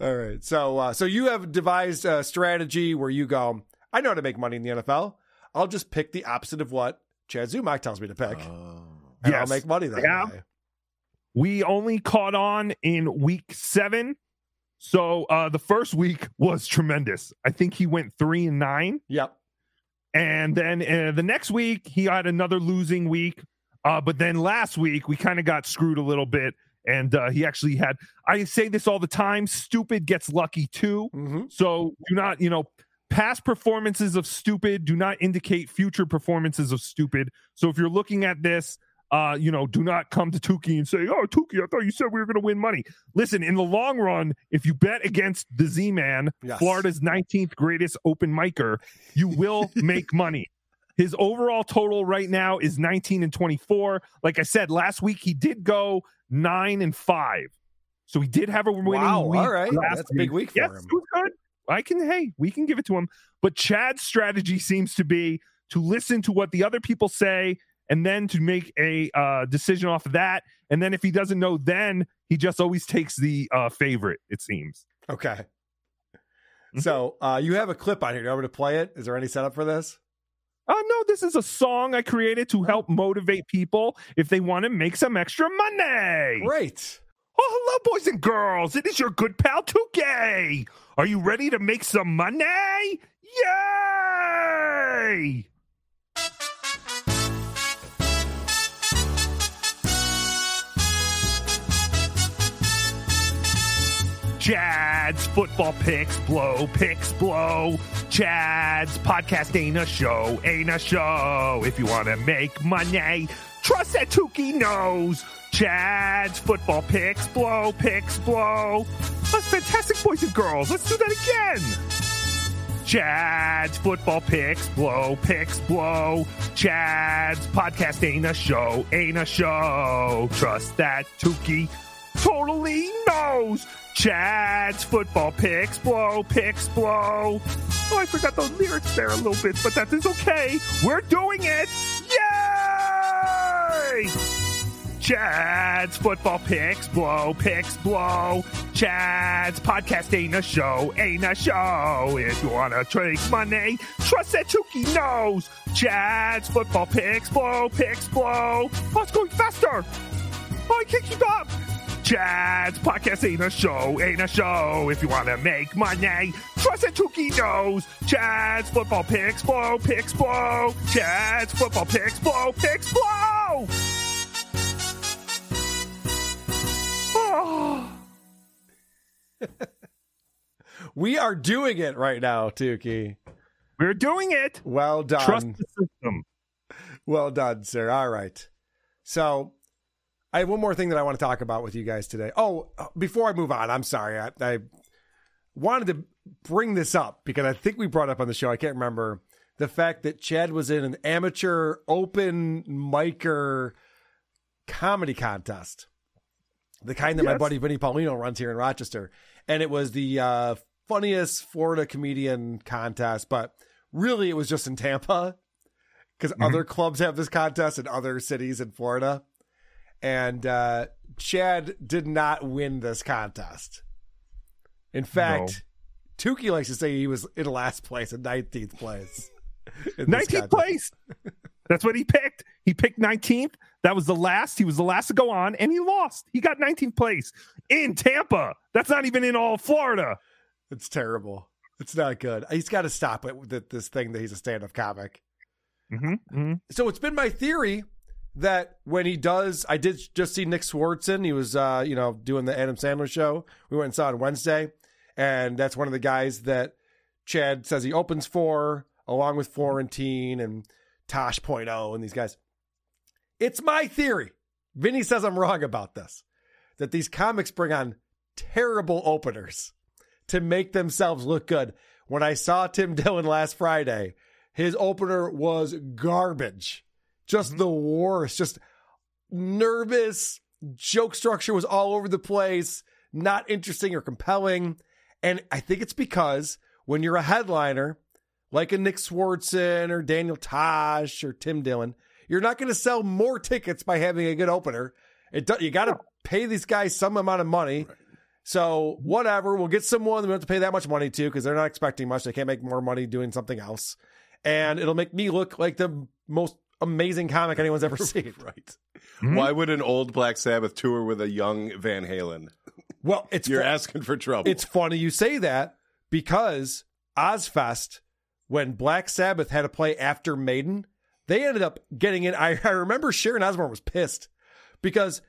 All right, so uh, so you have devised a strategy where you go. I know how to make money in the NFL. I'll just pick the opposite of what Chad Zumock tells me to pick, and I'll make money that Yeah. way. We only caught on in week seven. So uh the first week was tremendous. I think he went three and nine. Yep. And then uh, the next week he had another losing week. Uh, but then last week we kind of got screwed a little bit. And uh, he actually had, I say this all the time stupid gets lucky too. Mm-hmm. So do not, you know, past performances of stupid do not indicate future performances of stupid. So if you're looking at this, uh, you know, do not come to Tookie and say, "Oh, Tookie, I thought you said we were going to win money." Listen, in the long run, if you bet against the Z-Man, Yes. Florida's 19th greatest open micer, you will <laughs> make money. His overall total right now is 19 and 24. Like I said, last week he did go nine and five. So he did have a winning Wow, week. all right. That's a big week for yes, him. good. I can, hey, we can give it to him. But Chad's strategy seems to be to listen to what the other people say and then to make a uh, decision off of that. And then if he doesn't know, then he just always takes the uh, favorite, it seems. Okay. Mm-hmm. So uh, you have a clip on here. Do you want me to play it? Is there any setup for this? Oh, no, this is a song I created to help motivate people if they want to make some extra money. Great. Oh, hello, boys and girls. It is your good pal, Tookie. Are you ready to make some money? Yay! Chad's football picks blow, picks blow. Chad's podcast ain't a show, ain't a show. If you want to make money, trust that Tookie knows. Chad's football picks blow, picks blow. That's fantastic, boys and girls. Let's do that again. Chad's football picks blow, picks blow. Chad's podcast ain't a show, ain't a show. Trust that Tookie totally knows. Chad's football picks blow, picks blow. Oh, I forgot the lyrics there a little bit, but that is okay. We're doing it. Yay! Chad's football picks blow, picks blow. Chad's podcast ain't a show, ain't a show. If you wanna take money, trust that Tookie knows. Chad's football picks blow, picks blow. Oh, it's going faster. Oh, I can't keep up. Chad's podcast ain't a show, ain't a show. If you want to make money, trust that Tookie knows. Chad's football picks blow, picks blow. Chad's football picks blow, picks blow. Oh. <laughs> We are doing it right now, Tookie. We're doing it. Well done. Trust the system. Well done, sir. All right. So I have one more thing that I want to talk about with you guys today. Oh, before I move on, I'm sorry. I, I wanted to bring this up because I think we brought up on the show. I can't remember the fact that Chad was in an amateur open micer comedy contest, the kind that my buddy Vinny Paulino runs here in Rochester, and it was the uh, funniest Florida comedian contest, but really it was just in Tampa because other clubs have this contest in other cities in Florida. And uh, Chad did not win this contest. In fact, Tookie likes to say he was in last place in 19th place. 19th place. That's what he picked. He picked 19th. That was the last. He was the last to go on, and he lost. He got 19th place in Tampa. That's not even in all of Florida. It's terrible. It's not good. He's got to stop it with this thing that he's a stand up comic. Mm-hmm. So it's been my theory that when he does, I did just see Nick Swardson. He was, uh, you know, doing the Adam Sandler show. We went and saw it on Wednesday, and that's one of the guys that Chad says he opens for, along with Florentine and Tosh Point oh and these guys. It's my theory. Vinny says I'm wrong about this. That these comics bring on terrible openers to make themselves look good. When I saw Tim Dillon last Friday, His opener was garbage. Just mm-hmm. the worst. Just nervous. Joke structure was all over the place. Not interesting or compelling. And I think it's because when you're a headliner, like a Nick Swardson or Daniel Tosh or Tim Dillon, you're not going to sell more tickets by having a good opener. It do, you got to pay these guys some amount of money. So whatever, we'll get someone we don't have to pay that much money to because they're not expecting much. They can't make more money doing something else, and it'll make me look like the most amazing comic anyone's ever <laughs> seen. right? Hmm? Why would an old Black Sabbath tour with a young Van Halen? Well, it's you're fu- asking for trouble. It's funny you say that because Ozzfest, when Black Sabbath had to play after Maiden, they ended up getting in. I, I remember Sharon Osbourne was pissed because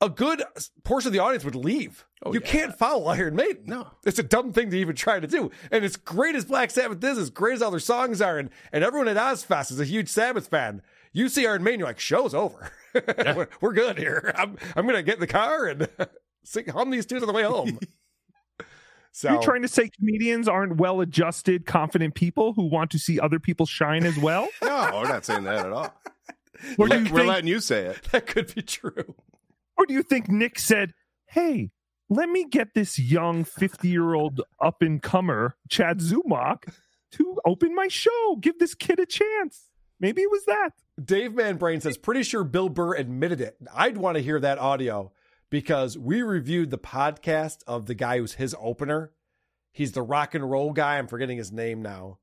a good portion of the audience would leave. Oh, you can't follow Iron Maiden. No. It's a dumb thing to even try to do. And as great as Black Sabbath is, as great as all their songs are, and, and everyone at Ozzfest is a huge Sabbath fan. You see Iron Maiden, you're like, show's over. <laughs> we're, we're good here. I'm, I'm going to get in the car and <laughs> sing, hum these tunes on the way home. <laughs> So You're trying to say comedians aren't well adjusted, confident people who want to see other people shine as well? no, we're not saying that at all. We're, we're think- letting you say it. That could be true. Or do you think Nick said, hey, let me get this young 50 year old up and comer, Chad Zumock, to open my show? Give this kid a chance. Maybe it was that. Dave Manbrain says, pretty sure Bill Burr admitted it. I'd want to hear that audio because we reviewed the podcast of the guy who's his opener. He's the rock and roll guy. I'm forgetting his name now,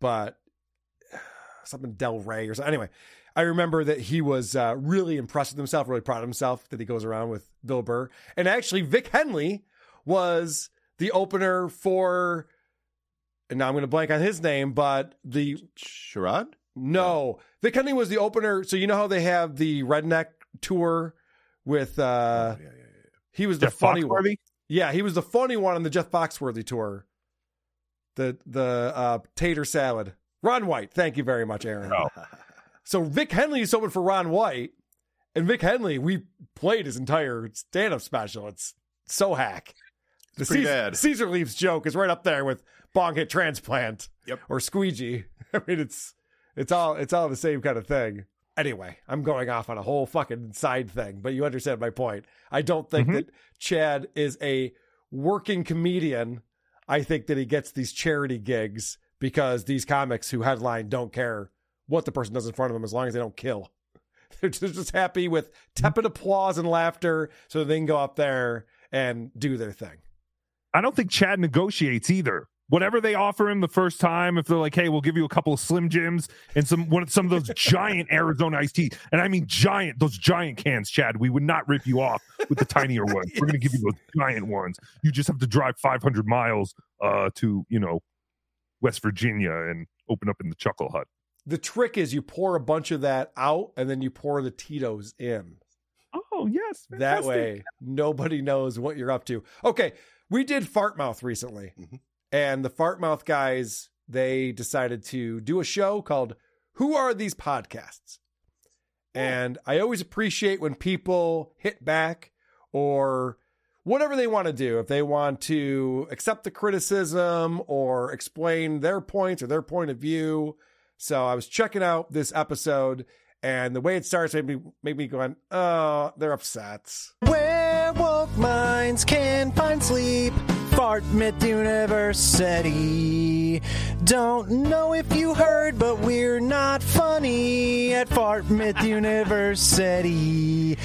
but <sighs> something Del Rey or something. Anyway, I remember that he was uh, really impressed with himself, really proud of himself that he goes around with Bill Burr. And actually, Vic Henley was the opener for, and now I'm going to blank on his name, but the Sherrod? No, Vic Henley was the opener. So you know how they have the redneck tour with, uh, he was the Jeff funny one. Yeah, he was the funny one on the Jeff Foxworthy tour. The the uh, tater salad. Ron White. Thank you very much, Aaron. <laughs> So Vic Henley is open for Ron White, and Vic Henley, we played his entire stand-up special. It's so hack. The Caesar, bad. Caesar Leaves joke is right up there with bong hit transplant. Yep. Or squeegee. <laughs> I mean, it's it's all it's all the same kind of thing. Anyway, I'm going off on a whole fucking side thing, but you understand my point. I don't think Mhm. that Chad is a working comedian. I think that he gets these charity gigs because these comics who headline don't care what the person does in front of them as long as they don't kill. <laughs> They're just just happy with tepid applause and laughter so they can go up there and do their thing. I don't think Chad negotiates either. Whatever they offer him the first time, if they're like, "Hey, we'll give you a couple of Slim Jims and some one of some of those giant <laughs> Arizona iced tea," and I mean giant, those giant cans, Chad, we would not rip you off with the tinier <laughs> ones. We're going to give you those giant ones. You just have to drive 500 miles uh, to you know West Virginia and open up in the Chuckle Hut. The trick is you pour a bunch of that out and then you pour the Tito's in. Oh yes, That way nobody knows what you're up to. Okay, we did Fart Mouth recently. Mm-hmm. And the Fart Mouth guys, they decided to do a show called Who Are These Podcasts? And I always appreciate when people hit back or whatever they want to do. If they want to accept the criticism or explain their points or their point of view. So I was checking out this episode and the way it starts made me made me going, oh, they're upset. Werewolf minds can find sleep. Fart Mouth University. Don't know if you heard, but we're not funny at Fart Mouth <laughs> University.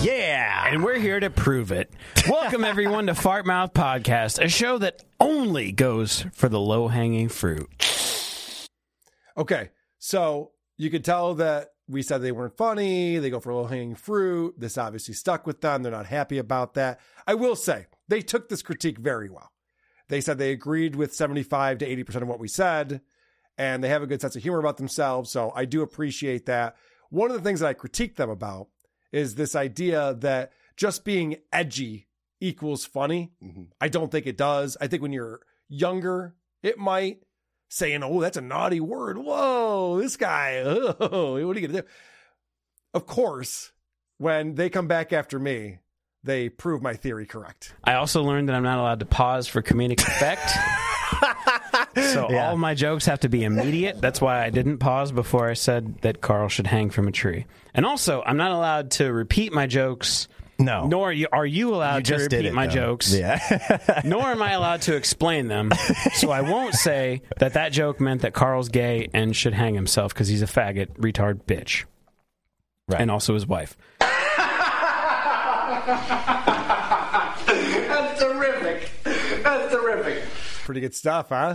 Yeah. And we're here to prove it. Welcome, everyone, to Fart Mouth Podcast, a show that only goes for the low hanging fruit. Okay, so you could tell that we said they weren't funny. They go for low hanging fruit. This obviously stuck with them. They're not happy about that. I will say they took this critique very well. They said they agreed with 75 to 80% of what we said, and they have a good sense of humor about themselves. So I do appreciate that. One of the things that I critique them about is this idea that just being edgy equals funny. Mm-hmm. I don't think it does. I think when you're younger, it might saying, "Oh, that's a naughty word." Whoa, this guy. <laughs> Oh, what are you gonna do? Of course, when they come back after me, they prove my theory correct. I also learned that I'm not allowed to pause for comedic effect. <laughs> So all my jokes have to be immediate. That's why I didn't pause before I said that Carl should hang from a tree. And also, I'm not allowed to repeat my jokes. No. Nor are you, are you allowed You to just did repeat it, my though. jokes. Yeah. <laughs> nor am I allowed to explain them. So I won't say that that joke meant that Carl's gay and should hang himself because he's a faggot, retard, bitch. Right. And also his wife. <laughs> That's terrific. That's terrific. Pretty good stuff, huh?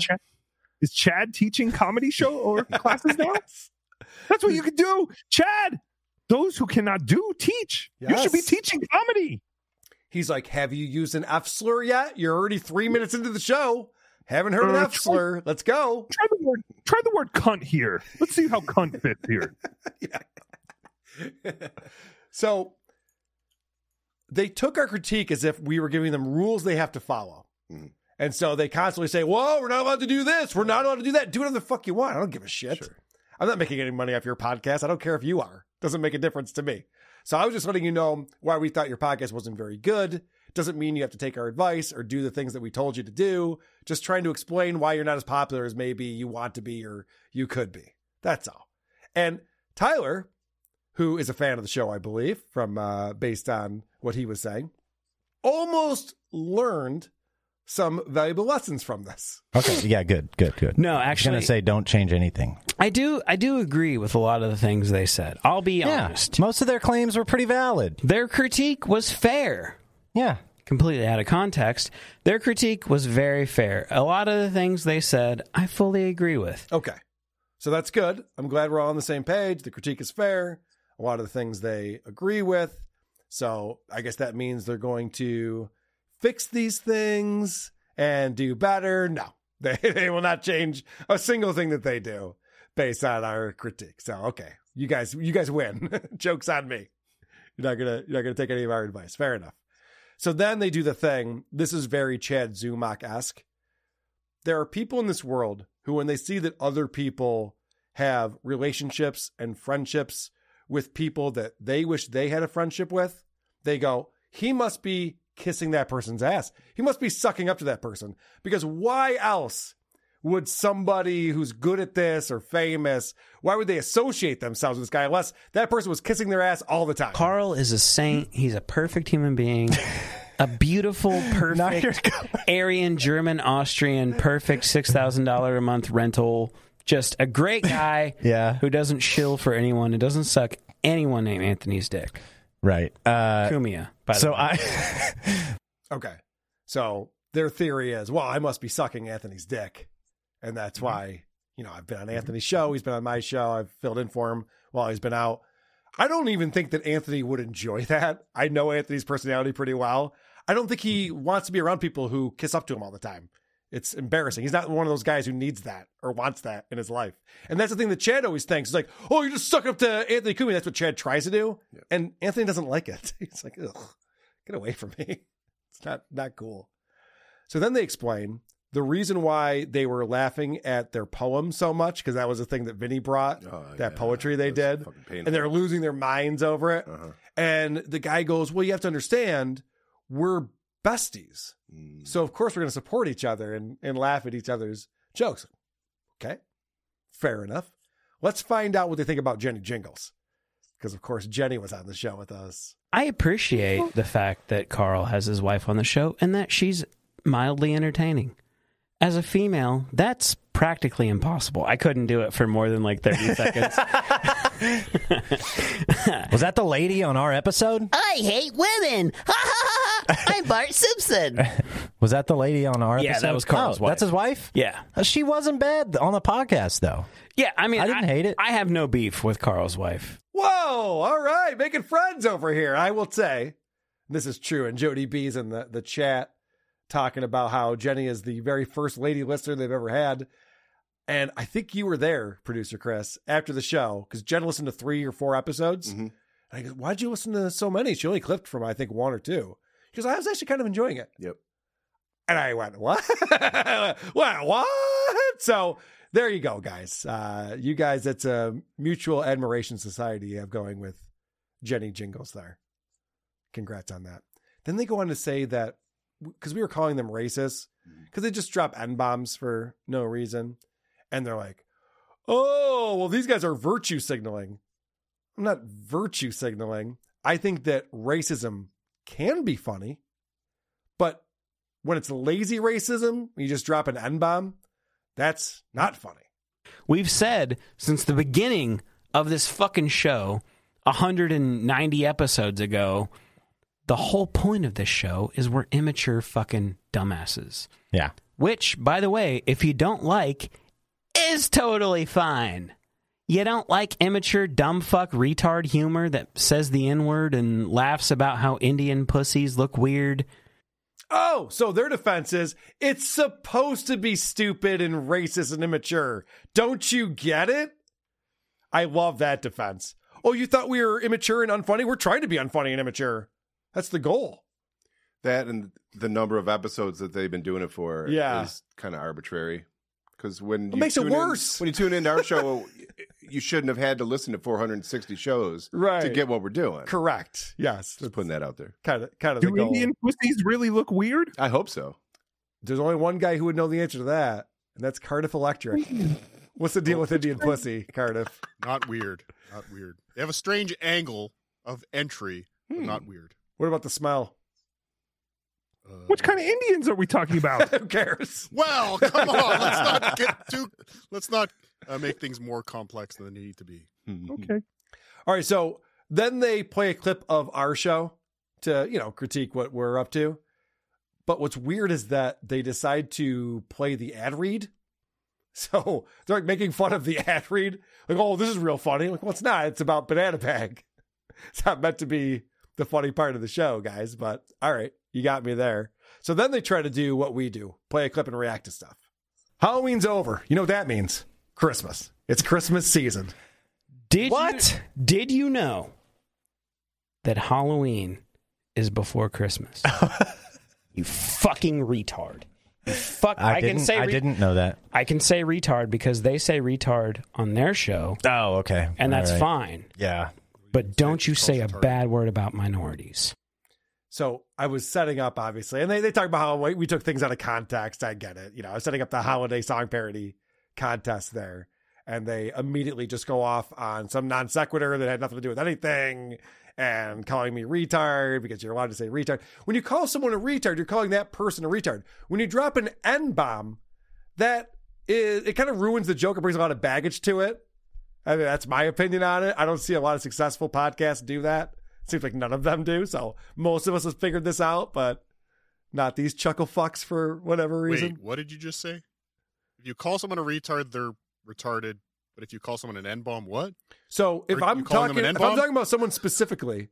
Is Chad teaching comedy show or <laughs> classes now? That's what you can do, Chad. Those who cannot do teach. You should be teaching comedy. He's like, Have you used an F slur yet? You're already three minutes into the show. Haven't heard an Uh, F slur. Let's go. Try the word. Try the word cunt here. Let's see how cunt fits here. <laughs> <laughs> So they took our critique as if we were giving them rules they have to follow. And so they constantly say, Whoa, we're not allowed to do this. We're not allowed to do that. Do whatever the fuck you want. I don't give a shit. I'm not making any money off your podcast. I don't care if you are. Doesn't make a difference to me. So I was just letting you know why we thought your podcast wasn't very good. Doesn't mean you have to take our advice or do the things that we told you to do. Just trying to explain why you're not as popular as maybe you want to be or you could be. That's all. And Tyler, who is a fan of the show, I believe, from uh, based on what he was saying, almost learned some valuable lessons from this. Okay. Yeah. Good. Good. Good. No, actually, I was actually- gonna say don't change anything. I do I do agree with a lot of the things they said. I'll be Yeah. honest. Most of their claims were pretty valid. Their critique was fair. Yeah. Completely out of context. Their critique was very fair. A lot of the things they said, I fully agree with. Okay. So that's good. I'm glad we're all on the same page. The critique is fair. A lot of the things they agree with. So I guess that means they're going to fix these things and do better. No, <laughs> they, they will not change a single thing that they do based on our critique. So, okay. You guys, you guys win. <laughs> Joke's on me. You're not gonna, you're not gonna take any of our advice. Fair enough. So then they do the thing. This is very Chad Zumock esque. There are people in this world who, when they see that other people have relationships and friendships with people that they wish they had a friendship with, they go, he must be kissing that person's ass. He must be sucking up to that person. Because why else would somebody who's good at this or famous, why would they associate themselves with this guy unless that person was kissing their ass all the time? Carl is a saint. He's a perfect human being. <laughs> A beautiful, perfect Aryan, German, Austrian, perfect $6,000 a month rental. Just a great guy <laughs> Yeah. who doesn't shill for anyone and doesn't suck anyone named Anthony's dick. Right. Uh, Cumia, by the so way. I. <laughs> Okay. So their theory is, well, I must be sucking Anthony's dick. And that's Mm-hmm. why, you know, I've been on Anthony's show. He's been on my show. I've filled in for him while he's been out. I don't even think that Anthony would enjoy <laughs> that. I know Anthony's personality pretty well. I don't think he wants to be around people who kiss up to him all the time. It's embarrassing. He's not one of those guys who needs that or wants that in his life. And that's the thing that Chad always thinks. He's like, oh, you're just sucking up to Anthony Cumia. That's what Chad tries to do. And Anthony doesn't like it. <laughs> He's like, ugh, get away from me. <laughs> It's not not cool. So then they explain the reason why they were laughing at their poem so much because that was the thing that Vinny brought that poetry they did, and they're losing their minds over it. And the guy goes, "Well, you have to understand, we're besties, mm. so of course we're going to support each other and and laugh at each other's jokes." Okay, fair enough. Let's find out what they think about Jenny Jingles, because of course Jenny was on the show with us. I appreciate the fact that Carl has his wife on the show and that she's mildly entertaining. As a female, that's practically impossible. I couldn't do it for more than like 30 <laughs> seconds. <laughs> Was that the lady on our episode? I hate women. <laughs> I'm Bart Simpson. Was that the lady on our Yeah, episode? that was Carl's oh, wife. That's his wife? Yeah. Uh, She wasn't bad on the podcast, though. Yeah, I mean, I didn't hate it. I have no beef with Carl's wife. Whoa! All right, making friends over here. I will say this is true. And Jody B's in the, the chat talking about how Jenny is the very first lady listener they've ever had. And I think you were there, producer Chris, after the show, because Jen listened to three or four episods. And I go, Why'd you listen to so many? She only clipped from, I think, one or two. Because I was actually kind of enjoying it. Yep. And I went, What? <laughs> what? What? So there you go, guys. Uh, you guys, it's a mutual admiration society you have going with Jenny Jingles there. Congrats on that. Then they go on to say that because we were calling them racist because they just drop n bombs for no reason, and they're like, "Oh, well, these guys are virtue signaling." I'm not virtue signaling. I think that racism can be funny, but when it's lazy racism, you just drop an n bomb. That's not funny. We've said since the beginning of this fucking show, 190 episodes ago, the whole point of this show is we're immature fucking dumbasses. Yeah. Which, by the way, if you don't like, is totally fine. You don't like immature, dumb fuck, retard humor that says the N word and laughs about how Indian pussies look weird. Oh, so their defense is it's supposed to be stupid and racist and immature. Don't you get it? I love that defense. Oh, you thought we were immature and unfunny? We're trying to be unfunny and immature. That's the goal. That and the number of episodes that they've been doing it for Yeah. is kind of arbitrary. Because when What you makes it tune in- worse? when you tune into our show, you shouldn't have had to listen to 460 shows to get what we're doing. Correct. Yes. Just putting that out there. Kind of kind of Do the goal. Indian pussies really look weird? I hope so. There's only one guy who would know the answer to that, and that's Cardiff Electric. <laughs> What's the deal with Indian pussy, Cardiff? Not weird. Not weird. They have a strange angle of entry, but Hmm. not weird. What about the smell? Which kind of Indians are we talking about? <laughs> Who cares? Well, come on. Let's <laughs> not get too. Let's not uh, make things more complex than they need to be. Okay. All right, so then they play a clip of our show to, you know, critique what we're up to. But what's weird is that they decide to play the ad read. <laughs> So they're like making fun of the ad read. Like, oh, this is real funny. Like, well, it's not. It's about banana bag. It's not meant to be the funny part of the show, guys. But all right, you got me there. So then they try to do what we do play a clip and react to stuff. Halloween's over. You know what that means? Christmas. It's Christmas season. Did what? You, did you know that Halloween is before Christmas? <laughs> you fucking retard. You fuck. I I, can didn't- say. I didn't know that. I can say retard because they say retard on their show. Oh, okay. and that's All right. fine. Yeah. But don't you say a bad word about minorities. So I was setting up, obviously, and they, they talk about how we, took things out of context. I get it. You know, I was setting up the holiday song parody contest there, and they immediately just go off on some non sequitur that had nothing to do with anything and calling me retard because you're allowed to say retard. When you call someone a retard, you're calling that person a retard. When you drop an N bomb, that is, it kind of ruins the joke. It brings a lot of baggage to it. I mean, that's my opinion on it. I don't see a lot of successful podcasts do that. Seems like none of them do. So most of us have figured this out, but not these chuckle fucks for whatever reason. Wait, what did you just say? If you call someone a retard, they're retarded. But if you call someone an N bomb, what? So if Are I'm talking, if I'm talking about someone specifically,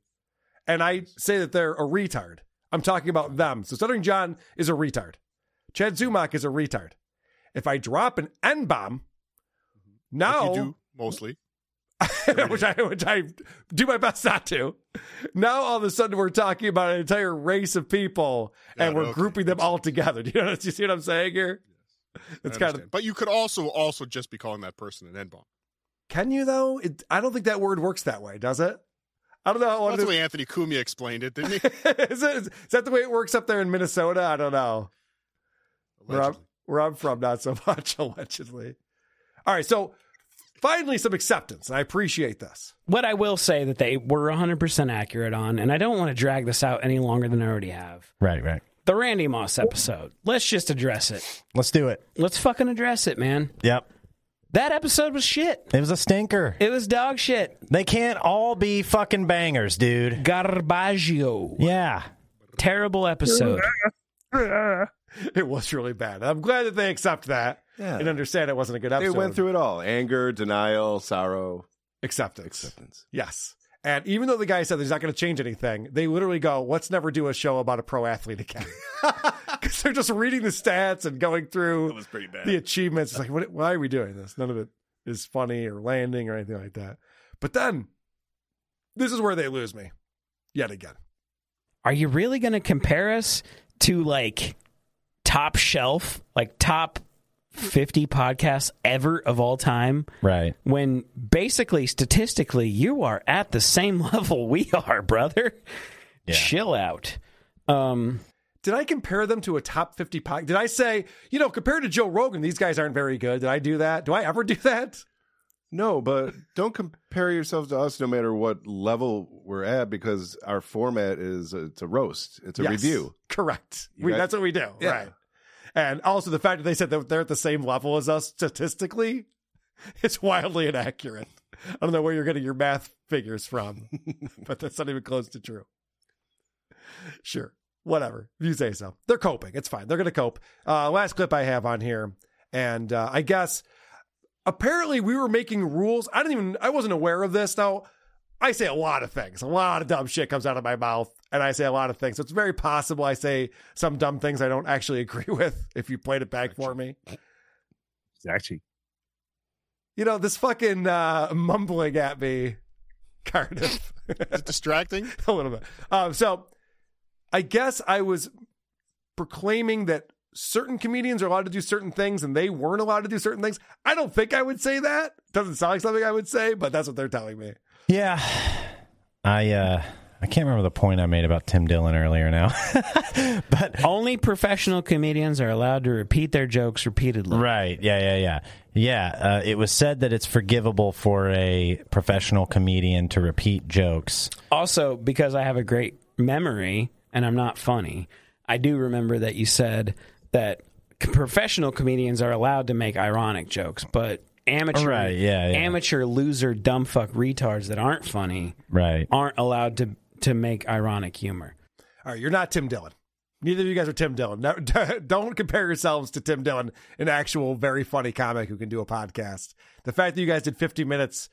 and I say that they're a retard, I'm talking about them. So Stuttering John is a retard. Chad Zumock is a retard. If I drop an N bomb, now you do mostly. <laughs> which I which I do my best not to. Now all of a sudden we're talking about an entire race of people and Yeah, we're okay. grouping them all together. Do <laughs> you know? Do you see what I'm saying here? It's kind of. But you could also also just be calling that person an N bomb. can you though? It, I don't think that word works that way, does it? I don't know. how That's the way Anthony Cumia explained it, didn't he? <laughs> is, it, is that the way it works up there in Minnesota? I don't know. Where I'm, where I'm from, not so much, allegedly. All right, so finally some acceptance, and I appreciate this. What I will say that they were 100% accurate on, and I don't want to drag this out any longer than I already have. Right, right. The Randy Moss episode. Let's just address it. Let's do it. Let's fucking address it, man. Yep. That episode was shit. It was a stinker. It was dog shit. They can't all be fucking bangers, dude. Garbaggio. Yeah. Terrible episode. <laughs> <laughs> it was really bad. I'm glad that they accept that Yeah. and understand it wasn't a good episode. They went through it all anger, denial, sorrow, acceptance. acceptance. Yes. And even though the guy said he's not going to change anything, they literally go, let's never do a show about a pro athlete again. <laughs> <laughs> Because they're just reading the stats and going through It was pretty bad. the achievements. It's like, what, why are we doing this? None of it is funny or landing or anything like that. But then, this is where they lose me yet again. Are you really going to compare us to like top shelf, like top 50 podcasts ever of all time? Right. When basically, statistically, you are at the same <laughs> level we are, brother. Chill out. Um, did I compare them to a top 50 podcast? Did I say, you know, compared to Joe Rogan, these guys aren't very good? Did I do that? Do I ever do that? No, but don't compare yourselves to us no matter what level we're at because our format is a, it's a roast. It's a Yes. review. Correct. We, got- that's what we do. Yeah. Right. And also the fact that they said that they're at the same level as us statistically, <laughs> it's wildly inaccurate. I don't know where you're getting your math figures from, <laughs> but that's not even close to true. Sure. Whatever. You say so. They're coping. It's fine. They're going to cope. Uh, last clip I have on here. And uh, I guess apparently we were making rules. I didn't even, I wasn't aware of this. Now, I say a lot of things. A lot of dumb shit comes out of my mouth, and I say a lot of things. So it's very possible I say some dumb things I don't actually <laughs> agree with if you played it back for me. Actually, You know, this fucking uh, mumbling at me, <laughs> Cardiff. Is it distracting? <laughs> a little bit. Um, so I guess I was proclaiming that certain comedians are allowed to do certain things and they weren't allowed to do certain things. I don't think I would say that. Doesn't sound like something I would say, but that's what they're telling me. Yeah. I uh I can't remember the point I made about Tim Dillon earlier now. <laughs> but only professional comedians are allowed to repeat their jokes repeatedly. Right. Yeah, yeah, yeah. Yeah, uh, it was said that it's forgivable for a professional comedian to repeat jokes. Also, because I have a great memory and I'm not funny, I do remember that you said that professional comedians are allowed to make ironic jokes, but amateur Right, yeah, yeah. amateur loser dumb fuck retards that aren't funny Right. aren't allowed to to make ironic humor. All right, you're not Tim Dillon. Neither of you guys are Tim Dillon. No, <laughs> don't compare yourselves to Tim Dillon, an actual very funny comic who can do a podcast. The fact that you guys did 50 minutes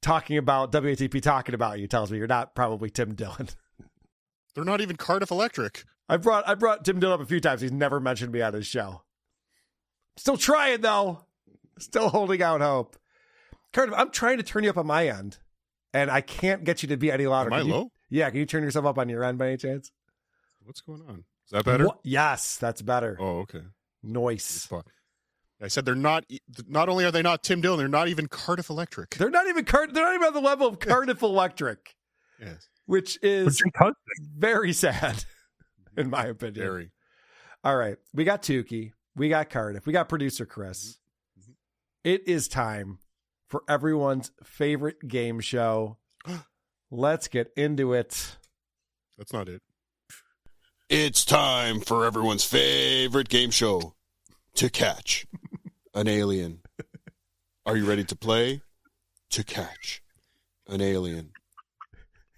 talking about WATP talking about you tells me you're not probably Tim Dillon. <laughs> They're not even Cardiff Electric. I brought I brought Tim Dillon up a few times. He's never mentioned me on his show. Still trying though. Still holding out hope. Cardiff, I'm trying to turn you up on my end, and I can't get you to be any louder. Am I you- low? Yeah, can you turn yourself up on your end by any chance? What's going on? Is that better? What? Yes, that's better. Oh, okay. Noise. I said they're not. Not only are they not Tim Dillon, they're not even Cardiff Electric. They're not even Card- they're not even on the level of Cardiff Electric, Yes. which is very sad, <laughs> in my opinion. Very. All right, we got Tookie, we got Cardiff, we got producer Chris. Mm-hmm. Mm-hmm. It is time for everyone's favorite game show. Let's get into it. That's not it. It's time for everyone's favorite game show to catch an alien. Are you ready to play? To catch an alien.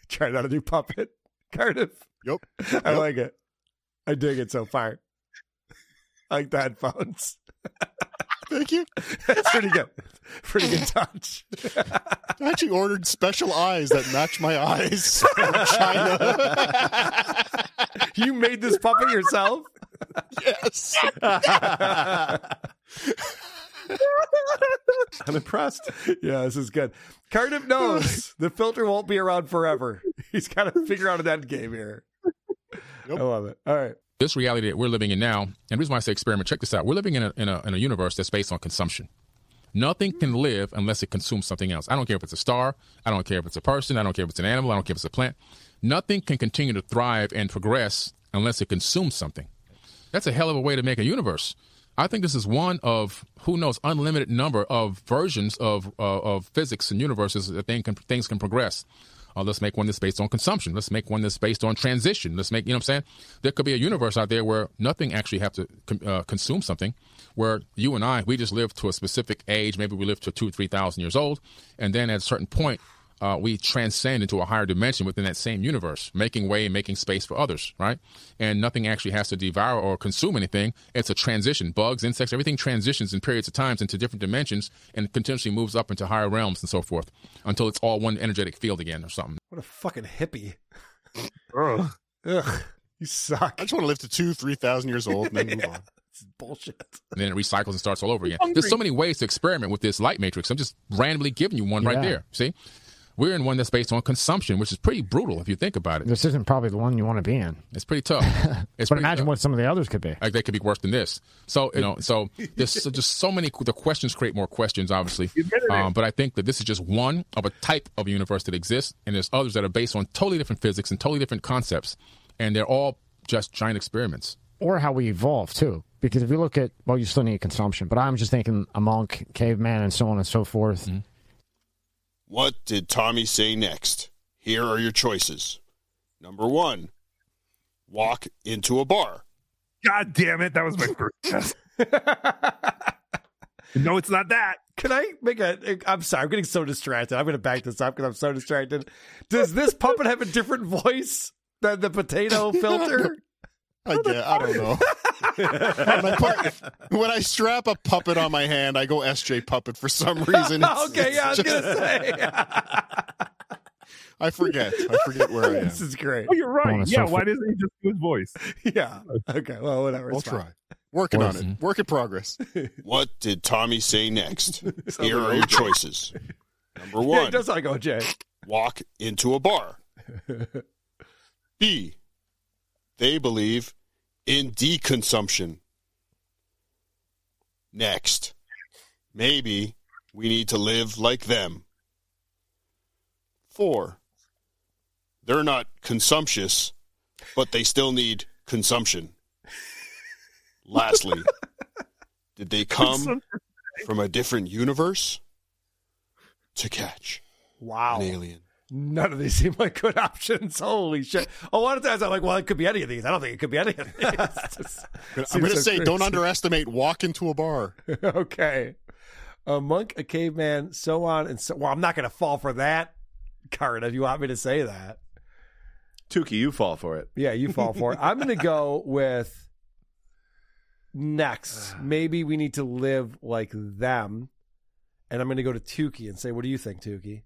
Try not to do puppet, <laughs> Cardiff. Yep. <laughs> I Yep. like it. I dig it so far. <laughs> I like the headphones. Thank you. That's pretty good. Pretty good touch. I actually ordered special eyes that match my eyes from China. you made this puppet yourself? yes. I'm impressed. Yeah, this is good. Cardiff knows <laughs> the filter won't be around forever. He's got to figure out an end game here. I love it. All right. This reality that we're living in now, and the reason why I say experiment, check this out. We're living in a, in a, in a universe that's based on consumption. Nothing can live unless it consumes something else. I don't care if it's a star. I don't care if it's a person. I don't care if it's an animal. I don't care if it's a plant. Nothing can continue to thrive and progress unless it consumes something. That's a hell of a way to make a universe. I think this is one of who knows unlimited number of versions of uh, of physics and universes that thing can, things can progress. Uh, let's make one that's based on consumption. Let's make one that's based on transition. Let's make you know what I'm saying. There could be a universe out there where nothing actually have to uh, consume something. Where you and I, we just live to a specific age. Maybe we live to two, three thousand years old, and then at a certain point, uh, we transcend into a higher dimension within that same universe, making way and making space for others, right? And nothing actually has to devour or consume anything. It's a transition. Bugs, insects, everything transitions in periods of times into different dimensions and continuously moves up into higher realms and so forth until it's all one energetic field again or something. What a fucking hippie. <laughs> Ugh. You suck. I just want to live to two, three thousand years old and then move <laughs> on. Bullshit. And then it recycles and starts all over again. There's so many ways to experiment with this light matrix. I'm just randomly giving you one right there. See? We're in one that's based on consumption, which is pretty brutal if you think about it. This isn't probably the one you want to be in. It's pretty tough. <laughs> It's but pretty imagine tough. what some of the others could be. like they could be worse than this. So you know, so there's so- just so many. The questions create more questions, obviously. Um, but I think that this is just one of a type of universe that exists, and there's others that are based on totally different physics and totally different concepts, and they're all just giant experiments. or how we evolve too. Because if you look at, well, you still need consumption, but I'm just thinking a monk, caveman, and so on and so forth. Mm-hmm. What did Tommy say next? Here are your choices. Number one, walk into a bar. God damn it! That was my first guess. <laughs> no, it's not that. Can I make a? I'm sorry, I'm getting so distracted. I'm going to back this up because I'm so distracted. Does this puppet have a different voice than the potato <laughs> filter? I, get, I don't know. when, I put- when I strap a puppet on my hand, I go SJ puppet for some reason. It's- <laughs> okay, yeah, I was it's gonna say. <laughs> I forget. I forget where I am. This is great. Oh, you're right. Yeah, why doesn't he just do his voice? Yeah. Okay. Well, whatever. We'll it's fine. try. Working on Mm-hmm. it. Work in progress. <laughs> What did Tommy say next? Here are your choices. Number Yeah, one, it does sound go, OJ. walk into a bar. B, they believe in deconsumption. Next, maybe we need to live like them. Four, they're not consumptious, but they still need consumption. <laughs> Lastly, did they come from a different universe to catch Wow. an alien? None of these seem like good <laughs> options. Holy shit. A lot of times I'm like, well, it could be any of these. I don't think it could be any of these. <laughs> Just- I'm going to so say, don't underestimate walk into a bar. <laughs> okay. A monk, a caveman, so on and so. Well, I'm not going to fall for that card if you want me to say that. Tookie, you fall for it. Yeah, you fall for it. I'm going to go with next. Maybe we need to live like them. And I'm going to go to Tookie and say, what do you think, Tookie?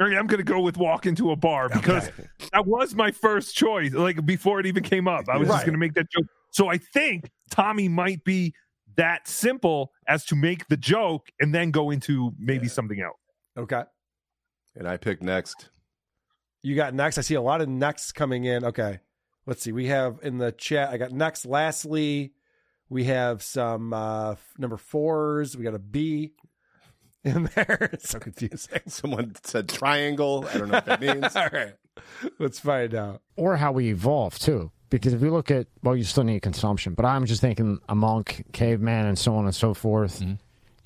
Okay, I'm going to go with walk into a bar because that was my first choice. Like before it even came up, I was Right. just going to make that joke. So I think Tommy might be that simple as to make the joke and then go into maybe something else. Okay. And I pick next. You got next. I see a lot of next coming in. Okay. Let's see. We have in the chat, I got next. Lastly, we have some uh f- number fours. We got a B in there. <laughs> It's so confusing. <laughs> Someone said triangle. I don't know what that means. <laughs> All right. Let's find out. or how we evolve too. Because if you look at, well, you still need consumption, but I'm just thinking a monk, caveman, and so on and so forth. Mm-hmm.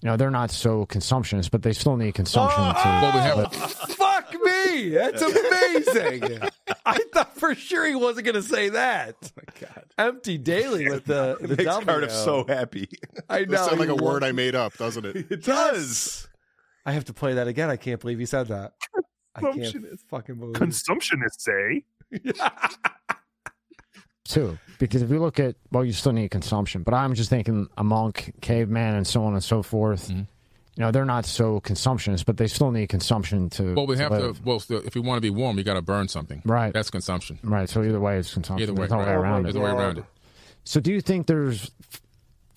You know, they're not so consumptionist, but they still need consumption Oh, too. Well, we have- But- Fuck me. That's amazing. I thought for sure he wasn't going to say that. Oh my God. Empty daily with the, the makes W. Cardiff so happy. I It know. sounds like a word I made up, doesn't it? It does. I have to play that again. I can't believe he said that. I can't Consumptionist. fucking believe. Consumptionists <laughs> say. too. Because if you look at, well, you still need consumption, but I'm just thinking a monk, caveman, and so on and so forth. Mm-hmm. You know, they're not so consumptionist, but they still need consumption to. Well, we have to. Well, still, if we want to be warm, you got to burn something. Right. That's consumption. Right. So either way, it's consumption. Either way, There's no way right. around it. There's no way around it. So do you think there's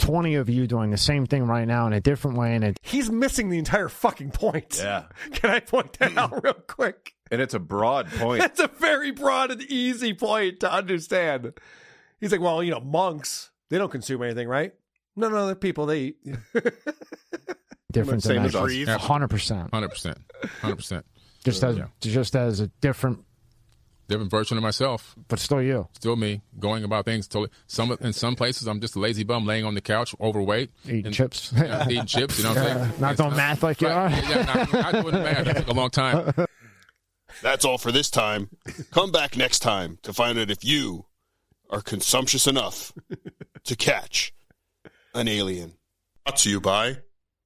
20 of you doing the same thing right now in a different way? And it, He's missing the entire fucking point. Yeah. <laughs> Can I point that out real quick? And it's a broad point. That's a very broad and easy point to understand. He's like, well, you know, monks, they don't consume anything, right? No, no, they're people. They eat. <laughs> different Same than as that. us. 100%. Hundred percent. Hundred percent. Just as, Yeah. just as a different, Different version of myself. but still you. Still me, going about things totally. Some in some places, I'm just a lazy bum laying on the couch, overweight, Eating and- chips. Yeah, eating chips. You know what I'm saying? Not doing math like you right. are. Yeah, not, not doing math. It took a long time. <laughs> That's all for this time. Come back next time to find out if you are consumptious enough to catch an alien. Brought to you by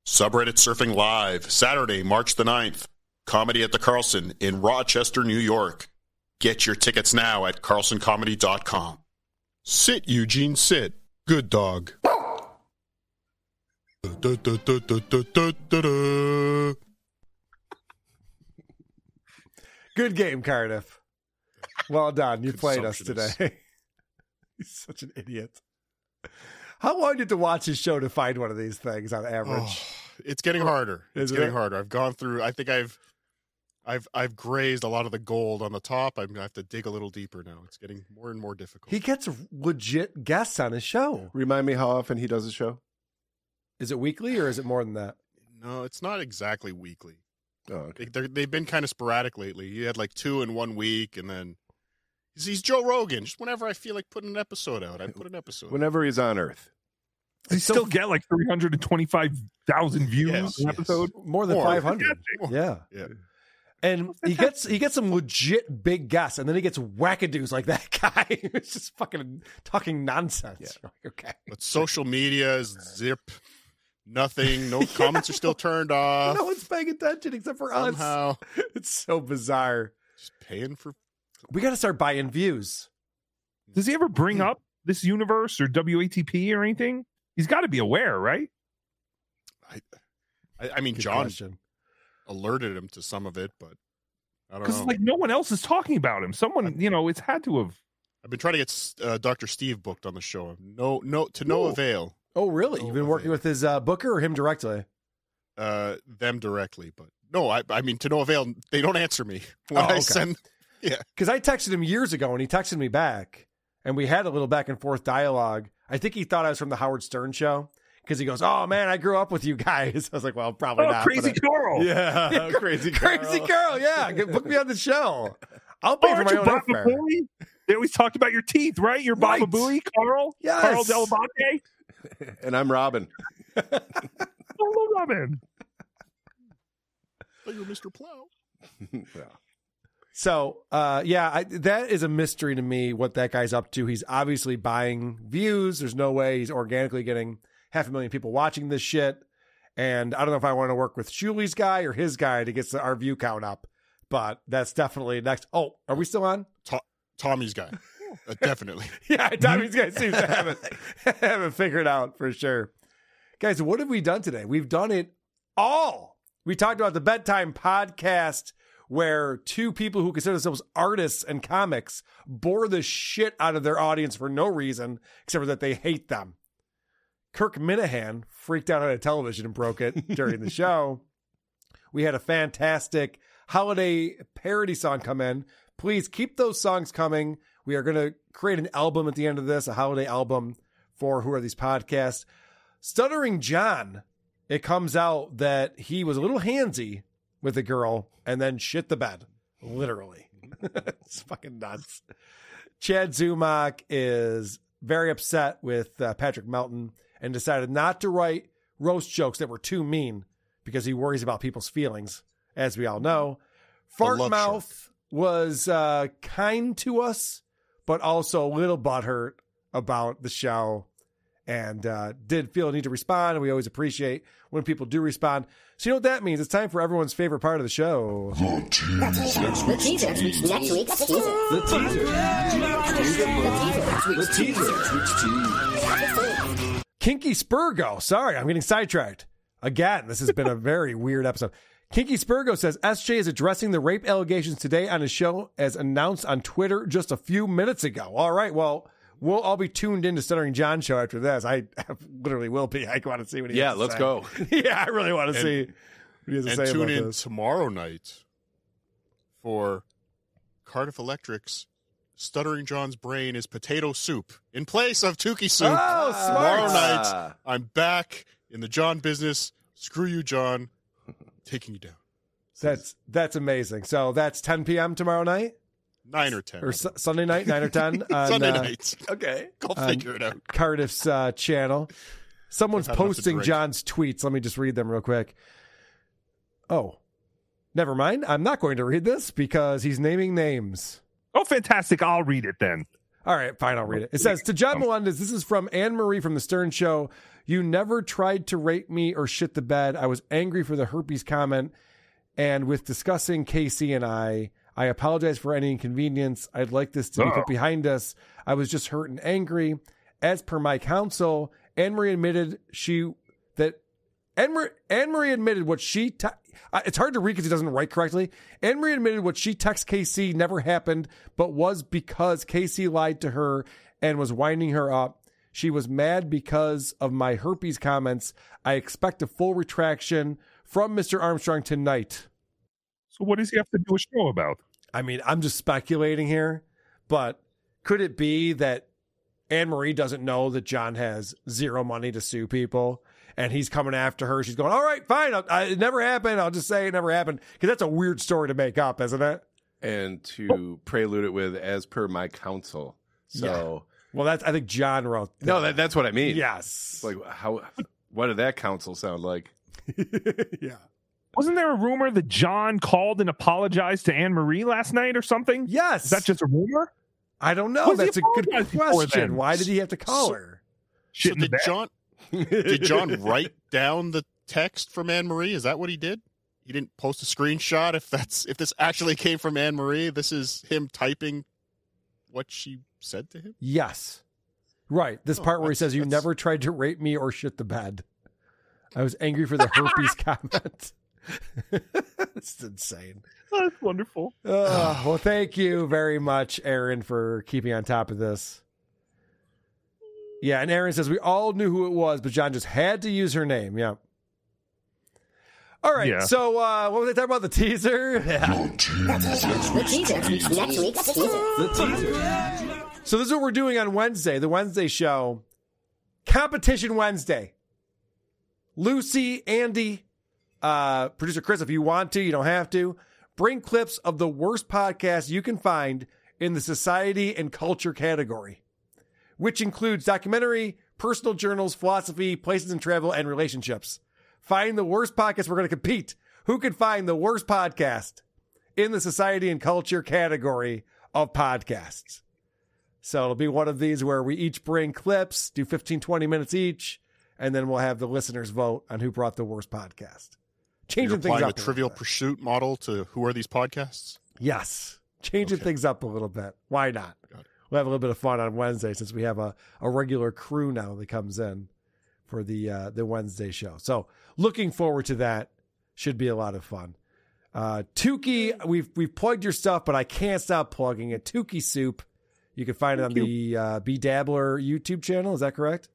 Subreddit Surfing Live, Saturday, March the 9th. Comedy at the Carlson in Rochester, New York. Get your tickets now at carlsoncomedy.com. Sit, Eugene, sit. Good dog. Good game, Cardiff. Well done. You played us Consumptionist. today. <laughs> He's such an idiot. How long did you have to watch his show to find one of these things on average? Oh, it's getting harder. It's Is getting harder. I've gone through. I think I've, I've, I've grazed a lot of the gold on the top. I'm gonna have to dig a little deeper now. It's getting more and more difficult. He gets legit guests on his show. Remind me how often he does his show. Is it weekly or is it more than that? No, it's not exactly weekly. Oh, okay. They, they're, they've been kind of sporadic lately. He had like two in one week, and then He's, he's Joe Rogan. Just whenever I feel like putting an episode out, I put an episode. Whenever he's on Earth. They still get like 325,000 views Yes, an episode. More than 500. Yeah. Yeah. And he gets he gets some legit big guests, and then he gets wackadoos like that <laughs> guy who's just fucking talking nonsense. You're like, okay. But social media is zip, nothing. No <laughs> comments are still turned off. No one's paying attention except for Somehow. us. <laughs> It's so bizarre. Just paying for. We got to start buying views. Does he ever Hmm. bring up this universe or WATP or anything? He's got to be aware, right? I, I mean, Good John question. Alerted him to some of it, but I don't know. Because like no one else is talking about him. Someone, you know, it's had to have. I've been trying to get uh, Dr. Steve booked on the show. No, no, to no Ooh. avail. Oh, really? You've been working with his uh, booker or him directly? Uh, them directly, but no, I, I mean to no avail. They don't answer me <laughs> when Oh, I send. <laughs> Yeah, Because I texted him years ago and he texted me back and we had a little back and forth dialogue. I think he thought I was from the Howard Stern show because he goes, Oh man, I grew up with you guys. <laughs> I was like, Well, probably Oh, not. crazy but Carl. Yeah, <laughs> <laughs> Crazy Carl. crazy girl. Yeah, book me on the show. I'll pay Oh, for aren't my you own Baba airfare. Booey? They always talked about your teeth, right? Your Baba Right. Booey, Carl? Yes. Carl Dell'Abate? And I'm Robin. Oh, Robin. oh, you're Mr. Plow. yeah. So, uh, yeah, I, that is a mystery to me what that guy's up to. He's obviously buying views. There's no way he's organically getting half a million people watching this shit. And I don't know if I want to work with Shuli's guy or his guy to get the, our view count up, but that's definitely next. Oh, are we still on? To- Tommy's guy, <laughs> uh, definitely. <laughs> Yeah, Tommy's guy seems to have it, <laughs> have it figured out for sure. Guys, what have we done today? We've done it all. We talked about the bedtime podcast where two people who consider themselves artists and comics bore the shit out of their audience for no reason except for that they hate them. Kirk Minihane freaked out on a television and broke it during the <laughs> show. We had a fantastic holiday parody song come in. Please keep those songs coming. We are going to create an album at the end of this, a holiday album for Who Are These Podcasts. Stuttering John, it comes out that he was a little handsy with a girl and then shit the bed, literally. <laughs> it's fucking nuts. Chad Zumock is very upset with uh, Patrick Melton and decided not to write roast jokes that were too mean because he worries about people's feelings, as we all know. The Fart love Mouth was uh, kind to us, but also a little butthurt about the show and uh, did feel a need to respond. And we always appreciate when people do respond. So, you know what that means? It's time for everyone's favorite part of the show. The teaser. Next week's next week's teaser. The teaser. The teaser. Kinky Spurgo. Sorry, I'm getting sidetracked. Again, this has been a <laughs> very weird episode. Kinky Spurgo says SJ is addressing the rape allegations today on his show as announced on Twitter just a few minutes ago. All right, well, we'll all be tuned into Stuttering John show after this. I <laughs> literally will be. I want to see what he Yeah, has to let's say. go. <laughs> yeah, I really want to And- see what he has to and say tune about in this. tomorrow night for Cardiff Electric's Stuttering John's brain is potato soup in place of Tookie soup. Oh, smart. Tomorrow night, Ah. I'm back in the John business. Screw you, John. Taking you down. That's that's amazing. So that's 10 p.m. tomorrow night Nine or ten. or su- Sunday night, nine or 10 <laughs> on, Sunday uh, night. Okay. Go on figure it out. Cardiff's uh, channel. Someone's I've had enough to posting. John's tweets. Let me just read them real quick. Oh, never mind. I'm not going to read this because he's naming names. Oh, fantastic. I'll read it then. All right, fine, I'll read it. It says to John Melendez, this is from Anne Marie from the Stern Show. You never tried to rape me or shit the bed. I was angry for the herpes comment. And with discussing Casey and I, I apologize for any inconvenience. I'd like this to be put Oh. behind us. I was just hurt and angry. As per my counsel, Anne Marie admitted she that Anne Marie, Anne Marie admitted what she. Uh, it's hard to read because he doesn't write correctly. Anne Marie admitted what she texted KC never happened, but was because KC lied to her and was winding her up. She was mad because of my herpes comments. I expect a full retraction from Mr. Armstrong tonight. So, what does he have to do a show about? I mean, I'm just speculating here, but could it be that Anne Marie doesn't know that John has zero money to sue people and he's coming after her? She's going, All right, fine. I'll, I, it never happened. I'll just say it never happened. Because that's a weird story to make up, isn't it? and to prelude it with "as per my counsel." So, well, that's I think John wrote. no, that, that's what I mean. Yes. like how? What did that counsel sound like? <laughs> yeah. Wasn't there a rumor that John called and apologized to Anne Marie last night or something? Yes. Is that just a rumor? I don't know. Was That's a good question. Why did he have to call So- her? Shit So in the did? John <laughs> did John write down the text from Anne Marie? Is that what he did? He didn't post a screenshot. If that's if this actually came from Anne Marie, this is him typing what she said to him. Yes. Right. This Oh, part where he says, You that's- never tried to rape me or shit the bed. I was angry for the herpes <laughs> comment. <laughs> it's insane. That's wonderful. Uh, well, thank you very much, Aaron, for keeping on top of this. Yeah, and Aaron says we all knew who it was, but John just had to use her name. Yeah. All right. Yeah. So, uh, what was I talking about? The teaser? <laughs> Yeah. The teaser. Next week's teaser. The teaser. So this is what we're doing on Wednesday, the Wednesday show. Competition Wednesday. Lucy, Andy, uh, producer Chris, if you want to, you don't have to. Bring clips of the worst podcasts you can find in the society and culture category, which includes documentary, personal journals, philosophy, places and travel, and relationships. Find the worst podcast. We're going to compete. Who can find the worst podcast in the society and culture category of podcasts? So it'll be one of these where we each bring clips, do 15, 20 minutes each, and then we'll have the listeners vote on who brought the worst podcast. Changing things up. the a Trivial bit. Pursuit model to who are these podcasts? Yes. Changing things up a little bit. Why not? We'll have a little bit of fun on Wednesday since we have a, a regular crew now that comes in for the uh, the Wednesday show. So looking forward to that. Should be a lot of fun. Uh Tookie, we've we've plugged your stuff, but I can't stop plugging it. Tookie Soup. You can find it on the uh, B Dabbler YouTube channel. Is that correct?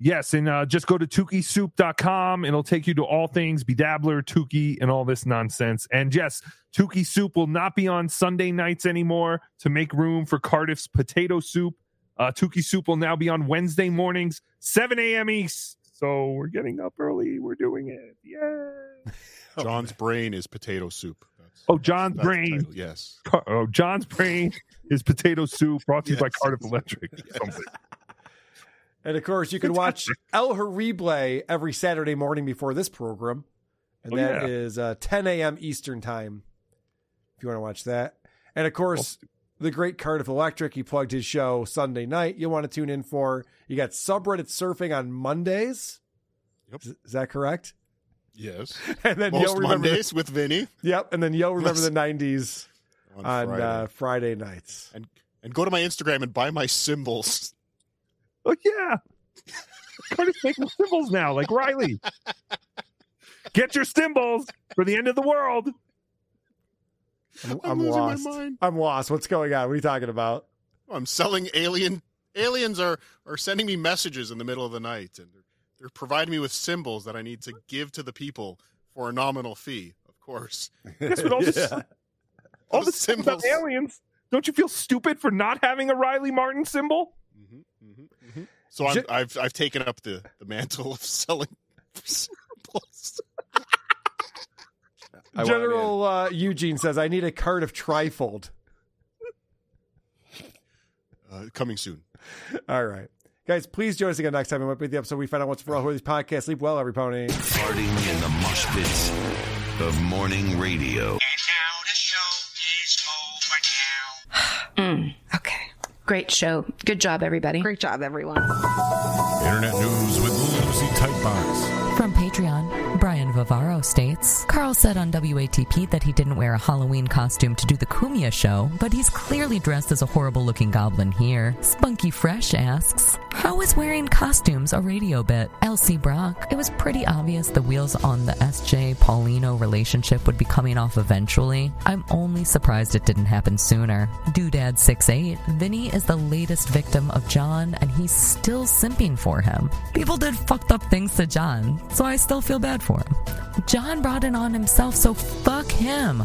Yes, and uh, just go to tookiesoup.com. It'll take you to all things Bedabbler, Tookie, and all this nonsense. And yes, Tookie Soup will not be on Sunday nights anymore to make room for Cardiff's potato soup. Uh, Tookie Soup will now be on Wednesday mornings, 7 a.m. East. So we're getting up early. We're doing it. Yeah. <laughs> John's brain is potato soup. Oh, John's That's brain. title, Yes. Car- oh, John's brain is potato soup brought to you by Cardiff Electric. <laughs> or Something. And of course, you can watch <laughs> El Horrible every Saturday morning before this program. And Oh, that yeah. is uh, 10 a.m. Eastern time if you want to watch that. And of course, the great Cardiff Electric, he plugged his show Sunday night. You'll want to tune in for. You got subreddit surfing on Mondays. Yep. Is, is that correct? Yes. <laughs> And then Most you'll remember Mondays with Vinny. Yep. And then you'll remember Listen. the 90s on, On Friday. Uh, Friday nights. And and go to my Instagram and buy my symbols. Oh, yeah. Cardiff's making symbols now, like Riley. Get your symbols for the end of the world. I'm, I'm I'm losing my lost. mind. I'm lost. What's going on? What are you talking about? I'm selling alien aliens are are sending me messages in the middle of the night and they're, they're providing me with symbols that I need to give to the people for a nominal fee, of course. Yes, but all this, <laughs> all the this symbols about symbols. aliens. Don't you feel stupid for not having a Riley Martin symbol? Mm-hmm. So I'm, I've I've taken up the, the mantle of selling <laughs> symbols. I want General uh, Eugene says, I need a card of trifold. Uh, coming soon. All right. Guys, please join us again next time. We might be the episode we find out what's for all who are these podcasts. Sleep well, every pony. Farting in the mosh pits of morning radio. Great show. Good job, everybody. Great job, everyone. Internet news with Lucy Tightbox. From Patreon, Brian Vivaro states Carl said on WATP that he didn't wear a Halloween costume to do the Cumia show, but he's clearly dressed as a horrible looking goblin here. Spunky Fresh asks, How is wearing costumes a radio bit? Elsie Brock, it was pretty obvious the wheels on the SJ Paulino relationship would be coming off eventually. I'm only surprised it didn't happen sooner. Doodad68, Vinny is the latest victim of John, and he's still simping for him. People did fucked up things to John, so I still feel bad for him. John brought it on himself, so fuck him.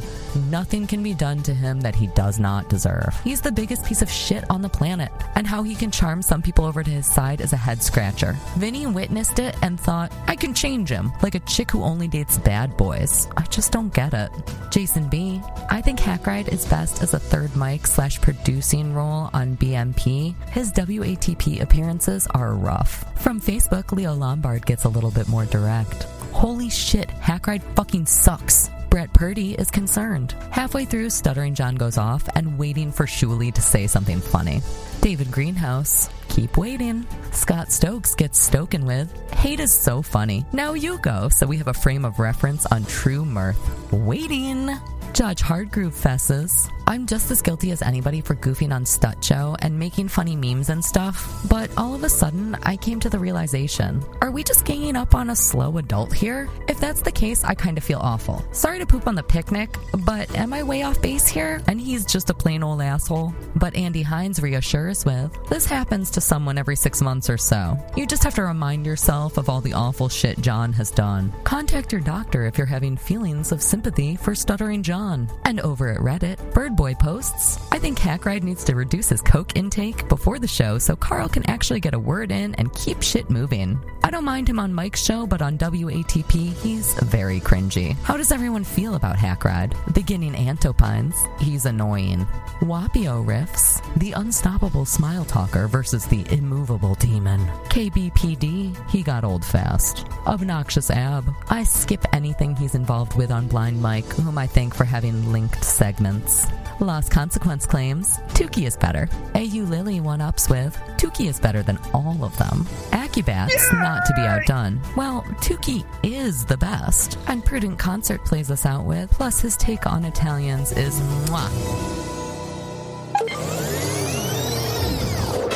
nothing can be done to him that he does not deserve. He's the biggest piece of shit on the planet, and how he can charm some people over to his side is a head scratcher. Vinny witnessed it and thought, I can change him, like a chick who only dates bad boys. I just don't get it. Jason B. I think Hackride is best as a third mic slash producing role on BMP. His WATP appearances are rough. From Facebook, Leo Lombard gets a little bit more direct. Holy shit, Hackride fucking sucks. Brett Purdy is concerned. Halfway through, Stuttering John goes off and waiting for Shuli to say something funny. David Greenhouse, keep waiting. Scott Stokes gets stoken with, hate is so funny. Now you go, so we have a frame of reference on true mirth. Waiting. Judge Hardgroove fesses. I'm just as guilty as anybody for goofing on Stut Show and making funny memes and stuff, but all of a sudden I came to the realization are we just ganging up on a slow adult here? If that's the case, I kind of feel awful. Sorry to poop on the picnic, but am I way off base here? And he's just a plain old asshole. But Andy Hines reassures with this happens to someone every six months or so. You just have to remind yourself of all the awful shit John has done. Contact your doctor if you're having feelings of sympathy for stuttering John. And over at Reddit, Birdboy posts, I think Hackride needs to reduce his coke intake before the show so Carl can actually get a word in and keep shit moving. I don't mind him on Mike's show, but on WATP, he's very cringy. How does everyone feel about Hackride? Beginning Antopines, he's annoying. Wapio riffs, the unstoppable smile talker versus the immovable demon. KBPD, he got old fast. Obnoxious Ab, I skip anything he's involved with on Blind Mike, whom I thank for having linked segments. Lost Consequence claims Tookie is better. AU Lily one ups with Tookie is better than all of them. Acubats not to be outdone. Well, Tookie is the best. And Prudent Concert plays us out with. Plus, his take on Italians is mwah.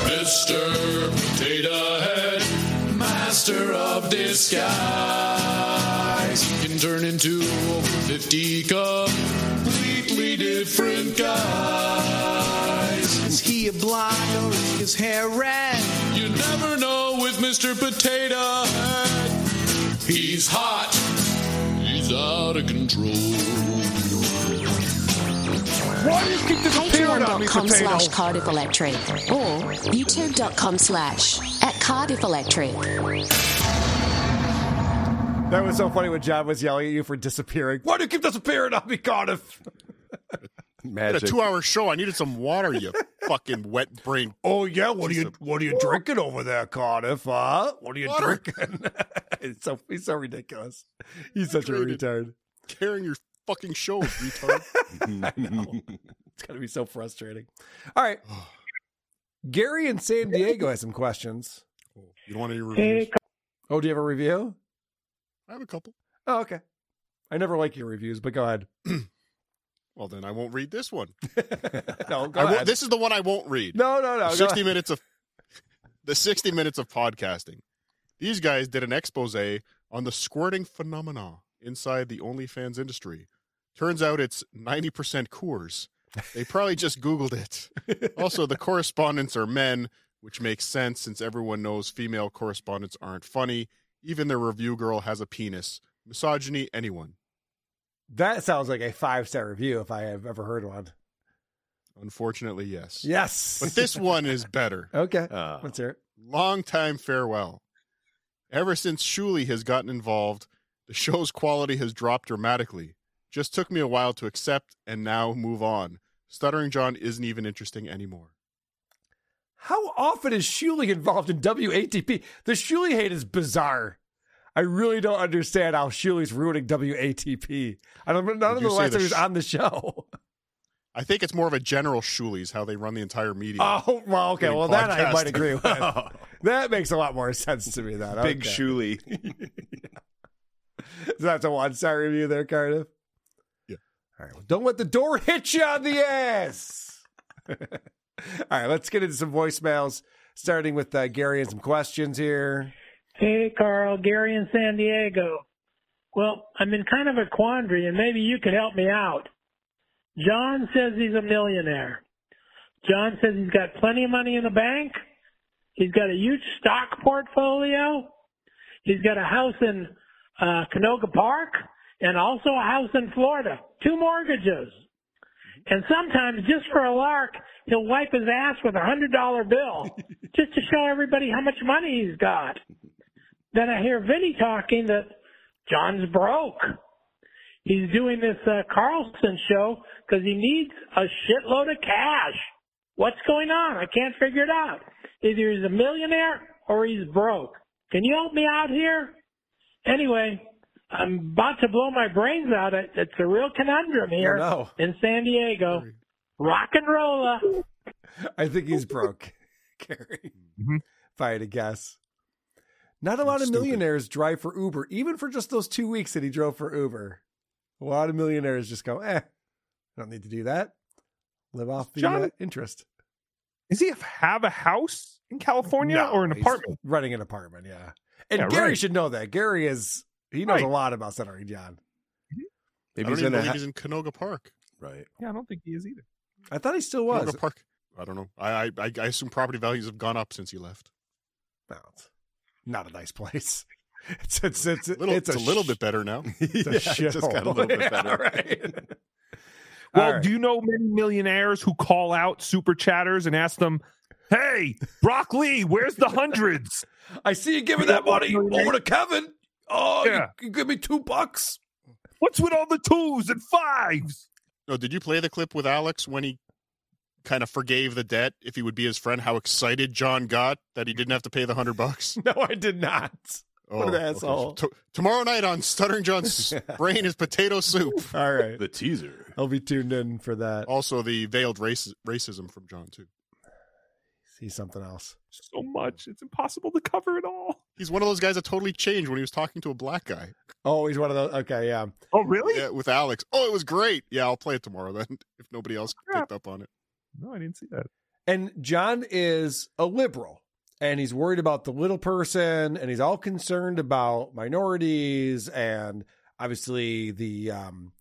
Mr. Potato Head, master of disguise. Can turn into over 50 completely different guys. Is he a blonde or is his hair red? You never know with Mr. Potato Head. He's hot, he's out of control. Why do you keep disappearing on me, Patreon.com potato? slash Cardiff Electric or YouTube.com slash at Cardiff Electric. That was so funny when John was yelling at you for disappearing. Why do you keep disappearing on me, Cardiff? <laughs> I had a two-hour show. I needed some water. You <laughs> fucking wet brain. Oh yeah, what are you what are you drinking over there, Cardiff? Huh? What are you Water. drinking? <laughs> it's so he's so ridiculous. He's such a retard. Carrying your fucking show, retard. I know. It's gonna be so frustrating. All right. <sighs> Gary in San Diego has some questions. Oh, you don't want any reviews? Oh, do you have a review? I have a couple. Oh, okay. I never like your reviews, but go ahead. <clears throat> Well, then I won't read this one. <laughs> no, go I ahead. this is the one I won't read. No, no, no. Sixty minutes of the sixty minutes of podcasting. These guys did an expose on the squirting phenomena inside the OnlyFans industry. Turns out it's ninety percent Coors. They probably just Googled it. <laughs> Also, the correspondents are men, which makes sense since everyone knows female correspondents aren't funny. Even the review girl has a penis. Misogyny, anyone. That sounds like a five star review if I have ever heard one. Unfortunately, yes. Yes. But this one is better. <laughs> Okay. Uh, Let's hear it. Long time farewell. Ever since Shuli has gotten involved, the show's quality has dropped dramatically. Just took me a while to accept and now move on. Stuttering John isn't even interesting anymore. How often is Shuli involved in WATP? The Shuli hate is bizarre. I really don't understand how Shuli's ruining WATP. I don't. None of the last the time he was sh- on the show. I think it's more of a general Shuli's how they run the entire media. Oh well, okay. Well, that I might agree with. <laughs> that makes a lot more sense to me. That Big okay. Shuli. So <laughs> that's a one star review there, Cardiff. Yeah. All right. Well, don't let the door <laughs> hit you on the ass. All right. Let's get into some voicemails, starting with uh, Gary and some questions here. Hey, Carl, Gary in San Diego. Well, I'm in kind of a quandary, and maybe you could help me out. John says he's a millionaire. John says he's got plenty of money in the bank. He's got a huge stock portfolio. He's got a house in uh, Canoga Park. and also a house in Florida, two mortgages. And sometimes, just for a lark, he'll wipe his ass with a hundred dollar bill <laughs> just to show everybody how much money he's got. Then I hear Vinny talking that John's broke. He's doing this uh, Carlson show because he needs a shitload of cash. What's going on? I can't figure it out. Either he's a millionaire or he's broke. Can you help me out here? Anyway, I'm about to blow my brains out. It's a real conundrum here no. in San Diego. Rock and rolla. <laughs> I think he's broke, <laughs> Gary. Mm-hmm. If I had to guess. Not a lot of millionaires drive for Uber, even for just those two weeks that he drove for Uber. A lot of millionaires just go, eh, I don't need to do that. Live off the John- uh, interest. Does he have a house in California No, or an apartment? Renting an apartment, yeah. And Yeah, Gary right. should know that. Gary is he knows a lot about Stuttering John. I Maybe don't he's even in a ha- he's in Canoga Park. right. Yeah, I don't think he is either. I thought he still was. Canoga Park. I don't know. I, I I assume property values have gone up since he left. No, it's not a nice place. <laughs> It's it's it's, Little, it's, it's, a, little bit better now. <laughs> It's a Yeah, it just got a little bit <laughs> Yeah, better. right. Well, All right. do you know many millionaires who call out super chatters and ask them, "Hey, Brock Lee, where's the hundreds? I see you giving that money over to Kevin. Oh, Yeah. you, you give me two bucks. What's with all the twos and fives? No, did you play the clip with Alex when he kind of forgave the debt if he would be his friend? How excited John got that he didn't have to pay the hundred bucks. <laughs> No, I did not. What an oh, okay. asshole. T- tomorrow night on Stuttering John's <laughs> brain is potato soup. <laughs> All right. The teaser. I'll be tuned in for that. Also, the veiled race- racism from John too. See something else. So much, it's impossible to cover it all." He's one of those guys that totally changed when he was talking to a black guy. Oh, he's one of those. Okay, yeah. Oh, really? Yeah, with Alex. Oh, it was great. Yeah, I'll play it tomorrow then if nobody else Crap. picked up on it. No, I didn't see that. And John is a liberal and he's worried about the little person and he's all concerned about minorities and obviously the um,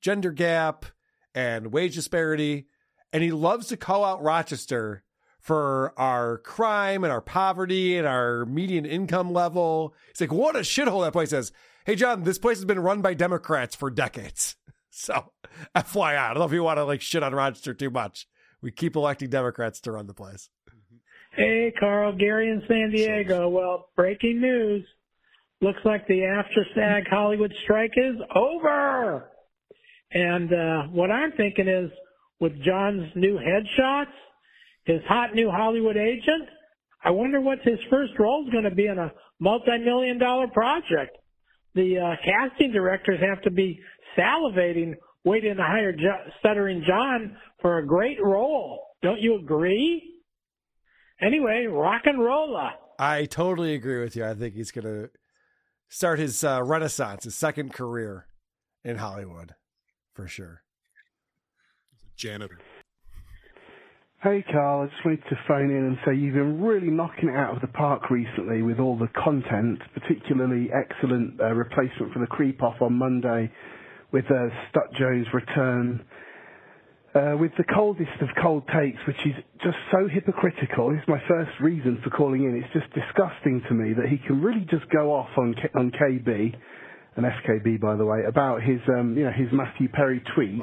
gender gap and wage disparity. And he loves to call out Rochester for our crime and our poverty and our median income level. He's like, what a shithole that place is. Hey, John, this place has been run by Democrats for decades. <laughs> So, FYI, I don't know if you want to like shit on Rochester too much. We keep electing Democrats to run the place. Hey, Carl, Gary in San Diego. Well, breaking news. Looks like the after SAG Hollywood strike is over. And uh, what I'm thinking is, with John's new headshots, his hot new Hollywood agent, I wonder what his first role is going to be in a multi-million dollar project. The uh, casting directors have to be salivating, waiting to hire jo- Stuttering John for a great role. Don't you agree? Anyway, rock and rolla. I totally agree with you. I think he's going to start his uh, renaissance, his second career in Hollywood, for sure. Janitor. Hey Carl, I just wanted to phone in and say you've been really knocking it out of the park recently with all the content, particularly excellent uh, replacement for the creep off on Monday with uh, Stut Jones' return. Uh, with the coldest of cold takes, which is just so hypocritical. It's my first reason for calling in. It's just disgusting to me that he can really just go off on K- on KB, and FKB by the way, about his um, you know his Matthew Perry tweet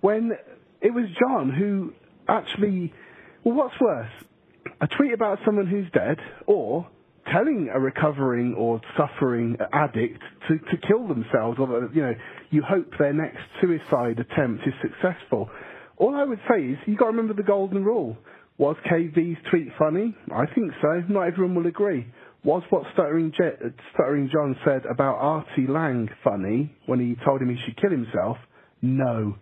when it was John who actually, well, what's worse, a tweet about someone who's dead, or telling a recovering or suffering addict to, to kill themselves, or you know, you hope their next suicide attempt is successful. All I would say is you've got to remember the golden rule. Was KB's tweet funny? I think so. Not everyone will agree. Was what Stuttering, Je- Stuttering John said about Artie Lange funny when he told him he should kill himself? No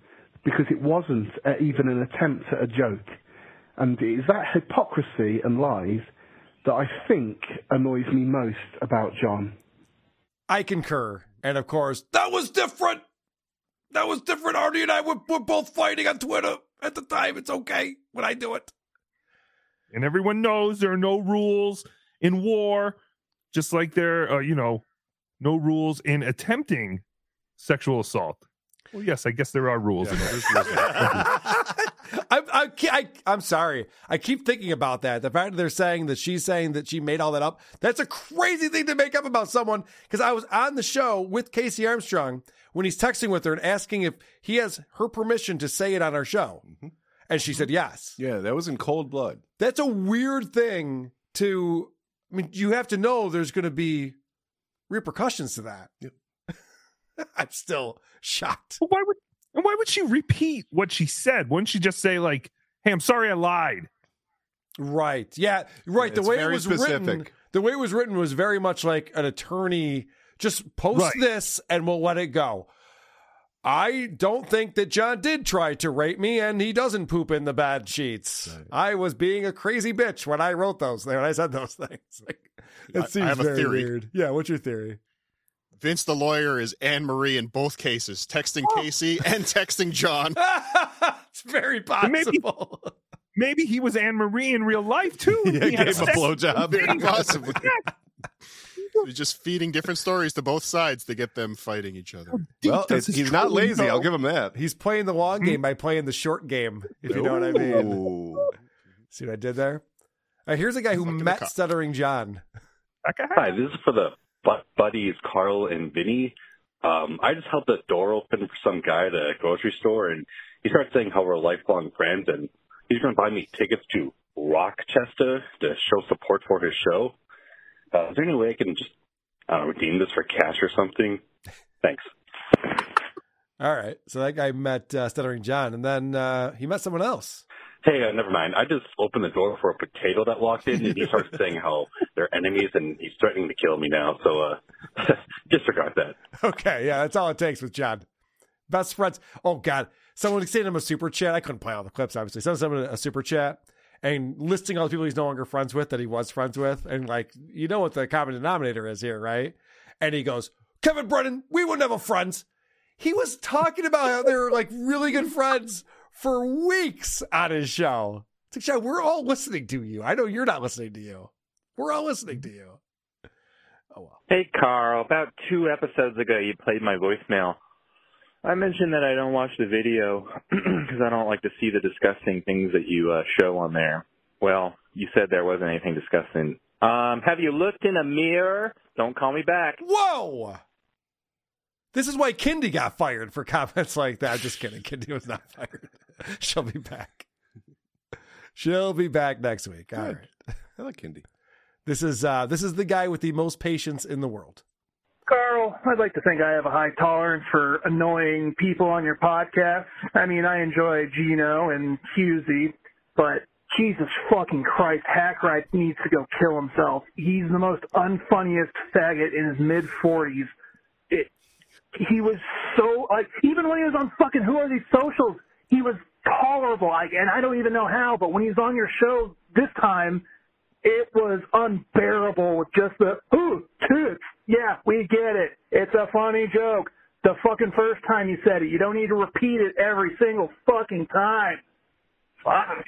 because it wasn't uh, even an attempt at a joke. And it is that hypocrisy and lies that I think annoys me most about John. I concur. And of course, that was different. That was different. Artie and I were, were both fighting on Twitter at the time. It's okay when I do it. And everyone knows there are no rules in war, just like there are, you know, no rules in attempting sexual assault. Well, yes, I guess there are rules. in <laughs> I'm, I'm, I, I'm sorry. I keep thinking about that. The fact that they're saying that she's saying that she made all that up. That's a crazy thing to make up about someone. Because I was on the show with KC Armstrong when he's texting with her and asking if he has her permission to say it on our show. Mm-hmm. And she said yes. Yeah, that was in cold blood. That's a weird thing to. I mean, you have to know there's going to be repercussions to that. <laughs> I'm still shocked. But why would and why would she repeat what she said? Wouldn't she just say like, "Hey, I'm sorry, I lied." Right. Yeah. Right. Yeah, the it's way it very was written, the way it was written was very much like an attorney. Just post Right. this and we'll let it go. I don't think that John did try to rape me, and he doesn't poop in the bad sheets. I was being a crazy bitch when I wrote those. When I said those <laughs> things, like, it I seems have a very theory. weird. Yeah. What's your theory? Vince the lawyer is Anne Marie in both cases, texting KC and texting John. <laughs> it's very possible. Maybe he was Anne Marie in real life too. <laughs> Yeah, He gave him a blowjob. Possibly. <laughs> He's just feeding different stories to both sides to get them fighting each other. Well, does it's, his he's not lazy. go? I'll give him that. He's playing the long game by playing the short game, if you know what I mean. See what I did there? Uh, here's a guy who met. Stuttering John. Hi, this is for the bu- buddies Carl and Vinny. Um, I just held the door open for some guy at a grocery store, and he started saying how we're lifelong friends, and he's going to buy me tickets to Rochester to show support for his show. Uh, is there any way I can just uh, redeem this for cash or something? Thanks. All right. So that guy met uh, Stuttering John, and then uh, he met someone else. Hey, uh, never mind. I just opened the door for a potato that walked in, and he starts <laughs> saying how they're enemies, and he's threatening to kill me now. So uh, <laughs> disregard that. Okay. Yeah, that's all it takes with John. Best friends. Oh, God. Someone sent him a super chat. I couldn't play all the clips, obviously. Someone sent him a super chat and listing all the people he's no longer friends with that he was friends with. And, like, you know what the common denominator is here, right? And he goes, Kevin Brennan, we wouldn't have a friends. He was talking about how they were like really good friends for weeks on his show. It's like, John, we're all listening to you. I know you're not listening to you. We're all listening to you. Oh, well. Hey, Carl. About two episodes ago, you played my voicemail. I mentioned that I don't watch the video <clears throat> because I don't like to see the disgusting things that you uh, show on there. Well, you said there wasn't anything disgusting. Um, have you looked in a mirror? Don't call me back. Whoa! This is why Kindy got fired for <laughs> comments like that. Just kidding. Kindy was not fired. <laughs> She'll be back. She'll be back next week. All Good. right. <laughs> I like Kindy. This is uh this is the guy with the most patience in the world. Carl, I'd like to think I have a high tolerance for annoying people on your podcast. I mean, I enjoy Gino and Husey, but Jesus fucking Christ, Hackright needs to go kill himself. He's the most unfunniest faggot in his mid 40s. He was so, like, even when he was on fucking Who Are These Socials, he was tolerable. Like, and I don't even know how, but when he was on your show this time, it was unbearable with just the, ooh, toots. Yeah, we get it. It's a funny joke. The fucking first time you said it. You don't need to repeat it every single fucking time. Fuck.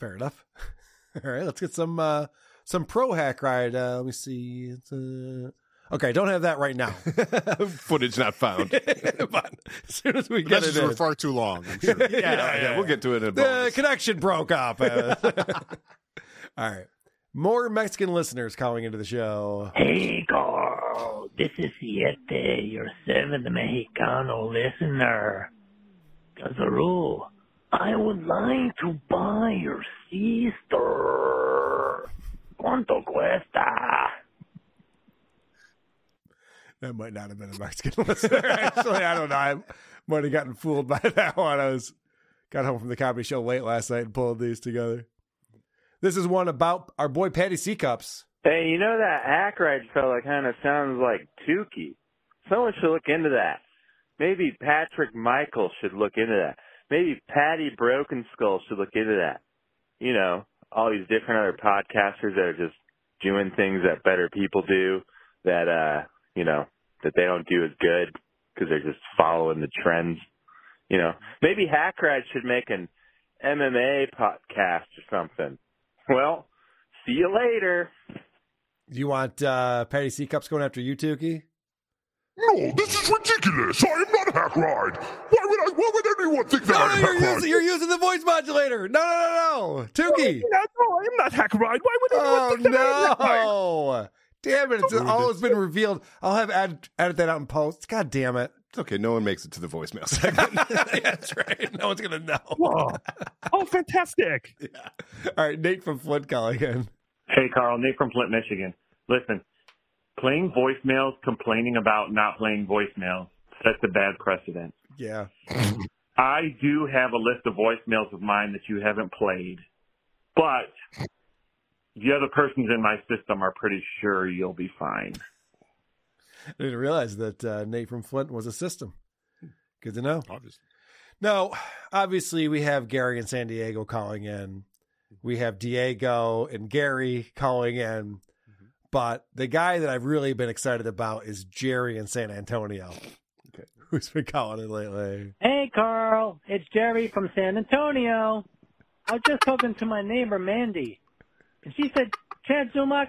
Fair enough. <laughs> All right, let's get some uh some pro hack ride. Uh, let me see. It's, uh... Okay, don't have that right now. <laughs> Footage not found. <laughs> but as soon as we get it in, were far too long. I'm sure. <laughs> yeah, yeah, we'll get to it in a the bonus. connection broke up. Uh, all right, more Mexican listeners calling into the show. Hey, Carl. This is Siete, your seventh Mexicano listener. Gazaroo, I would like to buy your sister. ¿Cuánto cuesta? That might not have been a Mexican <laughs> listener. Actually, I don't know. I might have gotten fooled by <laughs> that one. I was got home from the comedy show late last night and pulled these together. This is one about our boy Patty Seacups. Hey, you know that Ackridge fella kind of sounds like Tookie. Someone should look into that. Maybe Patrick Michael should look into that. Maybe Patty Broken Skull should look into that. You know, all these different other podcasters that are just doing things that better people do that, uh, you know, that they don't do as good because they're just following the trends. You know, maybe Hackride should make an MMA podcast or something. Well, see you later. Do you want uh, Patty Seacups going after you, Tookie? No, this is ridiculous. I am not not Hack Ride. Why would I? Why would anyone think that No, I'm no, you're Ride? using, you're using the voice modulator. No, no, no, no. Tookie. No, no, I'm not Hack Ride. Why would anyone Oh, think that I'm Hack Ride? no. Damn it. It's all has been revealed. I'll have added, added that out in post. God damn it. It's okay. No one makes it to the voicemail <laughs> segment. <laughs> That's right. No one's going to know. Whoa. Oh, fantastic. <laughs> All right. Nate from Flint calling in. Hey, Carl. Nate from Flint, Michigan. Listen, playing voicemails, complaining about not playing voicemails, sets a bad precedent. Yeah. I do have a list of voicemails of mine that you haven't played, but the other persons in my system are pretty sure you'll be fine. I didn't realize that uh, Nate from Flint was a system. Good to know. Obviously. No, obviously we have Gary in San Diego calling in. We have Diego and Gary calling in. But the guy that I've really been excited about is Jerry in San Antonio. Okay. <laughs> Who's been calling in lately? Hey, Carl. It's Jerry from San Antonio. I was just talking to my neighbor, Mandy. And she said, Chad Zumock,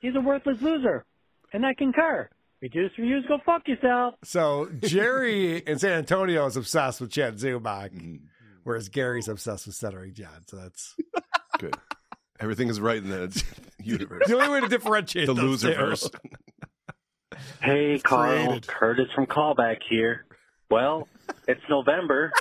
he's a worthless loser. And I concur. Reduce, reuse, go fuck yourself. So Jerry in San Antonio is obsessed with Chad Zumock, mm-hmm. whereas Gary's obsessed with Stuttering John. So that's <laughs> good. Everything is right in the <laughs> universe. the only way to differentiate the those two. loserverse. <laughs> Hey, Carl. Created. Curtis from Callback here. Well, it's November.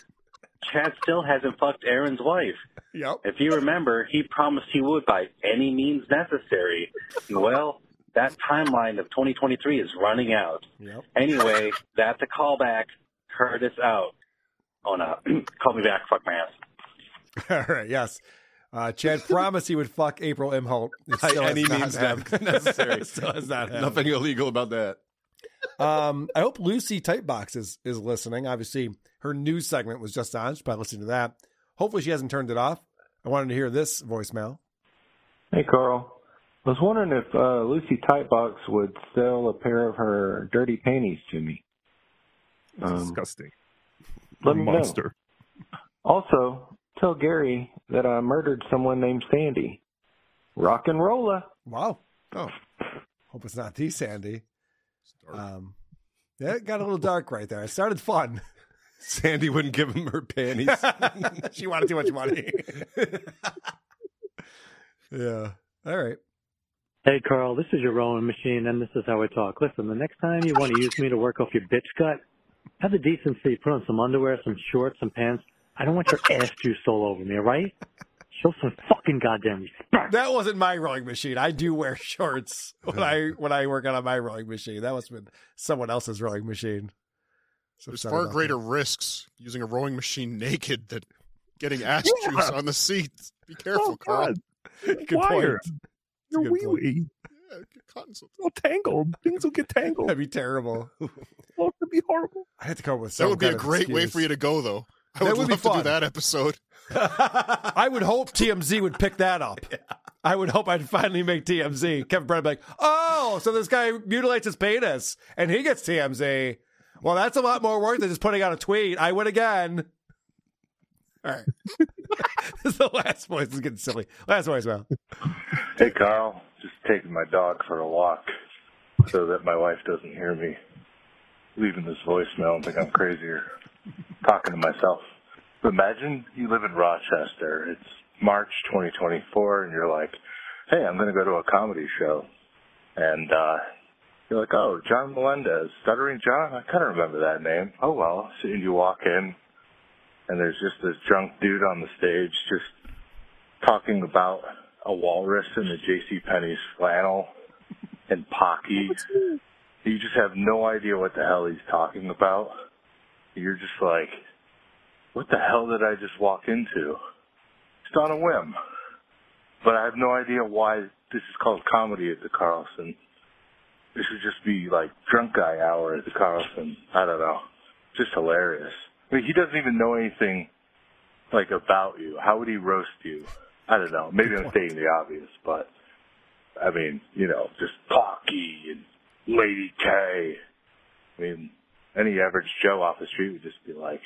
Chad still hasn't fucked Aaron's wife. Yep. If you remember, he promised he would by any means necessary. Well, that timeline of 2023 is running out. Yep. Anyway, that's a callback. Curtis out. Oh no, <clears throat> call me back. Fuck my ass. <laughs> All right, yes. Uh, Chad promised he would fuck April Imholt. It <laughs> By any means <laughs> necessary. still has not happened. Nothing illegal about that. Um, I hope Lucy Tightbox is is listening. Obviously, her news segment was just on. She's probably listening to that. Hopefully, she hasn't turned it off. I wanted to hear this voicemail. Hey, Carl. I was wondering if uh, Lucy Tightbox would sell a pair of her dirty panties to me. Um, Disgusting. Let me know. Monster. Also, tell Gary that I murdered someone named Sandy. Rock and rolla. Wow. Oh, hope it's not the Sandy. Um, yeah, it got a little dark right there. It started fun. <laughs> Sandy wouldn't give him her panties. <laughs> she wanted too much money. <laughs> yeah. All right. Hey, Carl, this is your rowing machine, and this is how I talk. Listen, the next time you want to use me to work off your bitch gut, have the decency to put on some underwear, some shorts, some pants. I don't want your ass juice all over me, all right? Show some fucking goddamn respect. That wasn't my rowing machine. I do wear shorts when I when I work out on my rowing machine. That must have been someone else's rowing machine. So There's far about greater risks using a rowing machine <laughs> naked than getting ass Yeah. juice on the seats. Be oh, careful, Oh, Carl. God. Good Wire. point. Your good wee point. wee. Yeah, get cotton All tangled. Things will get tangled. That'd be terrible. <laughs> Oh, it'd be horrible. I had to come up with That would be a kind of great way for you to go, though. I That would, would be love to do that episode. <laughs> I would hope TMZ would pick that up. I would hope I'd finally make TMZ. Kevin Brennan be like, oh, so this guy mutilates his penis and he gets TMZ. Well, that's a lot more work than just putting out a tweet. I win again. All right. <laughs> this is the last voice. This is getting silly. Last voice, well. Hey, Carl. Just taking my dog for a walk so that my wife doesn't hear me leaving this voicemail and think I'm crazier talking to myself. Imagine you live in Rochester. It's March 2024, and you're like, hey, I'm going to go to a comedy show. And uh, you're like, oh, John Melendez, Stuttering John? I kind of remember that name. Oh, well. So you walk in, and there's just this drunk dude on the stage just talking about a walrus in a J.C. Penney's flannel and Pocky. Oh, you just have no idea what the hell he's talking about. You're just like, what the hell did I just walk into? Just on a whim. But I have no idea why this is called comedy at the Carlson. This should just be like drunk guy hour at the Carlson. I don't know. Just hilarious. I mean, he doesn't even know anything like about you. How would he roast you? I don't know. Maybe I'm stating the obvious, but I mean, you know, just Pocky and Lady K. I mean, any average Joe off the street would just be like,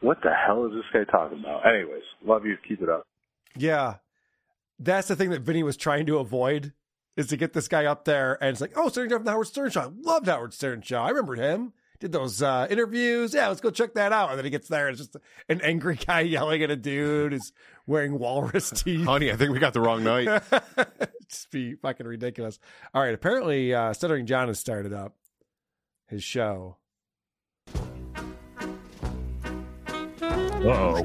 "What the hell is this guy talking about?" Anyways, love you. Keep it up. Yeah. That's the thing that Vinny was trying to avoid is to get this guy up there and it's like, oh, Stern from the Howard Stern show. I loved Howard Stern show. I remember him. did those uh, interviews. Yeah, let's go check that out. And then he gets there, and it's just an angry <laughs> guy yelling at a dude who's wearing walrus <laughs> teeth. Honey, I think we got the wrong night. <laughs> just be fucking ridiculous. All right, apparently, uh, Stuttering John has started up his show. Uh-oh.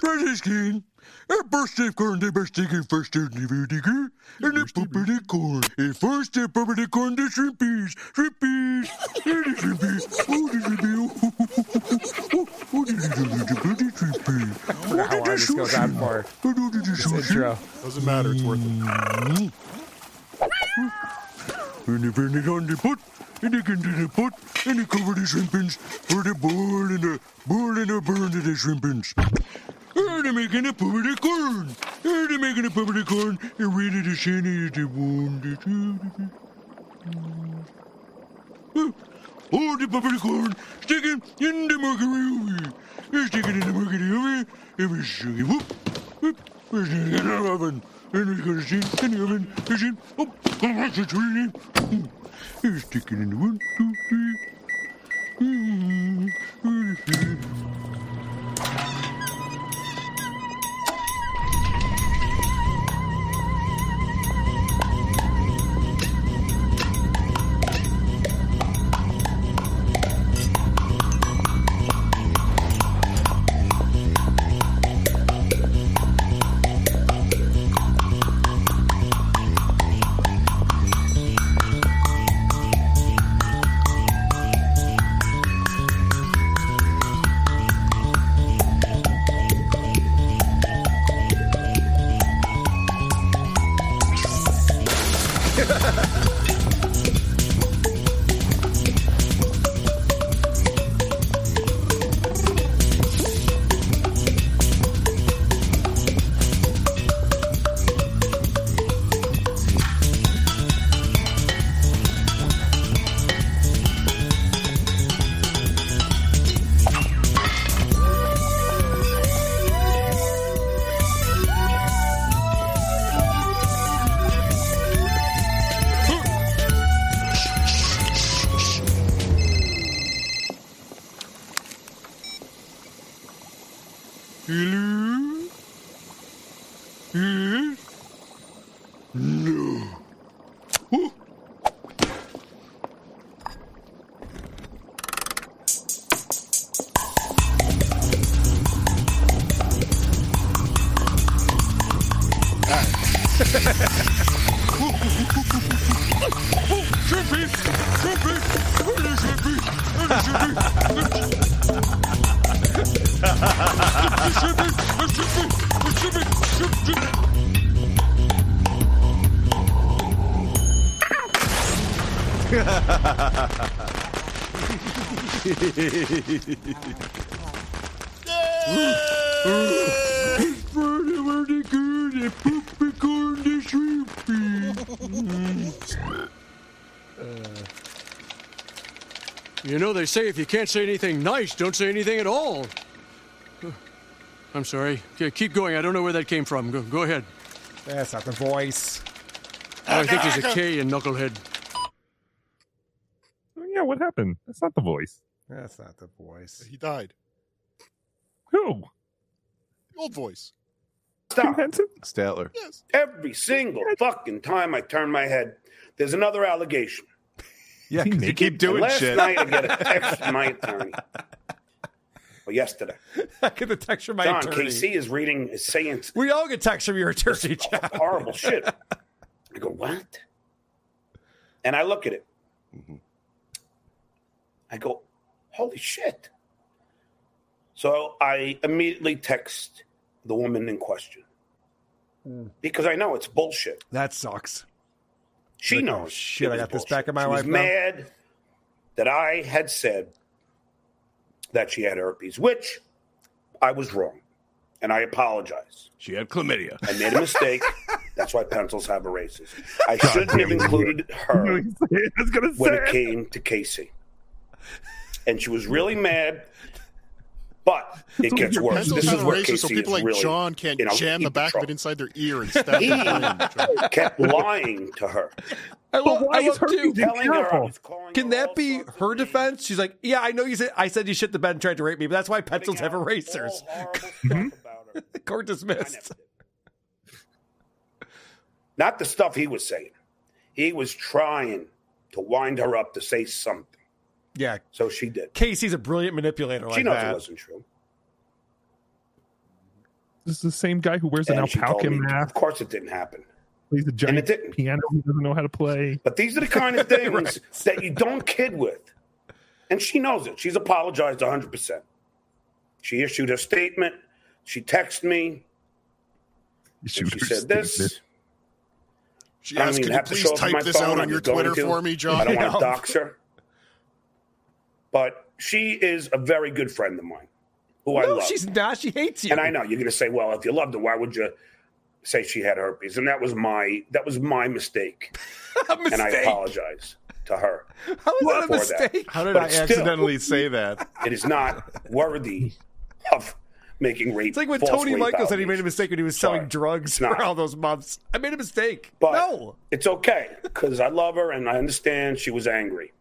Franciscan, a birthday corn, the birthday corn, first the vinegar, and the puppy corn. And first the puppy corn, the shrimpies, shrimpies, and the shrimpies. Oh, the shrimpy, oh, oh, oh, the bloody shrimpy. I forgot how long this goes on for. This intro. Doesn't matter. It's worth it. And the vinegar on the pot, and they get into the pot, and they cover the shrimpins for the boil and the boil and the burn of the shrimpins. And they're making a puppy corn. And they're making a puppy corn. And ready to send it to one, the two, the Oh, the puppy corn. Stick it in the mercury oven. You stick it in the mercury oven. And we stick it, whoop, whoop. We stick it in the oven. In the oven. Is it? Oh, that's a tree. You stick it in one, two, three. Hello? Uh, you know, they say if you can't say anything nice, don't say anything at all. I'm sorry. Okay, keep going. I don't know where that came from. Go, go ahead. That's not the voice. Oh, I think there's a K in Knucklehead. Oh, yeah, what happened? That's not the voice. That's not the voice. He died. Who? The old voice. Stop. Statler. Yes. Every single fucking time I turn my head, there's another allegation. <laughs> Yeah, 'cause you keep doing last shit. Last night I get a text from my <laughs> attorney. Well, yesterday. <laughs> I get the text from my John attorney. KC is reading, is saying We all get texts from your attorney, John. horrible shit. I go, what? And I look at it. Mm-hmm. I go, holy shit. So I immediately text the woman in question hmm. because I know it's bullshit. That sucks. She Like, oh, knows. shit, I got this back in my she life was now. mad that I had said that she had herpes, which I was wrong. And I apologize. She had chlamydia. I made a mistake. <laughs> That's why pencils have erasers. I shouldn't have included her <laughs> I was gonna when say it came to KC. And she was really mad But it gets worse. This is on where razor so people is like really, John can't you know, jam the in back of it inside their ear and stab <laughs> He their kept lying to her. I love, why I is love too. in Telling her I was calling Can that be her defense? She's like, yeah, I know you said I said you shit the bed and tried to rape me, but that's why pencils have erasers. <laughs> Mhm. <laughs> Court dismissed. Not the stuff he was saying. He was trying to wind her up to say something. Yeah, So she did. KC's a brilliant manipulator like she knows that. it wasn't true. This is the same guy who wears an And she told alpaca mask, of course it didn't happen. He's a giant didn't. piano he doesn't know how to play. But these are the kind of <laughs> things that you don't kid with. And she knows it. She's apologized 100%. She issued a statement. She texted me. She, she said this. She I don't asked, "Could you please show it to type this out on your Twitter to. for me, John?" I don't <laughs> want Yeah. to dox her. But she is a very good friend of mine who I love. she's not. She hates you. And I know you're going to say, "Well, if you loved her, why would you say she had herpes?" And that was my that was my mistake, <laughs> mistake. and I apologize to her. How is that a for mistake? How did But I still, accidentally say that? <laughs> It is not worthy of making rape. It's like when Tony Michael said he made a mistake when he was Sorry. selling drugs for all those months. I made a mistake. But no. it's okay because I love her and I understand she was angry.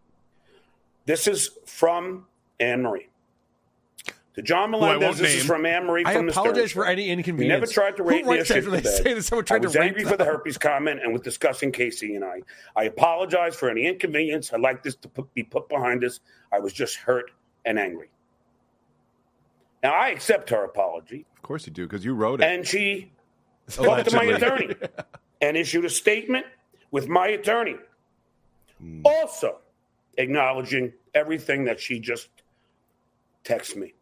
This is from Anne Marie. To John I Melendez, won't this is from Anne Marie I from the Stern apologize for Show. any We inconvenience. never tried to Who rape me or writes that shit when the they say that someone tried I to was rape angry for the them? herpes comment and with discussing KC and I. I apologize for any inconvenience. I'd like this to put, be put behind us. I was just hurt and angry. Now, I accept her apology. Of course you do, because you wrote it. And she <laughs> talked to my Allegedly. attorney <laughs> and issued a statement with my attorney, Hmm. also acknowledging everything that she just texted me.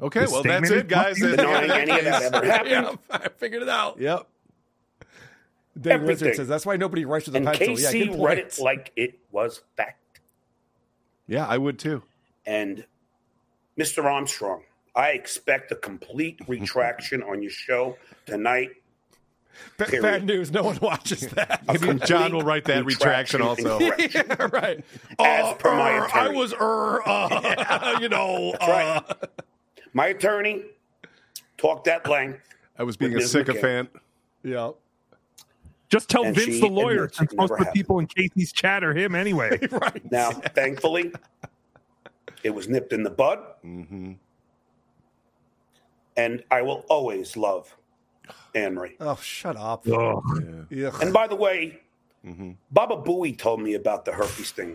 Okay, The well that's it, guys. is Denying any of that ever <laughs> happened. Yeah, I figured it out. Yep. Dave Everything. Wizard says that's why nobody writes with a And pencil. yeah, KC good read it like it was fact. Yeah, I would too. And Mr. Armstrong, I expect a complete retraction on your show tonight. Ba- period. bad news. No one watches <laughs> that. A John will write that retraction and also. <laughs> yeah, right. <laughs> As Uh, per my uh, attorney. I was, er, uh, you know, That's right. uh, My attorney talked that length. I was being a Ms. sycophant. yeah. Just tell And Vince the lawyer, admits since most of the people in KC's chat are him anyway. right. Now, thankfully, it was nipped in the bud, Mm-hmm. and I will always love Anne Marie. Oh, shut up. Ugh. Ugh. And by the way, Mm-hmm. Baba Booey told me about the herpes thing.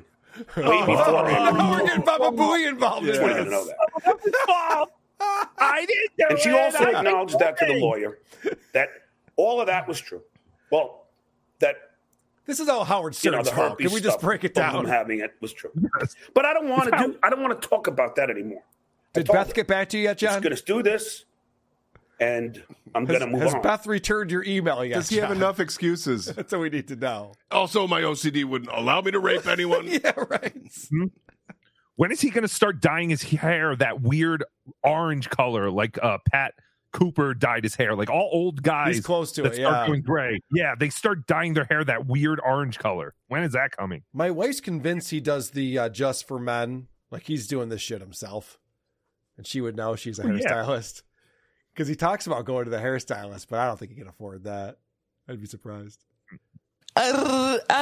Way Oh, before Anne now Marie. we're getting Baba Booey involved Just in wanted you to know that. <laughs> I didn't do And she it. also I acknowledged that to the lawyer that all of that was true. Well, that This is all Howard you know Stern's the fault. herpes Can we just stuff break it down? them having it was true. But I don't want to do. I don't want to talk about that anymore. Did Beth her, get back to you yet, Just John? going to do this, and I'm going to move has on. Beth returned your email yet? Does he have enough excuses? <laughs> That's what we need to know. Also, my OCD wouldn't allow me to rape anyone. <laughs> yeah, right. When is he going to start dyeing his hair that weird orange color, like uh, Pat Cooper dyed his hair? Like all old guys He's close to that it. start Yeah. going gray. Yeah, they start dyeing their hair that weird orange color. When is that coming? My wife's convinced he does the uh, just for men, like he's doing this shit himself, and she would know she's a Well, yeah. Hairstylist because he talks about going to the hairstylist, but I don't think he can afford that. I'd be surprised. Okay, bye.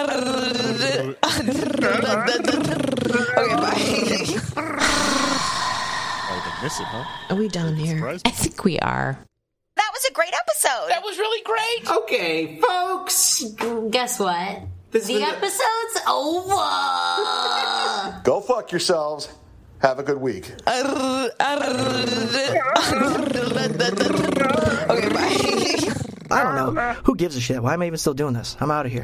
Oh, they miss it, huh? Are we done here? I think we are. That was a great episode. That was really great. Okay, folks. Guess what? This the is a- episode's over. Go fuck yourselves. Have a good week. Okay, bye. <laughs> I don't know. Who gives a shit? Why am I even still doing this? I'm out of here.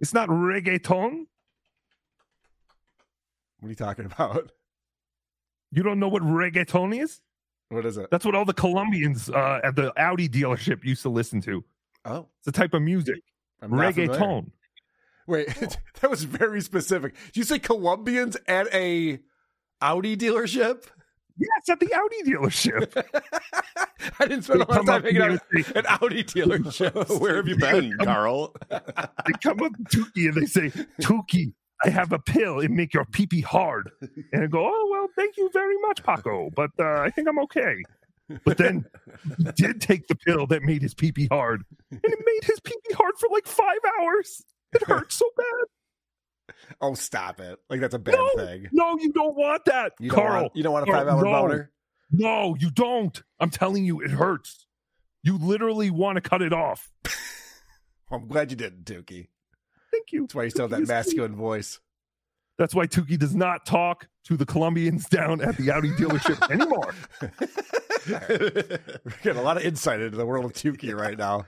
It's not reggaeton. What are you talking about? You don't know what reggaeton is? What is it? That's what all the Colombians uh, at the Audi dealership used to listen to. Oh, It's a type of music. I'm not reggaeton. Wait, <laughs> that was very specific. Did you say Colombians at a Audi dealership? Yeah, it's at the Audi dealership. <laughs> I didn't spend a lot of come time up hanging out at an Audi dealership. <laughs> Where have you been, Carl? they come up to Tookie and they say, Tookie, I have a pill. It make your pee pee hard. And I go, oh well, thank you very much, Paco, but uh, I think I'm okay. But then he did take the pill that made his pee pee hard, and it made his pee pee hard for like five hours. It <laughs> hurts so bad. Oh, stop it! Like that's a bad no, thing. No, you don't want that, You don't Carl. want- you don't want a oh, five-hour no. boner? No, you don't. I'm telling you, it hurts. You literally want to cut it off. <laughs> I'm glad you didn't, Tookie. Thank you. That's why you still have that masculine voice. That's why Tookie does not talk to the Colombians <laughs> down at the Audi dealership anymore. We're getting a lot of insight into the world of Tookie right now.